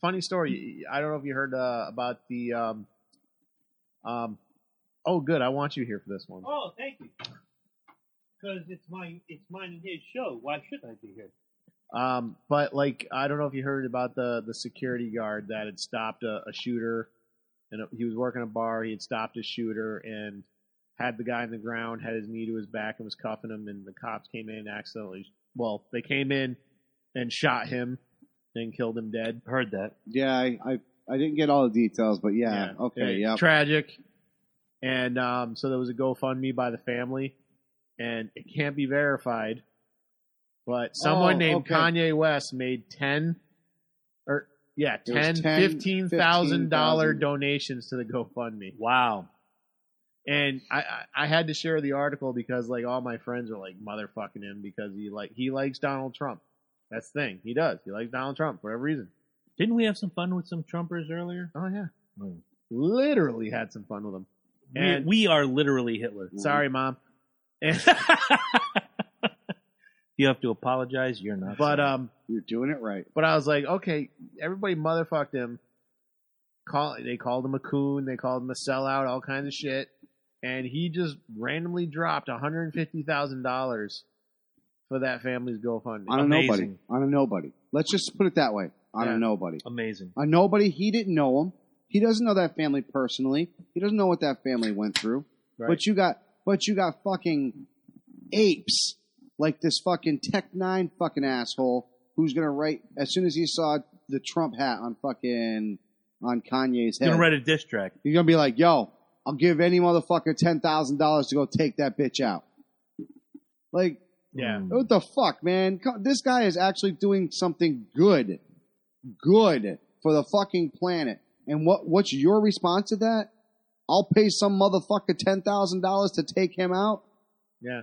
funny story. I don't know if you heard uh, about the. Um, um, oh, good. I want you here for this one. Oh, thank you. Because it's my it's mine and his show. Why should I be here? Um, but like, I don't know if you heard about the the security guard that had stopped a, a shooter, and he was working a bar. He had stopped a shooter and had the guy on the ground, had his knee to his back, and was cuffing him. And the cops came in and accidentally. Well, they came in and shot him and killed him dead. Heard that. yeah, I, I I didn't get all the details, but yeah, okay, Yeah, yeah. Tragic. And um, so there was a GoFundMe by the family, and it can't be verified. But someone Oh, named okay. Kanye West made ten, or yeah, It was 10, 10, fifteen thousand dollar 15,000. donations to the GoFundMe. Wow. And I, I I had to share the article because like all my friends are like motherfucking him because he like he likes Donald Trump. That's the thing. He does. He likes Donald Trump for whatever reason. Didn't we have some fun with some Trumpers earlier? Oh yeah. Hmm. Literally had some fun with. We, And- we are literally Hitler. Sorry, mom. And, you have to apologize. You're not. but sorry. um, You're doing it right. but I was like, okay, everybody motherfucked him. Call they called him a coon, they called him a sellout, all kinds of shit, and he just randomly dropped one hundred and fifty thousand dollars for that family's GoFundMe. On a nobody. Amazing. On a nobody. Let's just put it that way. On Yeah. a nobody. amazing. A nobody. He didn't know him. He doesn't know that family personally. He doesn't know what that family went through. Right. But you got, but you got fucking apes like this fucking Tech N9ne fucking asshole who's gonna write as soon as he saw the Trump hat on fucking on Kanye's head. Gonna write a diss track. You're gonna be like, yo, I'll give any motherfucker ten thousand dollars to go take that bitch out. Like, Yeah. Hmm. what the fuck, man? This guy is actually doing something good, good for the fucking planet. And what what's your response to that? I'll pay some motherfucker ten thousand dollars to take him out. yeah.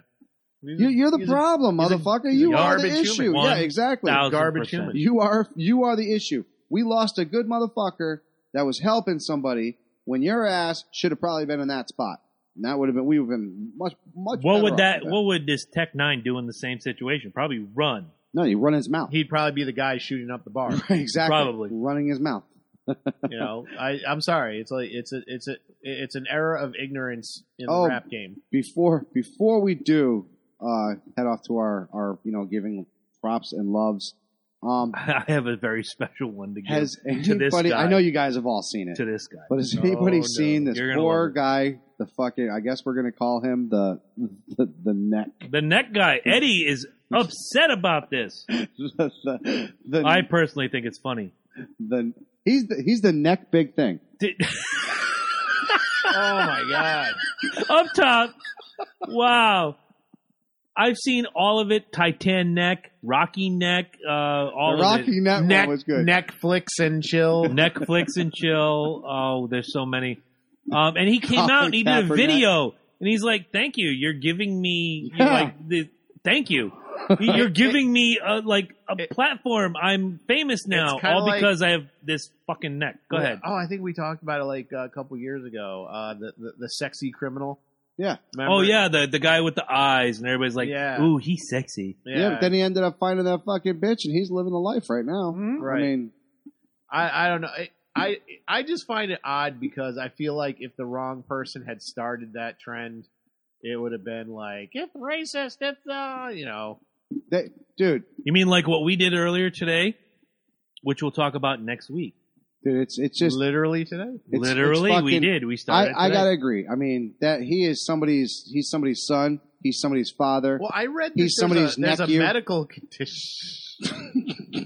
You, you're the problem, a- motherfucker. you are the garbage human. issue. One Yeah, exactly. Garbage percent. human. You are you are the issue. We lost a good motherfucker that was helping somebody when your ass should have probably been in that spot. And that would have been we would have been much much. What would off that? What would this Tech N9ne do in the same situation? Probably run. No, you run his mouth. He'd probably be the guy shooting up the bar. exactly. Probably. running his mouth. you know, I I'm sorry. It's like it's a it's a it's an era of ignorance in the Oh. rap game. Before before we do uh, head off to our our you know giving props and loves. Um, I have a very special one to give has to this anybody? guy. I know you guys have all seen it. to this guy. But has No, anybody no. seen this You're gonna poor love it. guy? The fucking I guess we're gonna call him the the, the neck. The neck guy, Eddie, is upset about this. the, the, I personally think it's funny. the he's the, he's the neck big thing. Did- Oh my god! Up top, wow. I've seen all of it. Titan neck, Rocky neck, uh, all the of Rocky it. neck, Neck was good. Netflix and chill. Netflix and chill. Oh, there's so many. Um, and he came out and he did a Kaepernick. video, and he's like, "Thank you. You're giving me you're Yeah. like the thank you. You're giving me a, like a platform. I'm famous now, It's kinda all like- because I have this fucking neck. Go ahead. Oh, I think we talked about it like a couple years ago. Uh, the, the the sexy criminal. Yeah. Remember? Oh yeah, the the guy with the eyes, and everybody's like, Yeah. "Ooh, he's sexy." Yeah. but then he ended up finding that fucking bitch, and he's living the life right now. Mhm. I Right. mean, I, I don't know. I, I I just find it odd because I feel like if the wrong person had started that trend, it would have been like it's racist. It's uh, you know. they, dude, You mean like what we did earlier today, which we'll talk about next week? Dude, it's it's just literally today. it's- Literally, it's we did. We I, started. I today. gotta agree. I mean that he is somebody's he's somebody's son. He's somebody's father. Well, I read He's there's somebody's a, there's nephew. a medical condition.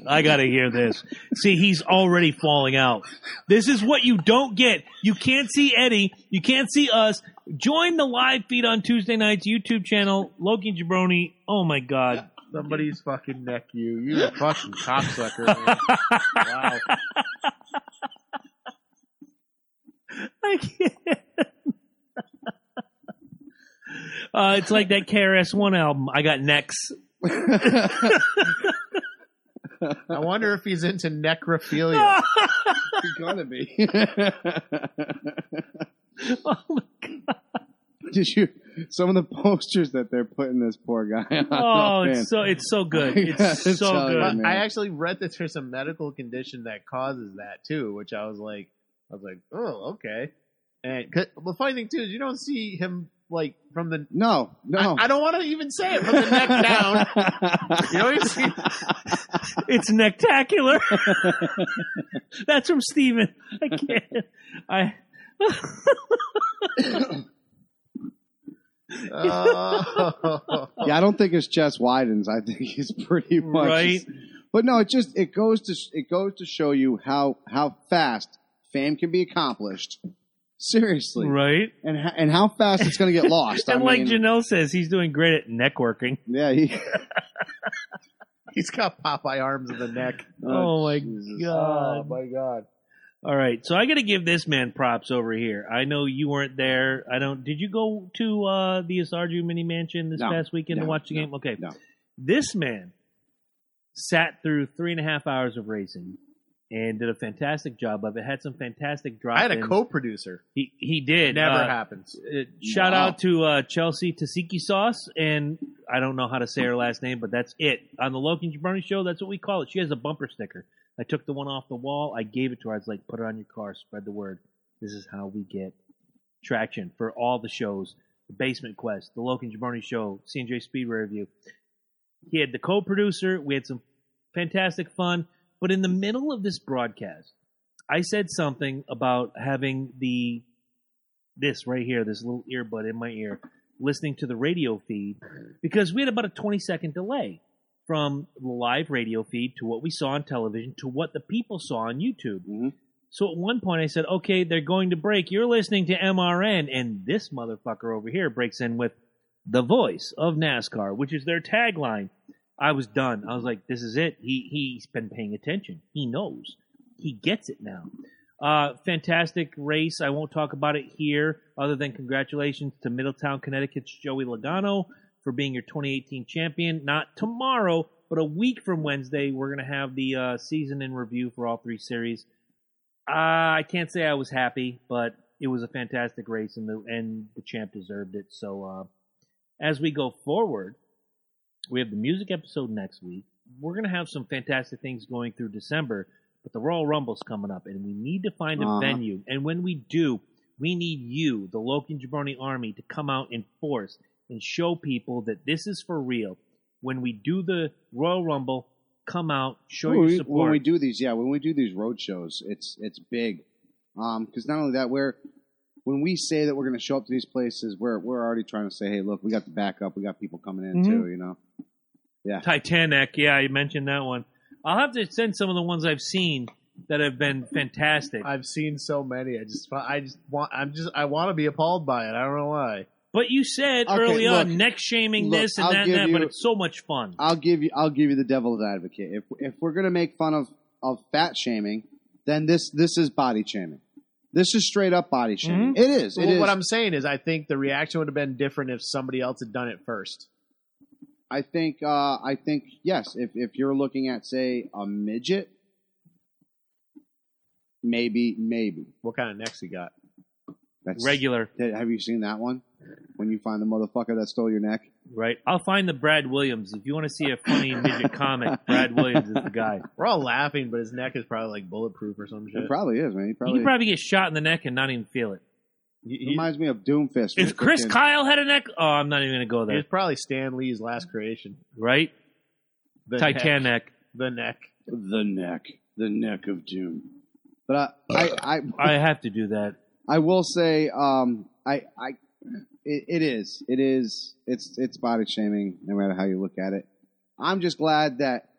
I gotta hear this. See, he's already falling out. This is what you don't get. You can't see Eddie. You can't see us. Join the live feed on Tuesday night's YouTube channel, Loki Jabroni. Oh my god. Somebody's fucking neck you. You a fucking cocksucker. Man. Wow. I can't. Uh, it's like that KRS-One album. I got necks. I wonder if he's into necrophilia. He's gonna be. oh my god. Did you? Some of the posters that they're putting this poor guy on. Oh, man. it's so it's so good. I It's gotta so tell you, good. man. I actually read that there's a medical condition that causes that too, which I was like, I was like, oh, okay. And 'cause- the funny thing too is you don't see him like from the. no, no. I, I don't want to even say it from the neck down. You don't see. It's nectacular. That's from Steven. I can't. I. Oh. yeah, I don't think his chest widens. I think he's pretty much Right. But no, it just it goes to it goes to show you how how fast fame can be accomplished. Seriously, Right. and ho- and how fast it's going to get lost. And I like mean, Janelle says, he's doing great at networking. yeah, he, He's got Popeye arms in the neck. Oh, my Jesus. god. Oh my god. All right, so I got to give this man props over here. I know you weren't there. I don't. Did you go to uh, the Asarju Mini Mansion this No, past weekend to watch the no, game? Okay, no. this man sat through three and a half hours of racing and did a fantastic job of it. Had some fantastic drop. I had a co-producer. He he did. Never Uh, happens. uh, shout out to uh, Chelsea Tasiki Sauce, and I don't know how to say her last name, but that's it. On the Loki and Jabroni show, that's what we call it. She has a bumper sticker. I took the one off the wall. I gave it to her. I was like, put it on your car, spread the word. This is how we get traction for all the shows. The Basement Quest, the Loki and Jabroni show, CNJ Speedway Review. He had the co-producer. We had some fantastic fun. But in the middle of this broadcast, I said something about having the this right here, this little earbud in my ear, listening to the radio feed because we had about a 20 second delay from the live radio feed to what we saw on television to what the people saw on YouTube. Mhm. So at one point I said, okay, they're going to break. You're listening to MRN. And this motherfucker over here breaks in with the voice of NASCAR, which is their tagline. I was done. I was like, this is it. He, he's been paying attention. He knows. He gets it now. Uh, fantastic race. I won't talk about it here, other than congratulations to Middletown, Connecticut's Joey Logano for being your 2018 champion. Not tomorrow, but a week from Wednesday, we're going to have the uh, season in review for all three series. Uh, I can't say I was happy, but it was a fantastic race, and the and the champ deserved it. So, uh, as we go forward, we have the music episode next week. We're going to have some fantastic things going through December, but the Royal Rumble's coming up, and we need to find a Uh-huh. venue. And when we do, we need you, the Loki and Jabroni Army, to come out in force and show people that this is for real. When we do the Royal Rumble, come out, show when your we, support. when we do these, yeah, when we do these road shows, it's it's big, because not only that, we're when we say that we're going to show up to these places, we're we're already trying to say, hey, look, we got the backup, we got people coming in Mhm. too, you know. Yeah. Titanic, yeah, you mentioned that one. I'll have to send some of the ones I've seen that have been fantastic. I've seen so many. I just, I just want, I'm just, I want to be appalled by it. I don't know why. But you said Okay, early look, on neck shaming look, this and I'll that and give that, but it's so much fun. I'll give you I'll give you the devil's advocate. If if we're going to make fun of of fat shaming, then this this is body shaming. This is straight up body shaming. It is. It Well, is. what I'm saying is, I think the reaction would have been different if somebody else had done it first. I think uh, I think yes. If if you're looking at say a midget, maybe maybe What kind of necks he got? that's Regular, Have you seen that one? When you find the motherfucker that stole your neck. Right? I'll find the Brad Williams. If you want to see a funny midget comic, Brad Williams is the guy. We're all laughing, but his neck is probably like bulletproof or some shit. It probably is, man. He You probably, can probably get shot in the neck and not even feel it. He, he- reminds me of Doomfist. from If Chris freaking- Kyle had a neck, oh, I'm not even going to go there, It's probably Stan Lee's last creation. Right? The Neck. Titanic. The neck. the neck, the neck of doom. But I, I, I, I have to do that. I will say, um, I, I, it, it is, it is, it's, it's body shaming, no matter how you look at it. I'm just glad that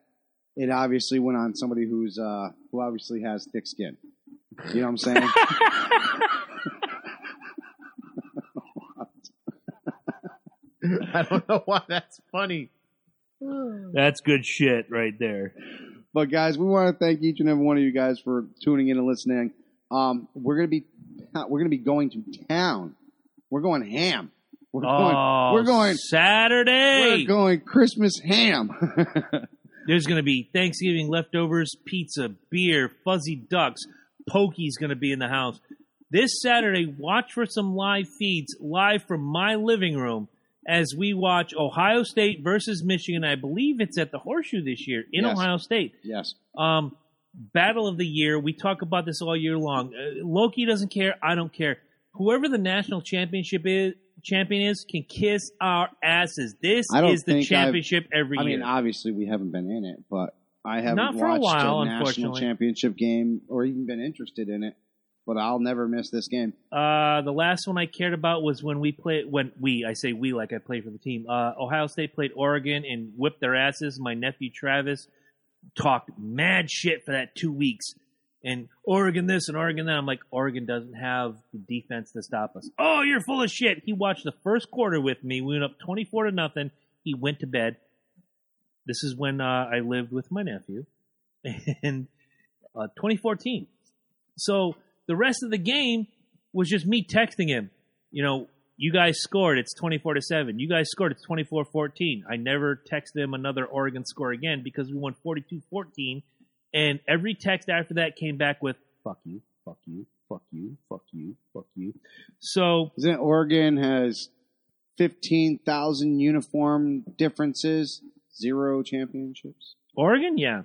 it obviously went on somebody who's, uh, who obviously has thick skin. You know what I'm saying? I don't know why that's funny. That's good shit right there. But guys, we want to thank each and every one of you guys for tuning in and listening. Um, we're gonna be we're gonna be going to town. We're going ham. We're going. Oh, we're going. Saturday. We're going Christmas ham. There's going to be Thanksgiving leftovers, pizza, beer, fuzzy ducks. Pokey's going to be in the house. This Saturday, watch for some live feeds live from my living room as we watch Ohio State versus Michigan. I believe it's at the Horseshoe this year in Yes. Ohio State. yes. Um, battle of the year. We talk about this all year long. Uh, Loki doesn't care. I don't care. Whoever the national championship is, champion is, can kiss our asses. This is the think I've- championship every I year. I mean, obviously we haven't been in it, but I haven't Not for a watched while, national championship game or even been interested in it. But I'll never miss this game. Uh, the last one I cared about was when we played. When we, I say we, like I played for the team. Uh, Ohio State played Oregon and whipped their asses. My nephew Travis talked mad shit for that two weeks. And Oregon this and Oregon that. I'm like, Oregon doesn't have the defense to stop us. Oh, you're full of shit. He watched the first quarter with me. We went up 24 to nothing. He went to bed. This is when uh, I lived with my nephew, and uh, 2014. So the rest of the game was just me texting him. You know, you guys scored. It's 24 to 7. You guys scored. It's 24 14. I never texted him another Oregon score again because we won 42 14. And every text after that came back with, fuck you, fuck you, fuck you, fuck you, fuck you. So, Isn't Oregon has fifteen thousand uniform differences, zero championships? Oregon, yeah.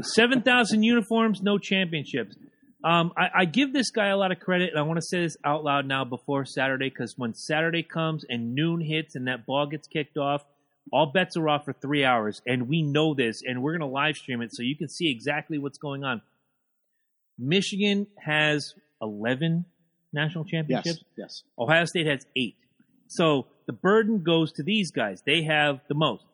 7,000 uniforms, no championships. Um, I, I give this guy a lot of credit, and I want to say this out loud now before Saturday because when Saturday comes and noon hits and that ball gets kicked off, all bets are off for three hours, and we know this, and we're going to live stream it so you can see exactly what's going on. Michigan has 11 national championships. yes. Ohio State has eight. So the burden goes to these guys. They have the most.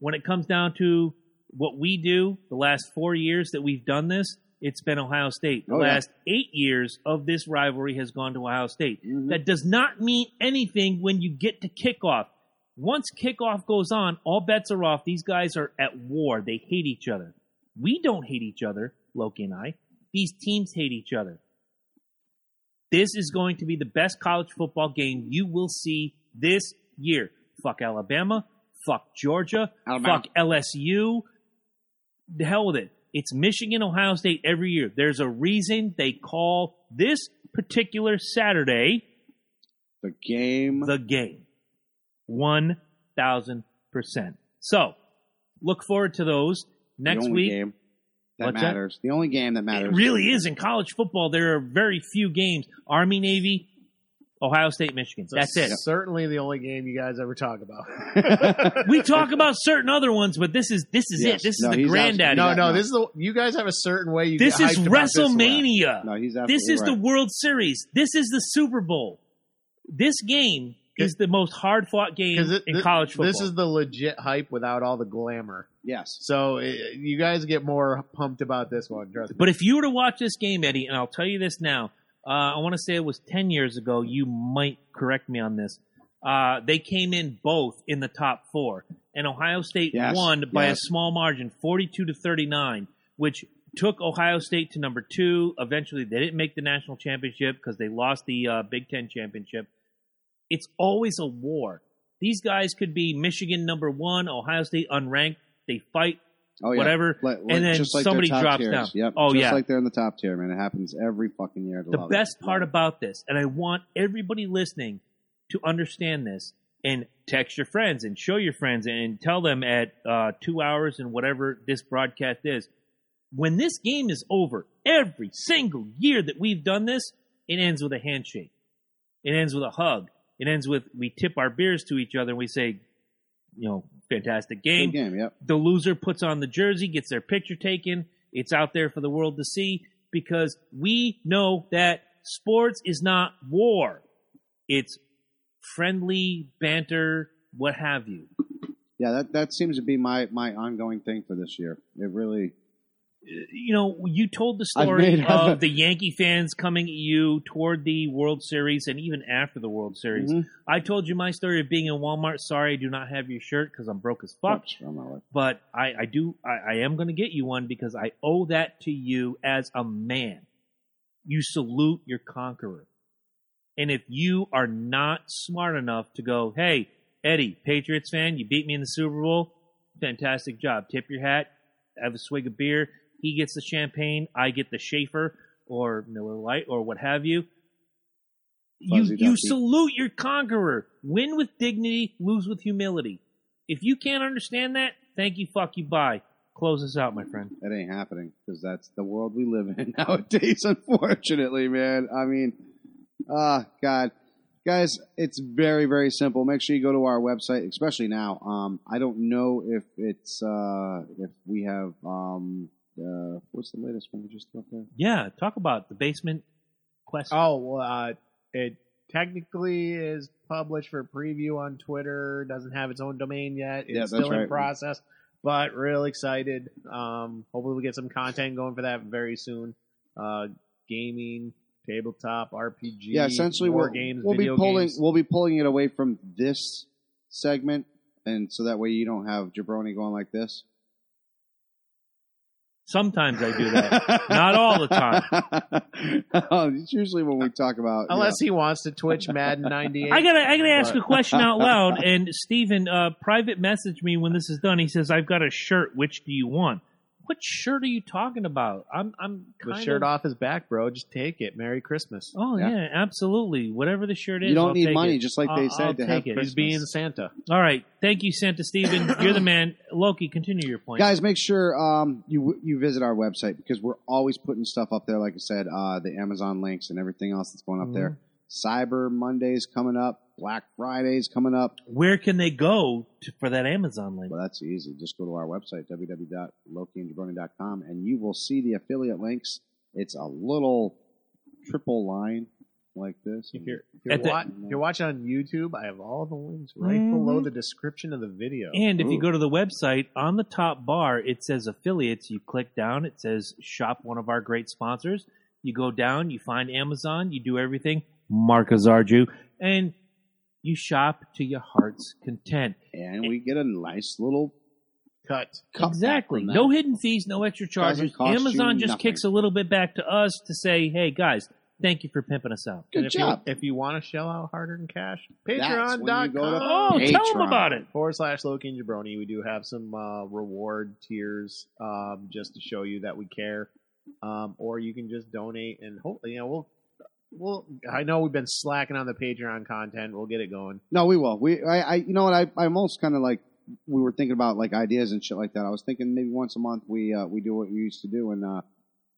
When it comes down to what we do, the last four years that we've done this, it's been Ohio State. The Oh, yeah. last eight years of this rivalry has gone to Ohio State. Mhm. That does not mean anything when you get to kickoff. Once kickoff goes on, all bets are off. These guys are at war. They hate each other. We don't hate each other, Loki and I. These teams hate each other. This is going to be the best college football game you will see this year. Fuck Alabama. Fuck Georgia. Alabama. Fuck LSU. The hell with it. It's Michigan, Ohio State every year. There's a reason they call this particular Saturday The game. the game. 1000%. So, look forward to those the next only week. game that What's that? matters. The only game that matters. It really is in college football. There are very few games. Army, Navy, Ohio State, Michigan. That's it. Certainly the only game you guys ever talk about. We talk about certain other ones, but this is this is Yes. it. This No, is the he's granddaddy. no, no, no. this is the you guys have a certain way you this get is hyped about this. WrestleMania. no, he's absolutely this is the. World Series. This is the Super Bowl. This game is the most hard fought game it- in thi- college football. This is the legit hype without all the glamour. Yes. So eh, you guys get more pumped about this one. Trust me. But if you were to watch this game, Eddie, and I'll tell you this now, uh, I want to say it was 10 years ago. You might correct me on this. Uh, they came in both in the top four, and Ohio State Yes, won by a small margin, 42 to 39, which took Ohio State to number two. Eventually, they didn't make the national championship because they lost the uh, Big Ten championship. It's always a war. These guys could be Michigan number one, Ohio State unranked. They fight Oh yeah. whatever, Like- and then just like somebody drops tiers. down. Yep. Oh just yeah, like they're in the top tier, man. It happens every fucking year. The best part about this, and I want everybody listening to understand this, and text your friends and show your friends and tell them at uh, two hours and whatever this broadcast is. When this game is over, every single year that we've done this, it ends with a handshake. It ends with a hug. It ends with we tip our beers to each other and we say, you know, fantastic game. Good game. Yep. The loser puts on the jersey, gets their picture taken. It's out there for the world to see. because we know that sports is not war. It's friendly banter, what have you. Yeah, that that seems to be my my ongoing thing for this year. It really. You know, you told the story of the Yankee fans coming at you toward the World Series and even after the World Series. Mhm. I told you my story of being in Walmart. Sorry, I do not have your shirt because I'm broke as fuck. Oops, I'm not like- but I, I do I, I am going to get you one because I owe that to you as a man. You salute your conqueror, and if you are not smart enough to go, hey Eddie, Patriots fan, you beat me in the Super Bowl, fantastic job. Tip your hat, have a swig of beer. He gets the champagne, I get the Schaefer or Miller Lite or what have you. You Fuzzy you Ducky. salute your conqueror. Win with dignity, lose with humility. If you can't understand that, thank you, fuck you, bye. Close us out, my friend. It ain't happening because that's the world we live in nowadays. Unfortunately, man. I mean, ah, God, guys, it's very, very simple. Make sure you go to our website, especially now. Um, I don't know if it's uh, if we have um, uh, what's the latest one we just put up there? Yeah, talk about the basement quest. Oh, well, uh, it technically is published for preview on Twitter. Doesn't have its own domain yet. It's Yeah, that's still in right. process, but real excited. Um, hopefully we get some content going for that very soon. Uh, gaming, tabletop, RPG. Yeah, essentially, war we'll, games, we'll be pulling games. we'll be pulling it away from this segment, and so that way you don't have Jabroni going like this. Sometimes I do that. Not all the time. oh, it's usually when we talk about you Unless he wants to Twitch Madden 98. I gotta, I gotta ask But- a question out loud. And Steven, uh, private message me when this is done. He says, "I've got a shirt. Which do you want?" What shirt are you talking about? I'm, I'm the shirt of, off his back, bro. Just take it. Merry Christmas. Oh yeah. Yeah. absolutely. Whatever the shirt is, You don't I'll need money, it. just like I'll- they said, I'll to take have it. Christmas. He's being Santa. All right, thank you, Santa Steven. You're the man. Loki, continue your point. guys make sure um, you you visit our website because we're always putting stuff up there like i said uh, the amazon links and everything else that's going up there Mm-hmm. Cyber mondays coming up black fridays coming up Where can they go to, for that Amazon link? well that's easy just go to our website www.lokiandjabroni.com and you will see the affiliate links it's a little triple line like this If you're, if you're, At the- wa- if you're watching on YouTube, I have all the links right Mhm. below the description of the video. And if you go to the website, on the top bar, it says affiliates. You click down, it says shop one of our great sponsors. You go down, you find Amazon, you do everything, Mark Azarju, and you shop to your heart's content. and we get a nice little Cut. cut exactly. No hidden fees, no extra charges. Amazon just nothing. kicks a little bit back to us to say, hey, guys, thank you for pimping us out. good And if job You, if you want to shell out hard-earned cash, That's when you patreon.com go to- Oh, tell them about it. forward slash Loki and Jabroni. We do have some uh, reward tiers um, just to show you that we care. Um, or you can just donate and hopefully, you know, we'll. Well, I know we've been slacking on the Patreon content. We'll get it going. No, we will. We, I, I you know what? I, I almost kind of like we were thinking about like ideas and shit like that. I was thinking maybe once a month we uh, we do what we used to do and uh,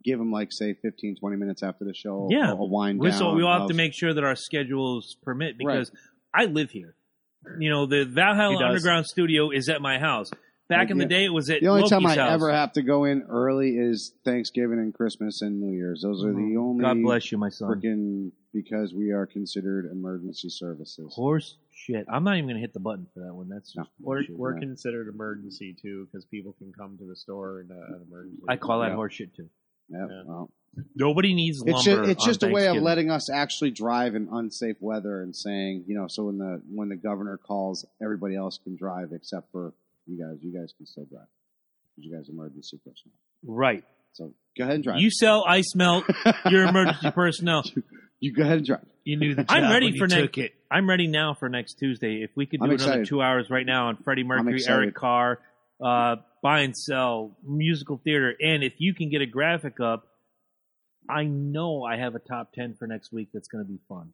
give them like say 15, 20 minutes after the show. Yeah. a, a wind down. So we all have of- to make sure that our schedules permit Right. because I live here. You know, the Valhalla Underground studio is at my house. Back in the Yeah. day, it was at The only Loki's time I house. ever have to go in early is Thanksgiving and Christmas and New Year's. Those are the only God bless you, my son. freaking because we are considered emergency services. Horse shit. I'm not even going to hit the button for that one. That's No. just We're, bullshit. we're considered emergency too because people can come to the store in uh, an emergency. I call that Yeah. horse shit too. Yeah, Yeah. well, Nobody needs lumber. it's just, it's on just a way of letting us actually drive in unsafe weather and saying, you know, so when the when the governor calls, everybody else can drive except for you guys. You guys can still drive. 'Cause You guys are emergency personnel. Right. So go ahead and drive. You sell ice melt. You're emergency personnel. You go ahead and drive. You knew the I'm ready when you for next. took it. I'm ready now for next Tuesday. If we could do I'm another excited. two hours right now on Freddie Mercury. Eric Carr, uh, buy and sell, musical theater, and if you can get a graphic up, I know I have a top ten for next week. That's going to be fun.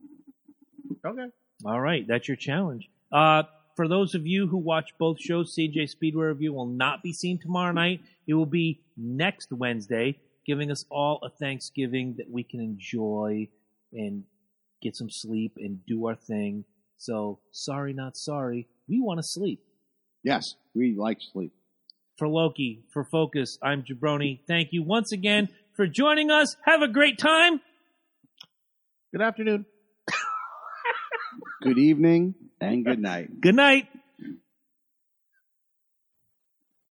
Okay. All right, that's your challenge. Uh, for those of you who watch both shows, CJ Speedway Review will not be seen tomorrow night. It will be next Wednesday, giving us all a Thanksgiving that we can enjoy and get some sleep and do our thing. So, sorry, not sorry. We want to sleep. Yes, we like sleep. For Loki, for Focus, I'm Jabroni. Thank you once again for joining us. Have a great time. Good afternoon. Good evening and good night. Good night.